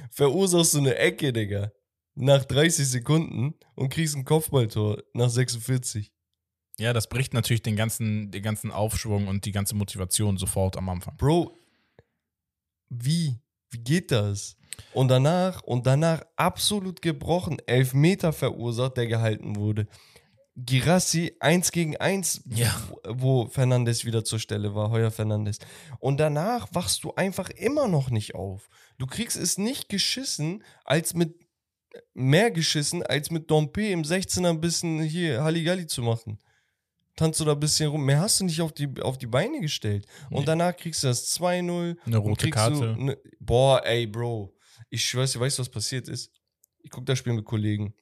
[SPEAKER 2] verursachst du eine Ecke, Digga. Nach 30 Sekunden und kriegst ein Kopfballtor nach 46.
[SPEAKER 1] Ja, das bricht natürlich den ganzen, den ganzen Aufschwung und die ganze Motivation sofort am Anfang.
[SPEAKER 2] Bro, wie? Wie geht das? Und danach, und danach absolut gebrochen, Elfmeter verursacht, der gehalten wurde. Girassi 1 gegen 1,
[SPEAKER 1] Ja.
[SPEAKER 2] wo Fernandes wieder zur Stelle war, Heuer Fernandes. Und danach wachst du einfach immer noch nicht auf. Du kriegst es nicht geschissen, als mit mehr geschissen, als mit Dompe im 16er ein bisschen hier Halligalli zu machen. Tanzt du da ein bisschen rum. Mehr hast du nicht auf die, auf die Beine gestellt.
[SPEAKER 1] Nee.
[SPEAKER 2] Und danach kriegst du das 2-0.
[SPEAKER 1] Eine rote Karte.
[SPEAKER 2] Du ne, boah, ey, Bro. Ich schwör's weißt du, was passiert ist? Ich guck das Spiel mit Kollegen.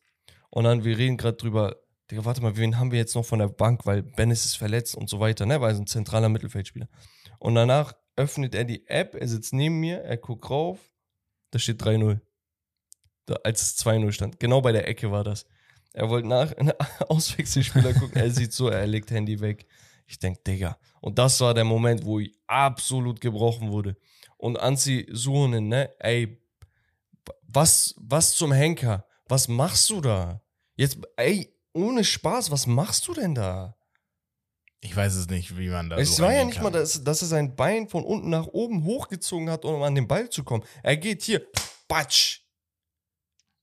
[SPEAKER 2] Und dann, wir reden gerade drüber, Digga, warte mal, wen haben wir jetzt noch von der Bank, weil Bennis ist verletzt und so weiter, ne? Weil er ist ein zentraler Mittelfeldspieler. Und danach öffnet er die App, er sitzt neben mir, er guckt rauf, da steht 3-0. Da, als es 2-0 stand. Genau bei der Ecke war das. Er wollte nach Auswechselspieler gucken, er sieht so, er legt Handy weg. Ich denk, Digga. Und das war der Moment, wo ich absolut gebrochen wurde. Und Anzi Suhonen, ne? Ey, was, was zum Henker? Was machst du da? Jetzt, ey, ohne Spaß, was machst du denn da?
[SPEAKER 1] Ich weiß es nicht, wie man da
[SPEAKER 2] es
[SPEAKER 1] so
[SPEAKER 2] war ja nicht
[SPEAKER 1] kann.
[SPEAKER 2] mal, dass, dass er sein Bein von unten nach oben hochgezogen hat, um an den Ball zu kommen. Er geht hier, batsch.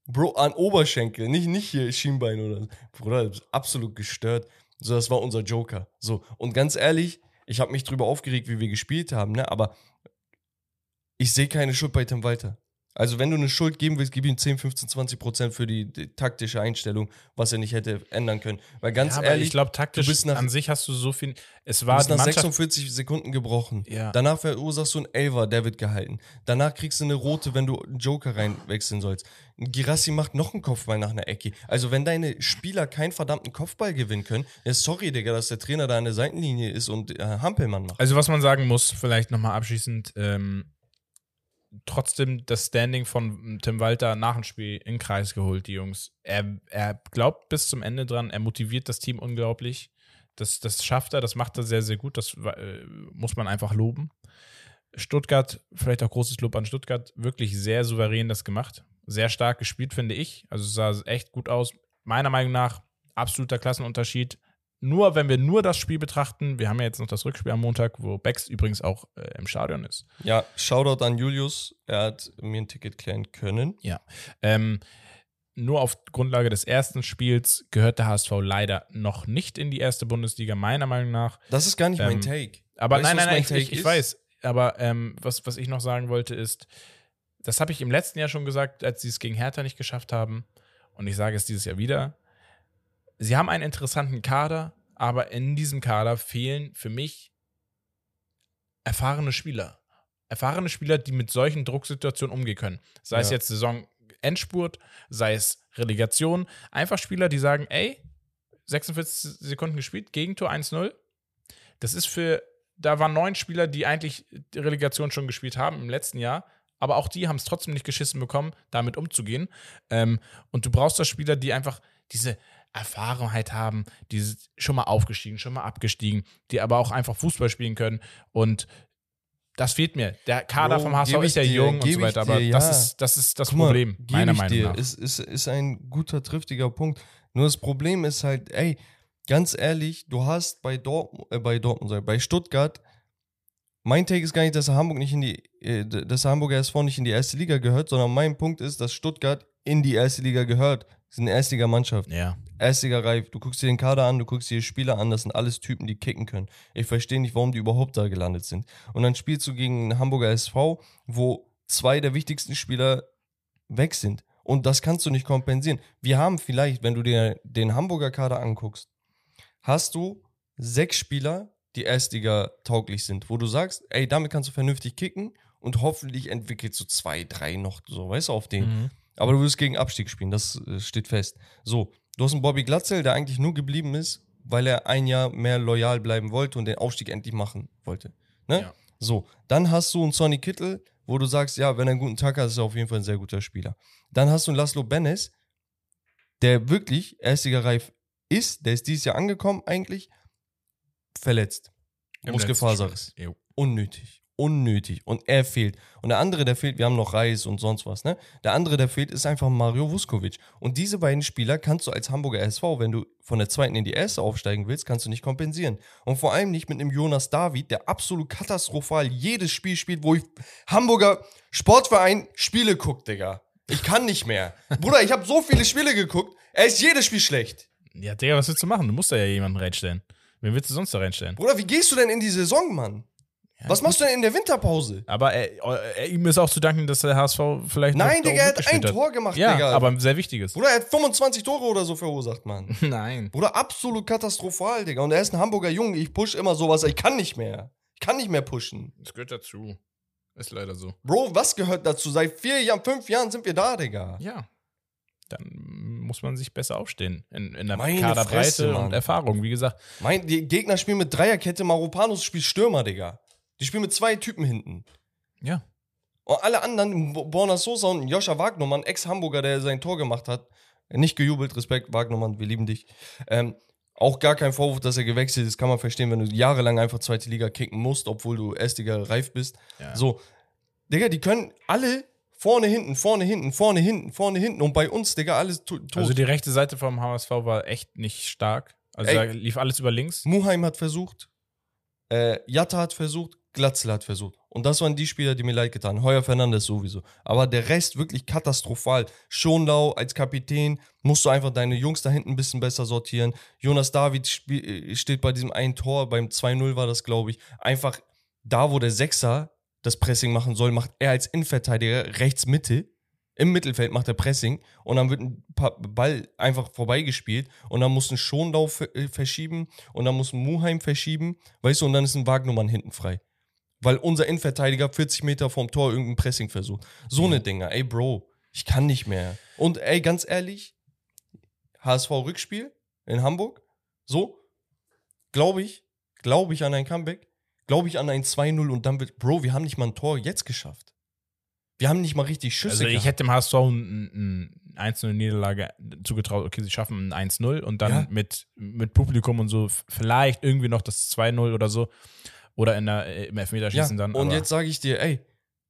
[SPEAKER 2] Bro, an Oberschenkel, nicht, nicht hier Schienbein oder so. Bruder, das ist absolut gestört. So, das war unser Joker. So, und ganz ehrlich, ich habe mich drüber aufgeregt, wie wir gespielt haben, ne? Aber ich sehe keine Schuld bei Tim Walter. Also, wenn du eine Schuld geben willst, gib ihm 10, 15, 20 Prozent für die, die taktische Einstellung, was er nicht hätte ändern können. Weil ganz
[SPEAKER 1] ja,
[SPEAKER 2] ehrlich,
[SPEAKER 1] ich glaube, taktisch
[SPEAKER 2] du bist nach-
[SPEAKER 1] an sich hast du so viel. Es
[SPEAKER 2] Du
[SPEAKER 1] war
[SPEAKER 2] bist
[SPEAKER 1] die
[SPEAKER 2] nach
[SPEAKER 1] Mannschaft.
[SPEAKER 2] 46 Sekunden gebrochen.
[SPEAKER 1] Ja.
[SPEAKER 2] Danach verursachst du einen Elver, der wird gehalten. Danach kriegst du eine rote, wenn du einen Joker reinwechseln sollst. Girassi macht noch einen Kopfball nach einer Ecke. Also wenn deine Spieler keinen verdammten Kopfball gewinnen können, ja, sorry, Digga, dass der Trainer da an der Seitenlinie ist und äh, Hampelmann macht.
[SPEAKER 1] Also, was man sagen muss, vielleicht nochmal abschließend, ähm, trotzdem das Standing von Tim Walter nach dem Spiel in den Kreis geholt, die Jungs. Er, er glaubt bis zum Ende dran, er motiviert das Team unglaublich. Das, das schafft er, das macht er sehr, sehr gut. Das äh, muss man einfach loben. Stuttgart, vielleicht auch großes Lob an Stuttgart, wirklich sehr souverän das gemacht. Sehr stark gespielt, finde ich. Also sah echt gut aus. Meiner Meinung nach absoluter Klassenunterschied. Nur wenn wir nur das Spiel betrachten, wir haben ja jetzt noch das Rückspiel am Montag, wo Bex übrigens auch äh, im Stadion ist.
[SPEAKER 2] Ja, Shoutout an Julius, er hat mir ein Ticket klären können.
[SPEAKER 1] Ähm, nur auf Grundlage des ersten Spiels gehört der HSV leider noch nicht in die erste Bundesliga, meiner Meinung nach.
[SPEAKER 2] Das ist gar nicht mein
[SPEAKER 1] Ähm,
[SPEAKER 2] Take.
[SPEAKER 1] Aber
[SPEAKER 2] Weißt
[SPEAKER 1] nein, nein, nein,
[SPEAKER 2] mein
[SPEAKER 1] ich,
[SPEAKER 2] Take
[SPEAKER 1] ich, weiß. Aber ähm, was, was ich noch sagen wollte ist, das habe ich im letzten Jahr schon gesagt, als sie es gegen Hertha nicht geschafft haben. Und ich sage es dieses Jahr wieder. Sie haben einen interessanten Kader, aber in diesem Kader fehlen für mich erfahrene Spieler. Erfahrene Spieler, die mit solchen Drucksituationen umgehen können. Sei es
[SPEAKER 2] Ja.
[SPEAKER 1] jetzt Saison Endspurt, sei es Relegation. Einfach Spieler, die sagen, ey, 46 Sekunden gespielt, Gegentor 1-0. Das ist für, da waren neun Spieler, die eigentlich die Relegation schon gespielt haben im letzten Jahr, aber auch die haben es trotzdem nicht geschissen bekommen, damit umzugehen. Ähm, und du brauchst da Spieler, die einfach diese Erfahrung haben, die sind schon mal aufgestiegen, schon mal abgestiegen, die aber auch einfach Fußball spielen können. Und das fehlt mir. Der Kader
[SPEAKER 2] Bro,
[SPEAKER 1] vom HSV ist ja
[SPEAKER 2] dir,
[SPEAKER 1] jung und so weiter, aber
[SPEAKER 2] dir,
[SPEAKER 1] das,
[SPEAKER 2] ja.
[SPEAKER 1] ist, das ist das
[SPEAKER 2] mal,
[SPEAKER 1] Problem, meiner Meinung
[SPEAKER 2] dir.
[SPEAKER 1] nach.
[SPEAKER 2] Ist, ist, ist ein guter, triftiger Punkt. Nur das Problem ist halt, ey, ganz ehrlich, du hast bei Dortmund, äh, bei Dortmund, bei Stuttgart, mein Take ist gar nicht, dass Hamburg nicht in die, äh, dass der Hamburger SV nicht in die erste Liga gehört, sondern mein Punkt ist, dass Stuttgart in die erste Liga gehört. Das ist eine Erstligamannschaft.
[SPEAKER 1] ja.
[SPEAKER 2] Erstliga-reif. Du guckst dir den Kader an, du guckst dir die Spieler an, das sind alles Typen, die kicken können. Ich verstehe nicht, warum die überhaupt da gelandet sind. Und dann spielst du gegen einen Hamburger SV, wo zwei der wichtigsten Spieler weg sind. Und das kannst du nicht kompensieren. Wir haben vielleicht, wenn du dir den Hamburger Kader anguckst, hast du sechs Spieler, die Erstliga tauglich sind, wo du sagst, ey, damit kannst du vernünftig kicken und hoffentlich entwickelst du zwei, drei noch so, weißt du, auf den.
[SPEAKER 1] Mhm.
[SPEAKER 2] Aber du wirst gegen Abstieg spielen, das äh, steht fest. So, du hast einen Bobby Glatzel, der eigentlich nur geblieben ist, weil er ein Jahr mehr loyal bleiben wollte und den Aufstieg endlich machen wollte. Ne?
[SPEAKER 1] Ja.
[SPEAKER 2] So, dann hast du einen Sonny Kittel, wo du sagst, ja, wenn er einen guten Tag hat, ist er auf jeden Fall ein sehr guter Spieler. Dann hast du einen Laszlo Benes, der wirklich Erstligareif ist, der ist dieses Jahr angekommen eigentlich, verletzt. Muskelfaserriss. Unnötig. Unnötig. Und er fehlt. Und der andere, der fehlt, wir haben noch Reis und sonst was, ne? Der andere, der fehlt, ist einfach Mario Vuskovic. Und diese beiden Spieler kannst du als Hamburger SV, wenn du von der zweiten in die erste aufsteigen willst, kannst du nicht kompensieren. Und vor allem nicht mit einem Jonas David, der absolut katastrophal jedes Spiel spielt, wo ich Hamburger Sportverein Spiele guckt, Digga. Ich kann nicht mehr. Bruder, ich habe so viele Spiele geguckt. Er ist jedes Spiel schlecht.
[SPEAKER 1] Ja, Digga, was willst du machen? Du musst da ja jemanden reinstellen. Wen willst du sonst da reinstellen?
[SPEAKER 2] Bruder, wie gehst du denn in die Saison, Mann?
[SPEAKER 1] Ja,
[SPEAKER 2] Was machst du denn in der Winterpause?
[SPEAKER 1] Aber er, er, ihm ist auch zu danken, dass der HSV vielleicht.
[SPEAKER 2] Nein, Digga, er hat ein
[SPEAKER 1] mitgespielt
[SPEAKER 2] Tor gemacht,
[SPEAKER 1] Ja,
[SPEAKER 2] Digga.
[SPEAKER 1] aber ein sehr wichtiges.
[SPEAKER 2] Bruder, er hat 25 Tore oder so verursacht, Mann.
[SPEAKER 1] Nein.
[SPEAKER 2] Bruder, absolut katastrophal, Digga. Und er ist ein Hamburger Junge. Ich push immer sowas. Ich kann nicht mehr. Ich kann nicht mehr pushen.
[SPEAKER 1] Das gehört dazu. Ist leider so.
[SPEAKER 2] Bro, was gehört dazu? Seit vier Jahren, fünf Jahren sind wir da, Digga.
[SPEAKER 1] Ja. Dann muss man sich besser aufstehen. In, in der
[SPEAKER 2] Meine
[SPEAKER 1] Kaderbreite
[SPEAKER 2] Fresse,
[SPEAKER 1] und Erfahrung. Wie gesagt,
[SPEAKER 2] Mein, die Gegner spielen mit Dreierkette. Maropanos spielt Stürmer, Digga. Die spielen mit zwei Typen hinten.
[SPEAKER 1] ja.
[SPEAKER 2] Und alle anderen, Bo- Borna Sosa und Joscha Wagnermann, Ex-Hamburger, der sein Tor gemacht hat, nicht gejubelt, Respekt, Wagnermann, wir lieben dich. Ähm, auch gar kein Vorwurf, dass er gewechselt ist, kann man verstehen, wenn du jahrelang einfach zweite Liga kicken musst, obwohl du Erstliga reif bist.
[SPEAKER 1] Ja.
[SPEAKER 2] So, Digga, die können alle vorne, hinten, vorne, hinten, vorne, hinten, vorne, hinten und bei uns, Digga, alles to- tot.
[SPEAKER 1] Also die rechte Seite vom HSV war echt nicht stark. Also
[SPEAKER 2] Ey.
[SPEAKER 1] lief alles über links.
[SPEAKER 2] Muheim hat versucht, äh, Jatta hat versucht, Glatzel hat versucht. Und das waren die Spieler, die mir leid getan. Heuer Fernandes sowieso. Aber der Rest wirklich katastrophal. Schonlau als Kapitän musst du einfach deine Jungs da hinten ein bisschen besser sortieren. Jonas David äh, steht bei diesem einen Tor, beim 2-0 war das, glaube ich. Einfach da, wo der Sechser das Pressing machen soll, macht er als Innenverteidiger rechts Mitte. Im Mittelfeld macht er Pressing und dann wird ein Ball einfach vorbeigespielt und dann muss ein Schonlau äh, verschieben und dann muss ein Muheim verschieben, weißt du, und dann ist ein Wagnumann hinten frei. Weil unser Innenverteidiger 40 Meter vom Tor irgendein Pressing versucht. So eine Dinger, ey Bro, ich kann nicht mehr. Und ey, ganz ehrlich, HSV-Rückspiel in Hamburg, so, glaube ich, glaube ich an ein Comeback, glaube ich an ein 2-0 und dann wird, Bro, wir haben nicht mal ein Tor jetzt geschafft. Wir haben nicht mal richtig Schüsse
[SPEAKER 1] Also ich
[SPEAKER 2] gehabt.
[SPEAKER 1] hätte dem HSV eine 1-0-Niederlage zugetraut, okay, sie schaffen ein 1-0 und dann
[SPEAKER 2] Ja.
[SPEAKER 1] mit, mit Publikum und so vielleicht irgendwie noch das 2-0 oder so. Oder in der, äh, im Elfmeterschießen dann.
[SPEAKER 2] Und jetzt sage ich dir, ey,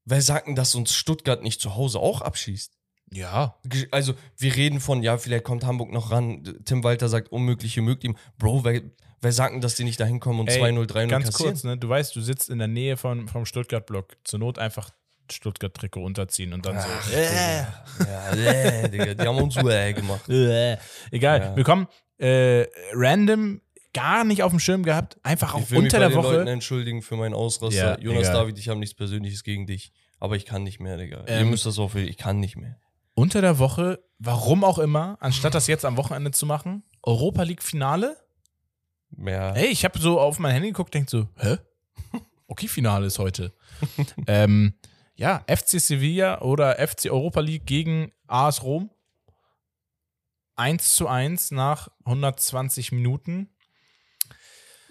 [SPEAKER 2] wer sagt denn, dass uns Stuttgart nicht zu Hause auch abschießt?
[SPEAKER 1] Ja.
[SPEAKER 2] Also, wir reden von, ja, vielleicht kommt Hamburg noch ran. Tim Walter sagt, unmögliche möglich. Bro, wer, wer sagt denn, dass die nicht da hinkommen und
[SPEAKER 1] Ey,
[SPEAKER 2] 2-0, 3-0
[SPEAKER 1] Ganz
[SPEAKER 2] kassieren?
[SPEAKER 1] kurz, ne? Du weißt, du sitzt in der Nähe von, vom Stuttgart-Block. Zur Not einfach Stuttgart-Trikot unterziehen und dann
[SPEAKER 2] Ach,
[SPEAKER 1] so.
[SPEAKER 2] Digga. Ja, äh, Digga, die haben uns äh gemacht.
[SPEAKER 1] Äh, Egal,
[SPEAKER 2] Ja.
[SPEAKER 1] wir kommen äh, random gar nicht auf dem Schirm gehabt, einfach auch
[SPEAKER 2] Ich will mich
[SPEAKER 1] unter
[SPEAKER 2] bei
[SPEAKER 1] der
[SPEAKER 2] den Leuten
[SPEAKER 1] Woche.
[SPEAKER 2] entschuldigen für meinen Ausraster.
[SPEAKER 1] Ja,
[SPEAKER 2] Jonas
[SPEAKER 1] egal.
[SPEAKER 2] David, ich habe nichts Persönliches gegen dich. Aber ich kann nicht mehr, Digga. Ihr
[SPEAKER 1] Ähm,
[SPEAKER 2] müsst das auch, ich kann nicht mehr.
[SPEAKER 1] Unter der Woche, warum auch immer, anstatt das jetzt am Wochenende zu machen, Europa League Finale.
[SPEAKER 2] Ja.
[SPEAKER 1] Ey, ich habe so auf mein Handy geguckt, denk so, hä? Okay, Finale ist heute. ähm, ja, FC Sevilla oder FC Europa League gegen AS Rom. 1 zu 1 nach 120 Minuten.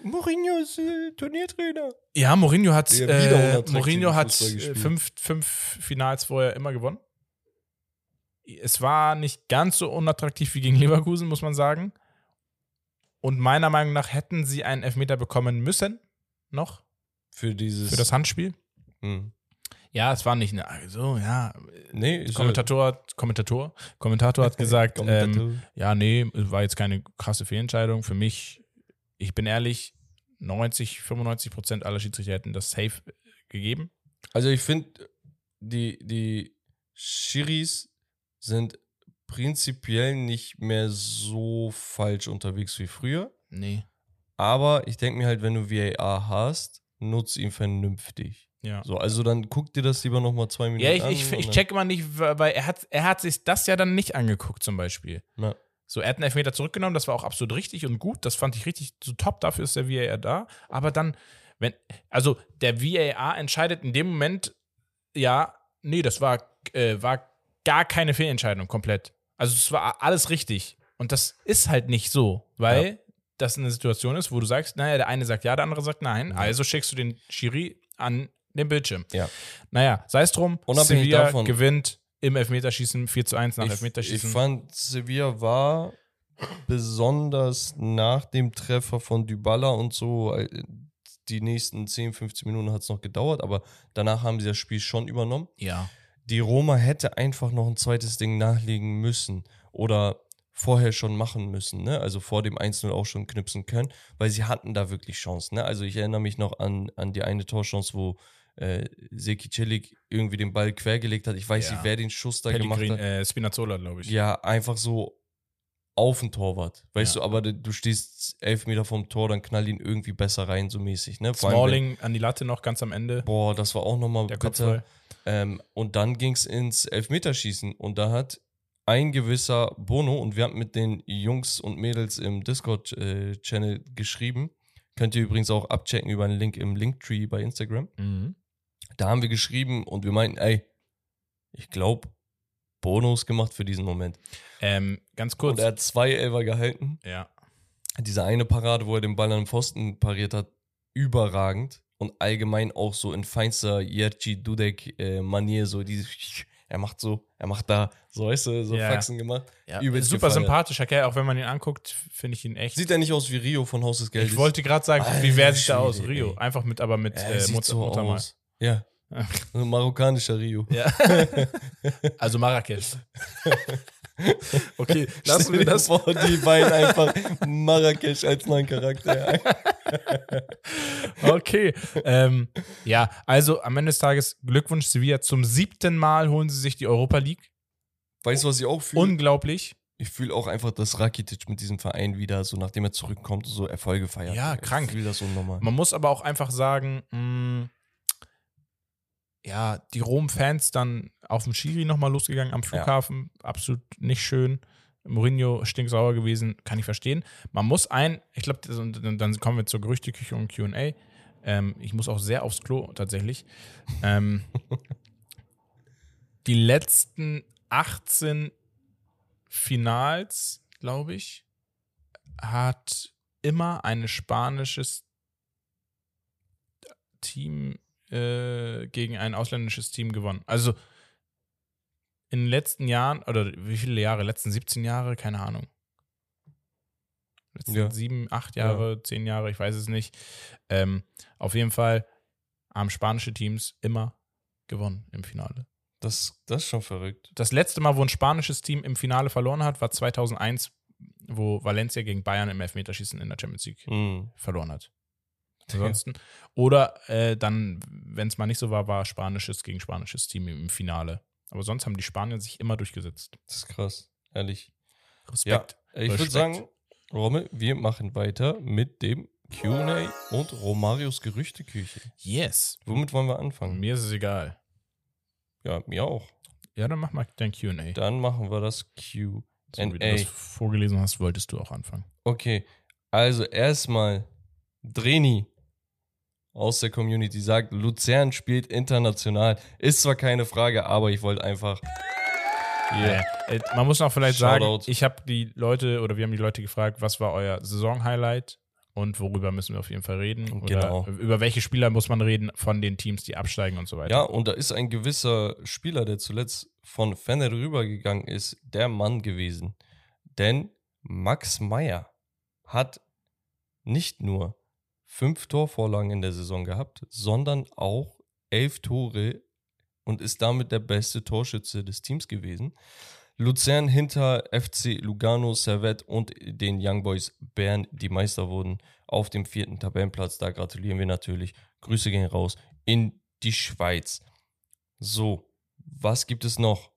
[SPEAKER 2] Mourinho ist äh, Turniertrainer.
[SPEAKER 1] Ja, Mourinho hat, äh, Mourinho hat äh, fünf, fünf Finals vorher immer gewonnen. Es war nicht ganz so unattraktiv wie gegen Leverkusen, muss man sagen. Und meiner Meinung nach hätten sie einen Elfmeter bekommen müssen, noch,
[SPEAKER 2] Für dieses.
[SPEAKER 1] für das Handspiel.
[SPEAKER 2] Hm.
[SPEAKER 1] Ja, es war nicht eine, so, ja.
[SPEAKER 2] Nee, ist
[SPEAKER 1] Kommentator, hat- Kommentator, Kommentator hat gesagt, ähm, ja, nee, es war jetzt keine krasse Fehlentscheidung. Für mich, ich bin ehrlich, 90, 95 Prozent aller Schiedsrichter hätten das safe gegeben.
[SPEAKER 2] Also ich finde, die, die Schiris sind prinzipiell nicht mehr so falsch unterwegs wie früher.
[SPEAKER 1] Nee.
[SPEAKER 2] Aber ich denke mir halt, wenn du VAR hast, nutz ihn vernünftig.
[SPEAKER 1] Ja.
[SPEAKER 2] So, also dann guck dir das lieber nochmal zwei Minuten
[SPEAKER 1] Ja, ich,
[SPEAKER 2] an.
[SPEAKER 1] ich, ich check immer nicht, weil er hat, er hat sich das ja dann nicht angeguckt, zum Beispiel.
[SPEAKER 2] Na,
[SPEAKER 1] So, er hat einen Elfmeter zurückgenommen, das war auch absolut richtig und gut. Das fand ich richtig so top, dafür ist der VAR da. Aber dann, wenn, also der VAR entscheidet in dem Moment, ja, nee, das war, äh, war gar keine Fehlentscheidung komplett. Also es war alles richtig. Und das ist halt nicht so, weil
[SPEAKER 2] Ja.
[SPEAKER 1] das eine Situation ist, wo du sagst, naja, der eine sagt ja, der andere sagt nein. Also schickst du den Schiri an den Bildschirm.
[SPEAKER 2] Ja.
[SPEAKER 1] Naja, sei es drum,
[SPEAKER 2] Unabhängig
[SPEAKER 1] Sevilla
[SPEAKER 2] davon-
[SPEAKER 1] gewinnt im Elfmeterschießen 4 zu 1 nach
[SPEAKER 2] ich, ich
[SPEAKER 1] Elfmeterschießen.
[SPEAKER 2] fand, Sevilla war besonders nach dem Treffer von Dybala und so, äh, die nächsten 10, 15 Minuten hat es noch gedauert, aber danach haben sie das Spiel schon übernommen.
[SPEAKER 1] ja.
[SPEAKER 2] die Roma hätte einfach noch ein zweites Ding nachlegen müssen oder vorher schon machen müssen, ne? Also vor dem 1-0 auch schon knipsen können, weil sie hatten da wirklich Chancen, ne? Also ich erinnere mich noch an, an die eine Torchance, wo äh, Seki Celik irgendwie den Ball quergelegt hat. Ich weiß
[SPEAKER 1] Ja.
[SPEAKER 2] nicht, wer den Schuss da
[SPEAKER 1] Pellegrin,
[SPEAKER 2] gemacht hat.
[SPEAKER 1] äh, Spinazzola, glaube ich.
[SPEAKER 2] Ja, einfach so auf den Torwart. Weißt
[SPEAKER 1] Ja.
[SPEAKER 2] du, aber du- stehst elf Meter vom Tor, dann knall ihn irgendwie besser rein, so mäßig, ne? Vor allem, wenn-
[SPEAKER 1] Smalling an die Latte noch ganz am Ende.
[SPEAKER 2] Boah, das war auch nochmal bitter. Ähm, und dann ging es ins Elfmeterschießen und da hat ein gewisser Bono und wir haben mit den Jungs und Mädels im Discord-Channel geschrieben. Könnt ihr übrigens auch abchecken über einen Link im Linktree bei Instagram.
[SPEAKER 1] Mhm.
[SPEAKER 2] Da haben wir geschrieben und wir meinten, ey, ich glaube, Bono ist gemacht für diesen Moment.
[SPEAKER 1] Ähm, ganz kurz.
[SPEAKER 2] Und er hat zwei Elfer gehalten.
[SPEAKER 1] ja.
[SPEAKER 2] Diese eine Parade, wo er den Ball an den Pfosten pariert hat, überragend. Und allgemein auch so in feinster Jerci Dudek-Manier, so dieses, er macht so, er macht da, so weißt du, so
[SPEAKER 1] Ja.
[SPEAKER 2] Faxen gemacht.
[SPEAKER 1] ja.
[SPEAKER 2] Übelst
[SPEAKER 1] Super
[SPEAKER 2] gefeiert.
[SPEAKER 1] sympathischer Kerl, auch wenn man ihn anguckt, finde ich ihn echt.
[SPEAKER 2] Sieht er nicht aus wie Rio von Haus des Geldes?
[SPEAKER 1] ich wollte gerade sagen,
[SPEAKER 2] Alter
[SPEAKER 1] wie wer sieht er aus?
[SPEAKER 2] Schwede,
[SPEAKER 1] Rio.
[SPEAKER 2] ey.
[SPEAKER 1] Einfach mit, aber mit
[SPEAKER 2] er
[SPEAKER 1] äh,
[SPEAKER 2] sieht
[SPEAKER 1] Mut
[SPEAKER 2] so
[SPEAKER 1] Muttermal.
[SPEAKER 2] aus. Ja. Ein marokkanischer Rio.
[SPEAKER 1] Ja. also Marrakesch. okay, lassen wir das.
[SPEAKER 2] vor, die beiden einfach Marrakesch als neuen Charakter.
[SPEAKER 1] Okay. ähm, ja, also am Ende des Tages Glückwunsch Sevilla. Zum siebten Mal holen sie sich die Europa League.
[SPEAKER 2] Weißt du, was ich auch fühle?
[SPEAKER 1] Unglaublich.
[SPEAKER 2] Ich fühle auch einfach, dass Rakitic mit diesem Verein wieder, so nachdem er zurückkommt, so Erfolge feiert.
[SPEAKER 1] Ja,
[SPEAKER 2] Ich
[SPEAKER 1] krank.
[SPEAKER 2] fühle das unnormal.
[SPEAKER 1] Man muss aber auch einfach sagen, mh, ja, die Rom-Fans dann auf dem Schiri nochmal losgegangen am Flughafen. Absolut nicht schön. Mourinho stinksauer gewesen, kann ich verstehen. Man muss ein, ich glaube, dann, dann kommen wir zur Gerüchteküche und QA. Ähm, ich muss auch sehr aufs Klo tatsächlich. Ähm, die letzten 18 Finals, glaube ich, hat immer ein spanisches Team äh, gegen ein ausländisches Team gewonnen. Also in den letzten Jahren, oder wie viele Jahre? Letzten 17 Jahre? Keine Ahnung. Letzten
[SPEAKER 2] Ja.
[SPEAKER 1] sieben, acht Jahre, zehn Jahre, ich weiß es nicht. Ähm, auf jeden Fall haben spanische Teams immer gewonnen im Finale.
[SPEAKER 2] Das, das ist schon verrückt.
[SPEAKER 1] Das letzte Mal, wo ein spanisches Team im Finale verloren hat, war 2001, wo Valencia gegen Bayern im Elfmeterschießen in der Champions League
[SPEAKER 2] Mhm.
[SPEAKER 1] verloren hat. Ansonsten. Oder äh, dann, wenn es mal nicht so war, war spanisches gegen spanisches Team im Finale. Aber sonst haben die Spanier sich immer durchgesetzt.
[SPEAKER 2] Das ist krass, ehrlich.
[SPEAKER 1] Respekt.
[SPEAKER 2] Ich würde sagen, Rommel, wir machen weiter mit dem QA und Romarios Gerüchteküche.
[SPEAKER 1] Yes.
[SPEAKER 2] Womit wollen wir anfangen?
[SPEAKER 1] Mir ist es egal.
[SPEAKER 2] Ja, mir auch.
[SPEAKER 1] Ja, dann mach mal dein QA.
[SPEAKER 2] Dann machen wir das Q.
[SPEAKER 1] So wie du das vorgelesen hast, wolltest du auch anfangen.
[SPEAKER 2] Okay, also erstmal Dreni aus der Community sagt, Luzern spielt international. Ist zwar keine Frage, aber ich wollte einfach hier.
[SPEAKER 1] Äh, man muss noch vielleicht sagen,
[SPEAKER 2] Shoutout.
[SPEAKER 1] ich habe die Leute oder wir haben die Leute gefragt, was war euer Saisonhighlight und worüber müssen wir auf jeden Fall reden? Oder
[SPEAKER 2] Genau.
[SPEAKER 1] über welche Spieler muss man reden von den Teams, die absteigen und so weiter.
[SPEAKER 2] Ja, und da ist ein gewisser Spieler, der zuletzt von Fenner rübergegangen ist, der Mann gewesen. Denn Max Meyer hat nicht nur fünf Torvorlagen in der Saison gehabt, sondern auch elf Tore und ist damit der beste Torschütze des Teams gewesen. Luzern hinter FC Lugano, Servette und den Young Boys Bern, die Meister wurden, auf dem vierten Tabellenplatz. Da gratulieren wir natürlich. Grüße gehen raus in die Schweiz. So, was gibt es noch?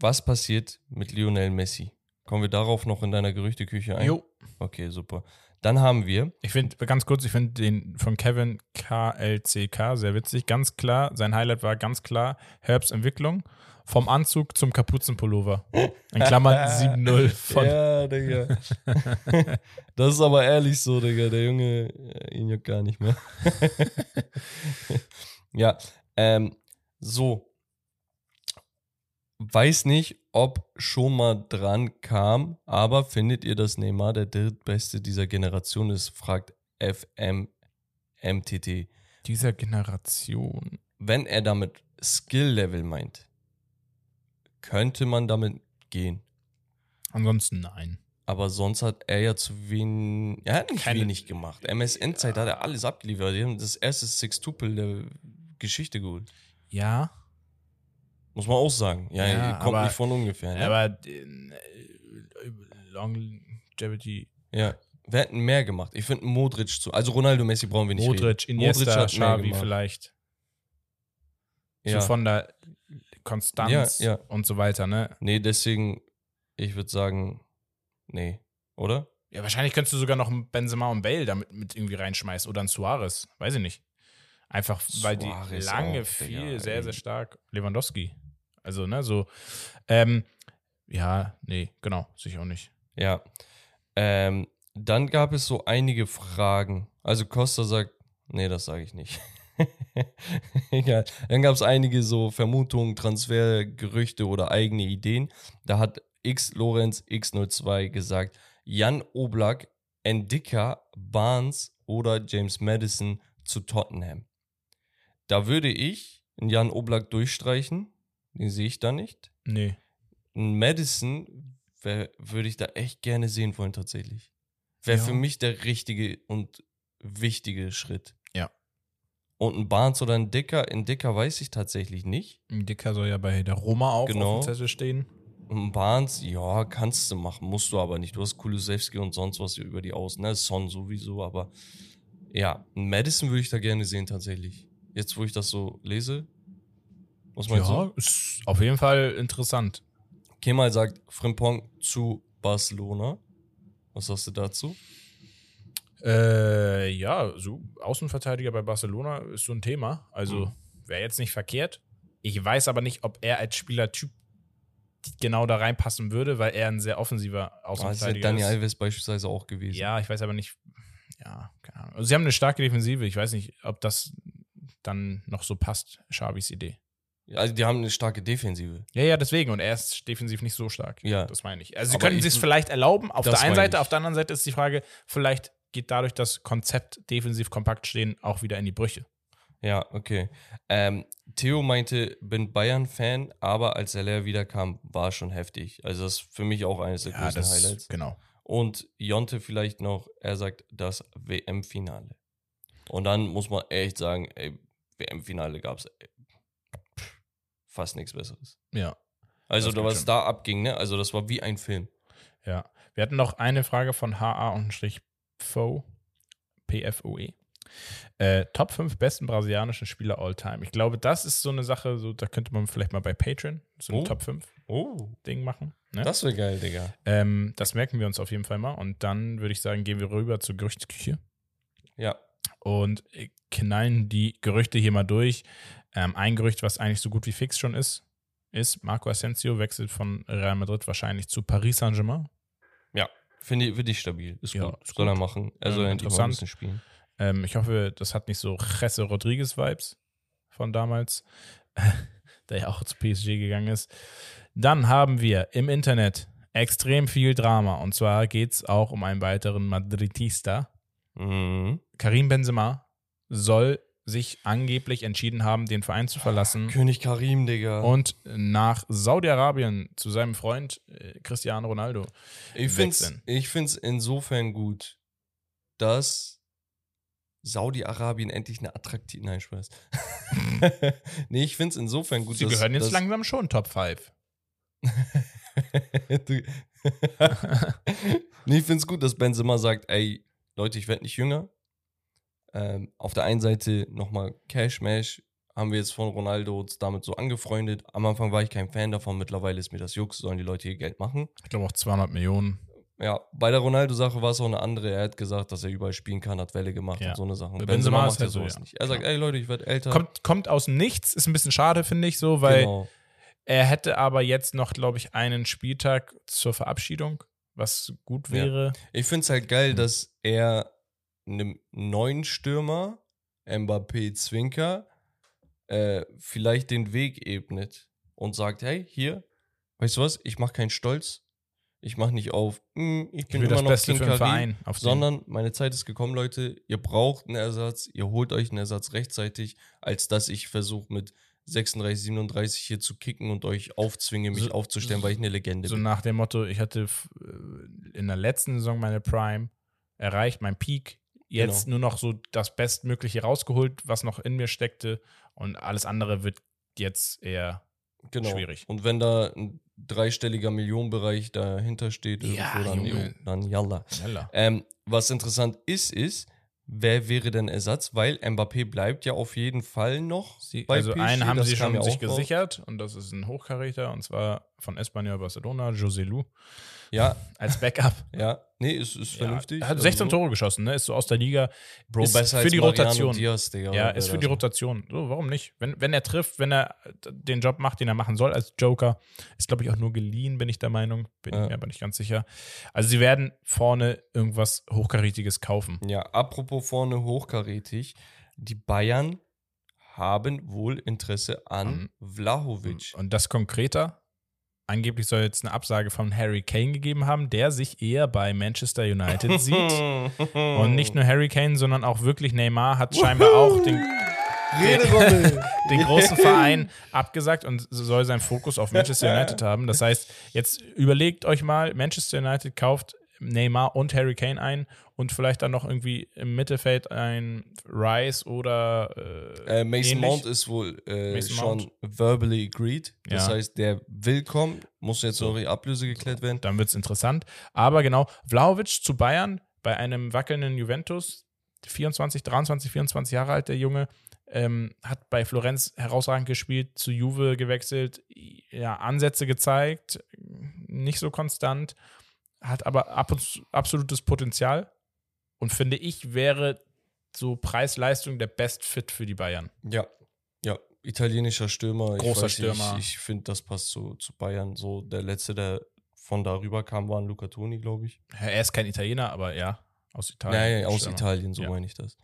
[SPEAKER 2] Was passiert mit Lionel Messi? Kommen wir darauf noch in deiner Gerüchteküche ein?
[SPEAKER 1] Jo.
[SPEAKER 2] Okay, super. Dann haben wir.
[SPEAKER 1] Ich finde, ganz kurz, ich finde den von Kevin KLCK sehr witzig. Ganz klar, sein Highlight war ganz klar Herbs Entwicklung. Vom Anzug zum Kapuzenpullover. In Klammern 7-0 von.
[SPEAKER 2] Ja, Digga. das ist aber ehrlich so, Digga. Der Junge, äh, ihn juckt gar nicht mehr. ja, ähm, so. Weiß nicht, ob schon mal dran kam, aber findet ihr, dass Neymar der drittbeste dieser Generation ist? Fragt FMMTT.
[SPEAKER 1] Dieser Generation.
[SPEAKER 2] Wenn er damit Skill-Level meint, könnte man damit gehen.
[SPEAKER 1] Ansonsten nein.
[SPEAKER 2] Aber sonst hat er ja zu wenig, er hat nicht
[SPEAKER 1] Keine-
[SPEAKER 2] wenig gemacht. MSN-Zeit hat er alles abgeliefert. Die haben das erste Sextuple der Geschichte geholt.
[SPEAKER 1] Ja,
[SPEAKER 2] Muss man auch sagen. Ja,
[SPEAKER 1] Ja,
[SPEAKER 2] kommt
[SPEAKER 1] aber-
[SPEAKER 2] nicht von ungefähr. Ne?
[SPEAKER 1] aber äh, Longevity.
[SPEAKER 2] ja. Wer hat denn mehr gemacht? Ich finde Modric zu. Also Ronaldo Messi brauchen wir nicht
[SPEAKER 1] Modric,
[SPEAKER 2] reden.
[SPEAKER 1] Iniesta,
[SPEAKER 2] mehr
[SPEAKER 1] Xavi
[SPEAKER 2] gemacht.
[SPEAKER 1] vielleicht.
[SPEAKER 2] Ja.
[SPEAKER 1] So von der Konstanz
[SPEAKER 2] Ja, ja.
[SPEAKER 1] und so weiter, ne?
[SPEAKER 2] nee, deswegen, ich würde sagen, nee. Oder?
[SPEAKER 1] Ja, wahrscheinlich könntest du sogar noch einen Benzema und Bale damit mit irgendwie reinschmeißen oder einen Suarez. Weiß ich nicht. Einfach, weil die
[SPEAKER 2] Suarez
[SPEAKER 1] lange
[SPEAKER 2] auch,
[SPEAKER 1] viel,
[SPEAKER 2] Digga,
[SPEAKER 1] sehr, sehr stark. Lewandowski. Also, ne, so. Ähm, ja, nee, genau, sicher auch nicht.
[SPEAKER 2] Ja. Ähm, dann gab es so einige Fragen. Also Costa sagt, nee, das sage ich nicht. Egal. Dann gab es einige so Vermutungen, Transfergerüchte oder eigene Ideen. Da hat X Lorenz X02 gesagt, Jan Oblak, Endika, Barnes oder James Madison zu Tottenham. Da würde ich Jan Oblak durchstreichen. Den sehe ich da nicht.
[SPEAKER 1] Nee.
[SPEAKER 2] Ein Madison würde ich da echt gerne sehen wollen, tatsächlich. Wäre
[SPEAKER 1] Ja.
[SPEAKER 2] für mich der richtige und wichtige Schritt.
[SPEAKER 1] Ja.
[SPEAKER 2] Und ein Barnes oder ein Dicker, ein Dicker weiß ich tatsächlich nicht.
[SPEAKER 1] Ein Dicker soll ja bei der Roma auch
[SPEAKER 2] Genau.
[SPEAKER 1] auf dem Zettel stehen.
[SPEAKER 2] Ein Barnes, ja, kannst du machen, musst du aber nicht. Du hast Kulusewski und sonst was über die Außen, ne? Son sowieso, aber ja, ein Madison würde ich da gerne sehen, tatsächlich. Jetzt, wo ich das so lese, was meinst
[SPEAKER 1] Ja,
[SPEAKER 2] du?
[SPEAKER 1] ist auf jeden Fall interessant.
[SPEAKER 2] Kemal sagt Frimpong zu Barcelona. Was sagst du dazu?
[SPEAKER 1] Äh, ja, so Außenverteidiger bei Barcelona ist so ein Thema. Also
[SPEAKER 2] Mhm.
[SPEAKER 1] wäre jetzt nicht verkehrt. Ich weiß aber nicht, ob er als Spielertyp genau da reinpassen würde, weil er ein sehr offensiver
[SPEAKER 2] Ah,
[SPEAKER 1] Außenverteidiger
[SPEAKER 2] Dani
[SPEAKER 1] ist.
[SPEAKER 2] Alves beispielsweise auch gewesen.
[SPEAKER 1] Ja, ich weiß aber nicht. Ja, keine Ahnung. Also sie haben eine starke Defensive. Ich weiß nicht, ob das dann noch so passt, Xavis Idee.
[SPEAKER 2] Also die haben eine starke Defensive.
[SPEAKER 1] Ja, ja, deswegen. Und er ist defensiv nicht so stark.
[SPEAKER 2] Ja.
[SPEAKER 1] Das meine ich. Also sie
[SPEAKER 2] Aber
[SPEAKER 1] können
[SPEAKER 2] ich-
[SPEAKER 1] sich es vielleicht erlauben, auf
[SPEAKER 2] Das
[SPEAKER 1] der einen Seite.
[SPEAKER 2] ich.
[SPEAKER 1] Auf der anderen Seite ist die Frage, vielleicht geht dadurch das Konzept defensiv kompakt stehen auch wieder in die Brüche.
[SPEAKER 2] Ja, okay. Ähm, Theo meinte, bin Bayern-Fan, aber als er wiederkam, war schon heftig. Also das ist für mich auch eines der größten Highlights.
[SPEAKER 1] genau.
[SPEAKER 2] Und Jonte vielleicht noch, er sagt das WM-Finale. Und dann muss man echt sagen, ey, WM-Finale gab es fast nichts Besseres.
[SPEAKER 1] Ja,
[SPEAKER 2] Also
[SPEAKER 1] Das
[SPEAKER 2] was
[SPEAKER 1] schon.
[SPEAKER 2] da abging, ne? Also das war wie ein Film.
[SPEAKER 1] ja. Wir hatten noch eine Frage von HA und Strich PFO, PFOE. Äh, Top 5 besten brasilianischen Spieler all time. Ich glaube, das ist so eine Sache, so, da könnte man vielleicht mal bei Patreon so ein
[SPEAKER 2] Oh.
[SPEAKER 1] Top 5
[SPEAKER 2] Oh,
[SPEAKER 1] Ding machen. Ne?
[SPEAKER 2] das wäre geil, Digga.
[SPEAKER 1] Ähm, das merken wir uns auf jeden Fall mal. Und dann würde ich sagen, gehen wir rüber zur Gerüchteküche
[SPEAKER 2] Ja.
[SPEAKER 1] und knallen die Gerüchte hier mal durch. Ähm, ein Gerücht, was eigentlich so gut wie fix schon ist, ist, Marco Asensio wechselt von Real Madrid wahrscheinlich zu Paris Saint-Germain.
[SPEAKER 2] Finde ich, find ich stabil. Ist
[SPEAKER 1] Ja,
[SPEAKER 2] gut. Soll er machen. Er soll
[SPEAKER 1] Ähm,
[SPEAKER 2] ein
[SPEAKER 1] interessant.
[SPEAKER 2] bisschen spielen.
[SPEAKER 1] Ähm, ich hoffe, das hat nicht so Jesse Rodriguez-Vibes von damals, der ja auch zu PSG gegangen ist. Dann haben wir im Internet extrem viel Drama. Und zwar geht es auch um einen weiteren Madridista.
[SPEAKER 2] Mhm.
[SPEAKER 1] Karim Benzema soll sich angeblich entschieden haben, den Verein zu verlassen
[SPEAKER 2] König Karim, Digga.
[SPEAKER 1] und nach Saudi-Arabien zu seinem Freund äh, Cristiano Ronaldo.
[SPEAKER 2] ich finde es
[SPEAKER 1] wechseln.
[SPEAKER 2] ich find's insofern gut, dass Saudi-Arabien endlich eine attraktive. Nein, Spaß. nee, ich finde es insofern gut,
[SPEAKER 1] Sie
[SPEAKER 2] dass.
[SPEAKER 1] gehören jetzt
[SPEAKER 2] dass,
[SPEAKER 1] langsam schon Top 5.
[SPEAKER 2] Du- nee, ich finde es gut, dass Benzema sagt, ey, Leute, ich werde nicht jünger. Ähm, auf der einen Seite nochmal Cash-Mash, haben wir jetzt von Ronaldo uns damit so angefreundet. Am Anfang war ich kein Fan davon, mittlerweile ist mir das Jux, sollen die Leute hier Geld machen.
[SPEAKER 1] Ich glaube auch 200 Millionen.
[SPEAKER 2] Ja, bei der Ronaldo-Sache war es auch eine andere. Er hat gesagt, dass er überall spielen kann, hat Welle gemacht
[SPEAKER 1] Ja.
[SPEAKER 2] und so eine Sache.
[SPEAKER 1] Benzema ist
[SPEAKER 2] ja
[SPEAKER 1] halt so,
[SPEAKER 2] sowas
[SPEAKER 1] ja.
[SPEAKER 2] nicht. Er sagt, ey Leute, ich werde älter.
[SPEAKER 1] Kommt, kommt aus Nichts, ist ein bisschen schade, finde ich so, weil
[SPEAKER 2] genau.
[SPEAKER 1] er hätte aber jetzt noch, glaube ich, einen Spieltag zur Verabschiedung, was gut
[SPEAKER 2] Ja.
[SPEAKER 1] wäre.
[SPEAKER 2] Ich finde es halt geil, dass er einem neuen Stürmer, Mbappé Zwinker, äh, vielleicht den Weg ebnet und sagt, hey, hier, weißt du was, ich mache keinen Stolz. Ich mache nicht auf, "Hm, ich
[SPEAKER 1] Ich
[SPEAKER 2] bin
[SPEAKER 1] will
[SPEAKER 2] immer
[SPEAKER 1] das
[SPEAKER 2] noch
[SPEAKER 1] Beste
[SPEAKER 2] King
[SPEAKER 1] für Verein.
[SPEAKER 2] Sondern meine Zeit ist gekommen, Leute. Ihr braucht einen Ersatz, ihr holt euch einen Ersatz rechtzeitig, als dass ich versuche mit 36, 37 hier zu kicken und euch aufzwinge, mich
[SPEAKER 1] So-
[SPEAKER 2] aufzustellen, weil ich eine Legende
[SPEAKER 1] So
[SPEAKER 2] bin.
[SPEAKER 1] nach dem Motto, ich hatte äh, in der letzten Saison meine Prime erreicht, mein Peak. Jetzt
[SPEAKER 2] Genau.
[SPEAKER 1] nur noch so das Bestmögliche rausgeholt, was noch in mir steckte. Und alles andere wird jetzt eher
[SPEAKER 2] Genau.
[SPEAKER 1] schwierig.
[SPEAKER 2] Und wenn da ein dreistelliger Millionenbereich dahinter steht,
[SPEAKER 1] Ja,
[SPEAKER 2] irgendwo, dann,
[SPEAKER 1] Junge.
[SPEAKER 2] dann yalla.
[SPEAKER 1] schneller.
[SPEAKER 2] Ähm, was interessant ist, ist, wer wäre denn Ersatz? Weil Mbappé bleibt ja auf jeden Fall noch
[SPEAKER 1] Sie, also
[SPEAKER 2] PSG,
[SPEAKER 1] einen haben sie schon sich gesichert und das ist ein Hochkaräter und zwar von Espanyol Barcelona, José Lu,
[SPEAKER 2] Ja,
[SPEAKER 1] als Backup.
[SPEAKER 2] ja, nee, ist, ist
[SPEAKER 1] Ja,
[SPEAKER 2] vernünftig.
[SPEAKER 1] er hat
[SPEAKER 2] Also
[SPEAKER 1] 16
[SPEAKER 2] so.
[SPEAKER 1] Tore geschossen, ne? Ist so aus der Liga.
[SPEAKER 2] Bro,
[SPEAKER 1] ist
[SPEAKER 2] besser
[SPEAKER 1] für
[SPEAKER 2] als
[SPEAKER 1] die
[SPEAKER 2] Mariano
[SPEAKER 1] Rotation.
[SPEAKER 2] Diaz, Digga,
[SPEAKER 1] Ja, ist für die Rotation. So, warum nicht? Wenn, wenn er trifft, wenn er den Job macht, den er machen soll als Joker, ist, glaube ich, auch nur geliehen, bin ich der Meinung. Bin
[SPEAKER 2] Ja.
[SPEAKER 1] ich mir aber nicht ganz sicher. Also, sie werden vorne irgendwas Hochkarätiges kaufen.
[SPEAKER 2] Ja, apropos vorne hochkarätig, die Bayern haben wohl Interesse an
[SPEAKER 1] An-
[SPEAKER 2] Vlahovic.
[SPEAKER 1] Und das konkreter. Angeblich soll jetzt eine Absage von Harry Kane gegeben haben, der sich eher bei Manchester United sieht. Und nicht nur Harry Kane, sondern auch wirklich Neymar hat scheinbar auch den,
[SPEAKER 2] Rederommel.
[SPEAKER 1] den großen Verein abgesagt und soll seinen Fokus auf Manchester United haben. Das heißt, jetzt überlegt euch mal, Manchester United kauft Neymar und Harry Kane ein und vielleicht dann noch irgendwie im Mittelfeld ein Rice oder äh,
[SPEAKER 2] Äh, Mason
[SPEAKER 1] ähnlich.
[SPEAKER 2] Mount ist wohl äh, schon
[SPEAKER 1] Mount.
[SPEAKER 2] verbally agreed. Das
[SPEAKER 1] Ja.
[SPEAKER 2] heißt, der will kommen, muss jetzt
[SPEAKER 1] So.
[SPEAKER 2] noch die Ablöse geklärt werden.
[SPEAKER 1] Dann wird es interessant. Aber genau, Vlahovic zu Bayern bei einem wackelnden Juventus, 24, 23, 24 Jahre alt, der Junge, ähm, hat bei Florenz herausragend gespielt, zu Juve gewechselt, ja, Ansätze gezeigt, nicht so konstant, hat aber ab absolutes Potenzial und finde ich, wäre so Preis-Leistung der Best Fit für die Bayern.
[SPEAKER 2] Ja, ja, italienischer Stürmer.
[SPEAKER 1] Großer
[SPEAKER 2] ich weiß,
[SPEAKER 1] Stürmer.
[SPEAKER 2] Ich, ich finde, das passt zu, zu Bayern. So der letzte, der von darüber kam, war ein Luca Toni, glaube ich.
[SPEAKER 1] Er ist kein Italiener, aber ja, aus Italien.
[SPEAKER 2] Ja, ja, aus
[SPEAKER 1] Stürmer.
[SPEAKER 2] Italien, so
[SPEAKER 1] Ja.
[SPEAKER 2] meine ich das.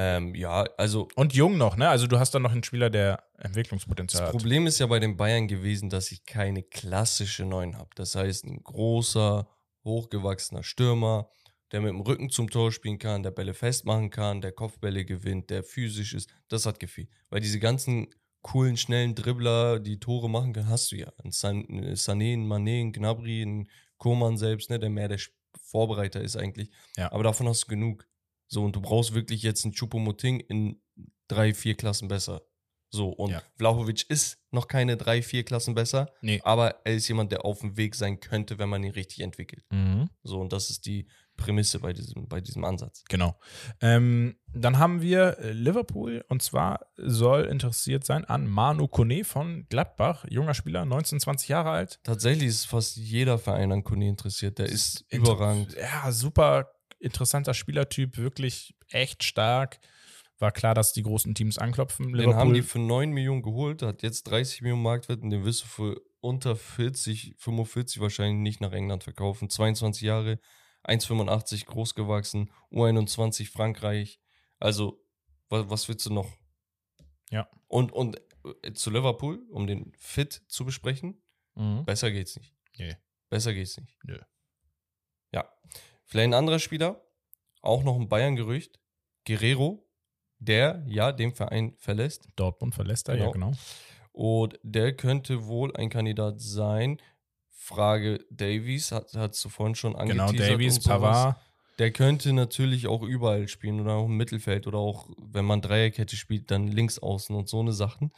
[SPEAKER 2] Ähm, ja, also
[SPEAKER 1] Und jung noch, ne? Also du hast dann noch einen Spieler, der Entwicklungspotenzial
[SPEAKER 2] Das
[SPEAKER 1] hat.
[SPEAKER 2] Problem ist ja bei den Bayern gewesen, dass ich keine klassische Neun habe. Das heißt, ein großer, hochgewachsener Stürmer, der mit dem Rücken zum Tor spielen kann, der Bälle festmachen kann, der Kopfbälle gewinnt, der physisch ist. Das hat gefehlt. Weil diese ganzen coolen, schnellen Dribbler, die Tore machen können, hast du ja. Ein San, ein Sané, ein Mané, ein Gnabry, ein Koman selbst, ne, der mehr der Vorbereiter ist eigentlich.
[SPEAKER 1] Ja.
[SPEAKER 2] Aber davon hast du genug. So, und du brauchst wirklich jetzt einen Choupo-Moting in drei, vier Klassen besser. So, und
[SPEAKER 1] Ja.
[SPEAKER 2] Vlahovic ist noch keine drei, vier Klassen besser,
[SPEAKER 1] Nee.
[SPEAKER 2] aber er ist jemand, der auf dem Weg sein könnte, wenn man ihn richtig entwickelt. So, und das ist die Prämisse bei diesem, bei diesem Ansatz.
[SPEAKER 1] Genau. Ähm, dann haben wir äh, Liverpool und zwar soll interessiert sein an Manu Kone von Gladbach, junger Spieler, 19, 20 Jahre alt.
[SPEAKER 2] Tatsächlich ist fast jeder Verein an Kone interessiert. Der ist
[SPEAKER 1] Inter-
[SPEAKER 2] überragend.
[SPEAKER 1] Ja, super interessanter Spielertyp, wirklich echt stark. War klar, dass die großen Teams anklopfen.
[SPEAKER 2] Den haben die für 9 Millionen geholt, hat jetzt 30 Millionen Marktwert und den wirst du für unter 40, 45 wahrscheinlich nicht nach England verkaufen. 22 Jahre, 1,85 groß gewachsen, U21 Frankreich. Also, was, was willst du noch?
[SPEAKER 1] Ja.
[SPEAKER 2] Und, und äh, zu Liverpool, um den Fit zu besprechen,
[SPEAKER 1] Mhm.
[SPEAKER 2] besser geht's nicht.
[SPEAKER 1] Nee.
[SPEAKER 2] Besser geht's nicht.
[SPEAKER 1] Nö.
[SPEAKER 2] Ja. Vielleicht ein anderer Spieler, auch noch ein Bayern-Gerücht, Guerrero, der ja den Verein verlässt.
[SPEAKER 1] Dortmund verlässt er, ja,
[SPEAKER 2] Genau.
[SPEAKER 1] genau.
[SPEAKER 2] Und der könnte wohl ein Kandidat sein. Frage Davies, hat, hat du vorhin schon
[SPEAKER 1] Genau,
[SPEAKER 2] angeteasert.
[SPEAKER 1] Davies,
[SPEAKER 2] und sowas.
[SPEAKER 1] Pavard.
[SPEAKER 2] der könnte natürlich auch überall spielen oder auch im Mittelfeld oder auch, wenn man Dreierkette spielt, dann links außen und so eine Sachen.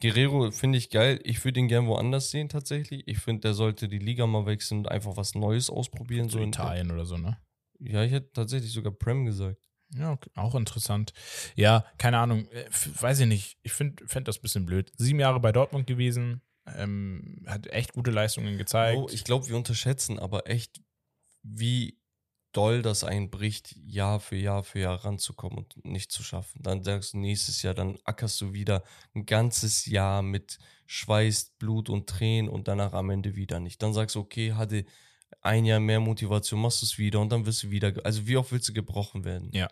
[SPEAKER 2] Guerrero finde ich geil. Ich würde ihn gern woanders sehen tatsächlich. Ich finde, der sollte die Liga mal wechseln und einfach was Neues ausprobieren.
[SPEAKER 1] So
[SPEAKER 2] in
[SPEAKER 1] Italien oder so, ne?
[SPEAKER 2] Ja, ich hätte tatsächlich sogar Prem gesagt.
[SPEAKER 1] Ja, auch interessant. Ja, keine Ahnung, äh, weiß ich nicht. Ich finde find das ein bisschen blöd. Sieben Jahre bei Dortmund gewesen, ähm, hat echt gute Leistungen gezeigt.
[SPEAKER 2] Oh, ich glaube, wir unterschätzen aber echt, wie doll das einbricht, Jahr für Jahr für Jahr ranzukommen und nicht zu schaffen. Dann sagst du nächstes Jahr, dann ackerst du wieder ein ganzes Jahr mit Schweiß, Blut und Tränen und danach am Ende wieder nicht. Dann sagst du, okay, hatte ein Jahr mehr Motivation, machst du es wieder und dann wirst du wieder. Also wie oft willst du gebrochen werden?
[SPEAKER 1] Ja.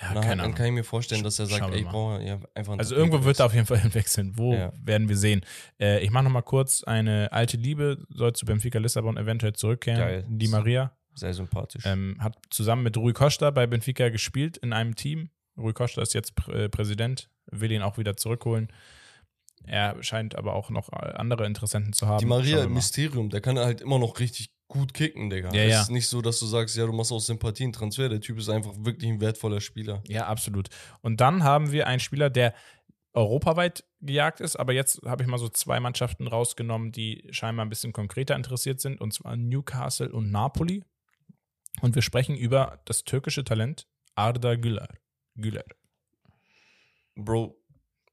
[SPEAKER 1] Ja,
[SPEAKER 2] Na,
[SPEAKER 1] keine
[SPEAKER 2] dann
[SPEAKER 1] Ahnung.
[SPEAKER 2] kann ich mir vorstellen, dass er sagt,
[SPEAKER 1] Schauen
[SPEAKER 2] ey, ich brauche ja einfach
[SPEAKER 1] Also irgendwo wird er auf jeden Fall hinwechseln. Wo
[SPEAKER 2] Ja.
[SPEAKER 1] werden wir sehen? Äh, ich mache noch mal kurz eine alte Liebe, soll zu Benfica Lissabon eventuell zurückkehren.
[SPEAKER 2] Geil.
[SPEAKER 1] Die Maria
[SPEAKER 2] Sehr sympathisch.
[SPEAKER 1] ähm, hat zusammen mit Rui Costa bei Benfica gespielt in einem Team. Rui Costa ist jetzt Prä äh, Präsident, will ihn auch wieder zurückholen. Er scheint aber auch noch äh, andere Interessenten zu haben.
[SPEAKER 2] Die Maria im. Mysterium, der kann halt immer noch richtig gut kicken, Digga.
[SPEAKER 1] Ja,
[SPEAKER 2] es
[SPEAKER 1] ja.
[SPEAKER 2] ist nicht so, dass du sagst, ja, du machst aus Sympathie einen Transfer. Der Typ ist einfach wirklich ein wertvoller Spieler.
[SPEAKER 1] Ja, absolut. Und dann haben wir einen Spieler, der europaweit gejagt ist, aber jetzt habe ich mal so zwei Mannschaften rausgenommen, die scheinbar ein bisschen konkreter interessiert sind, und zwar Newcastle und Napoli. Und wir sprechen über das türkische Talent Arda Güler. Güler.
[SPEAKER 2] Bro,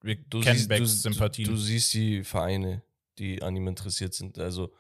[SPEAKER 1] Wir
[SPEAKER 2] du
[SPEAKER 1] kennen
[SPEAKER 2] siehst,
[SPEAKER 1] Becks
[SPEAKER 2] du,
[SPEAKER 1] Sympathien.
[SPEAKER 2] du siehst die Vereine, die an ihm interessiert sind. Also,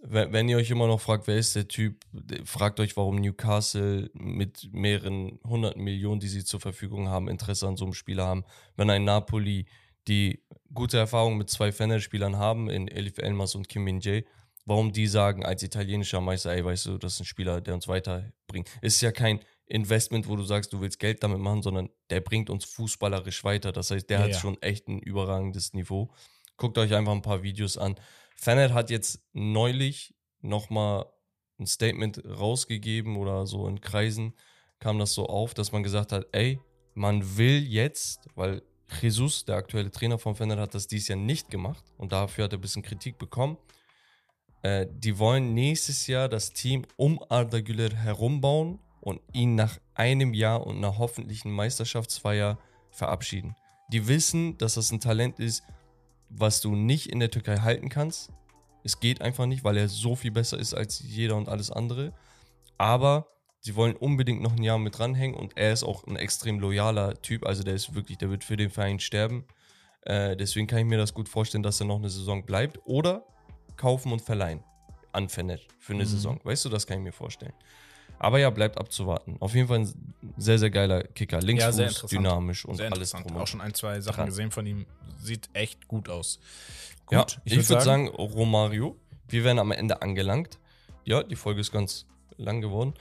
[SPEAKER 2] wenn, wenn ihr euch immer noch fragt, wer ist der Typ, fragt euch, warum Newcastle mit mehreren hunderten Millionen, die sie zur Verfügung haben, Interesse an so einem Spieler haben. Wenn ein Napoli, die gute Erfahrungen mit zwei Fener-Spielern haben, in Elif Elmas und Kim Min-jae, warum die sagen, als italienischer Meister, ey, weißt du, das ist ein Spieler, der uns weiterbringt. Ist ja kein Investment, wo du sagst, du willst Geld damit machen, sondern der bringt uns fußballerisch weiter. Das heißt, der
[SPEAKER 1] Ja,
[SPEAKER 2] hat
[SPEAKER 1] ja.
[SPEAKER 2] schon echt ein überragendes Niveau. Guckt euch einfach ein paar Videos an. Fanet hat jetzt neulich nochmal ein Statement rausgegeben oder so in Kreisen kam das so auf, dass man gesagt hat, ey, man will jetzt, weil Jesus, der aktuelle Trainer von Fener, hat das dieses Jahr nicht gemacht und dafür hat er ein bisschen Kritik bekommen. Äh, die wollen nächstes Jahr das Team um Arda Güler herumbauen und ihn nach einem Jahr und einer hoffentlichen Meisterschaftsfeier verabschieden. Die wissen, dass das ein Talent ist, was du nicht in der Türkei halten kannst. Es geht einfach nicht, weil er so viel besser ist als jeder und alles andere. Aber sie wollen unbedingt noch ein Jahr mit dranhängen und er ist auch ein extrem loyaler Typ. Also der ist wirklich, der wird für den Verein sterben. Äh, deswegen kann ich mir das gut vorstellen, dass er noch eine Saison bleibt. Oder kaufen und verleihen an Fenet für eine
[SPEAKER 1] Mhm.
[SPEAKER 2] Saison. Weißt du, das kann ich mir vorstellen. Aber ja, bleibt abzuwarten. Auf jeden Fall ein sehr, sehr geiler Kicker. Linksfuß,
[SPEAKER 1] sehr interessant.
[SPEAKER 2] dynamisch und
[SPEAKER 1] Sehr
[SPEAKER 2] alles
[SPEAKER 1] interessant.
[SPEAKER 2] drum
[SPEAKER 1] Auch schon ein, zwei Sachen
[SPEAKER 2] dran.
[SPEAKER 1] gesehen von ihm. Sieht echt gut aus.
[SPEAKER 2] ja, ich,
[SPEAKER 1] würd
[SPEAKER 2] würde sagen, Romario, wir werden am Ende angelangt. Ja, die Folge ist ganz lang geworden.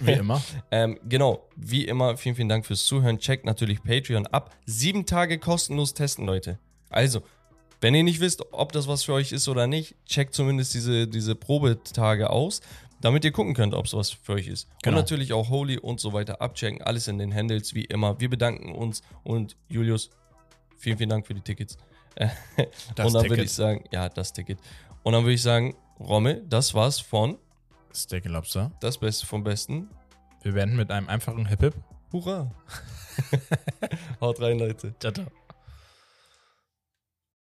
[SPEAKER 1] wie immer.
[SPEAKER 2] Ähm, genau, wie immer, vielen, vielen Dank fürs Zuhören. Checkt natürlich Patreon ab. Sieben Tage kostenlos testen, Leute. Also, wenn ihr nicht wisst, ob das was für euch ist oder nicht, checkt zumindest diese, diese Probetage aus, damit ihr gucken könnt, ob es was für euch ist.
[SPEAKER 1] Genau.
[SPEAKER 2] Und natürlich auch Holy und so weiter abchecken. Alles in den Handles, wie immer. Wir bedanken uns und Julius, vielen, vielen Dank für die Tickets.
[SPEAKER 1] Das
[SPEAKER 2] und dann würde ich sagen, ja, das Ticket. Und dann würde ich sagen, Romme, das war's von
[SPEAKER 1] Steak Lobster.
[SPEAKER 2] Das Beste vom Besten.
[SPEAKER 1] Wir werden mit einem einfachen Hip-Hip.
[SPEAKER 2] Hurra! Haut rein, Leute.
[SPEAKER 1] Ciao, ciao.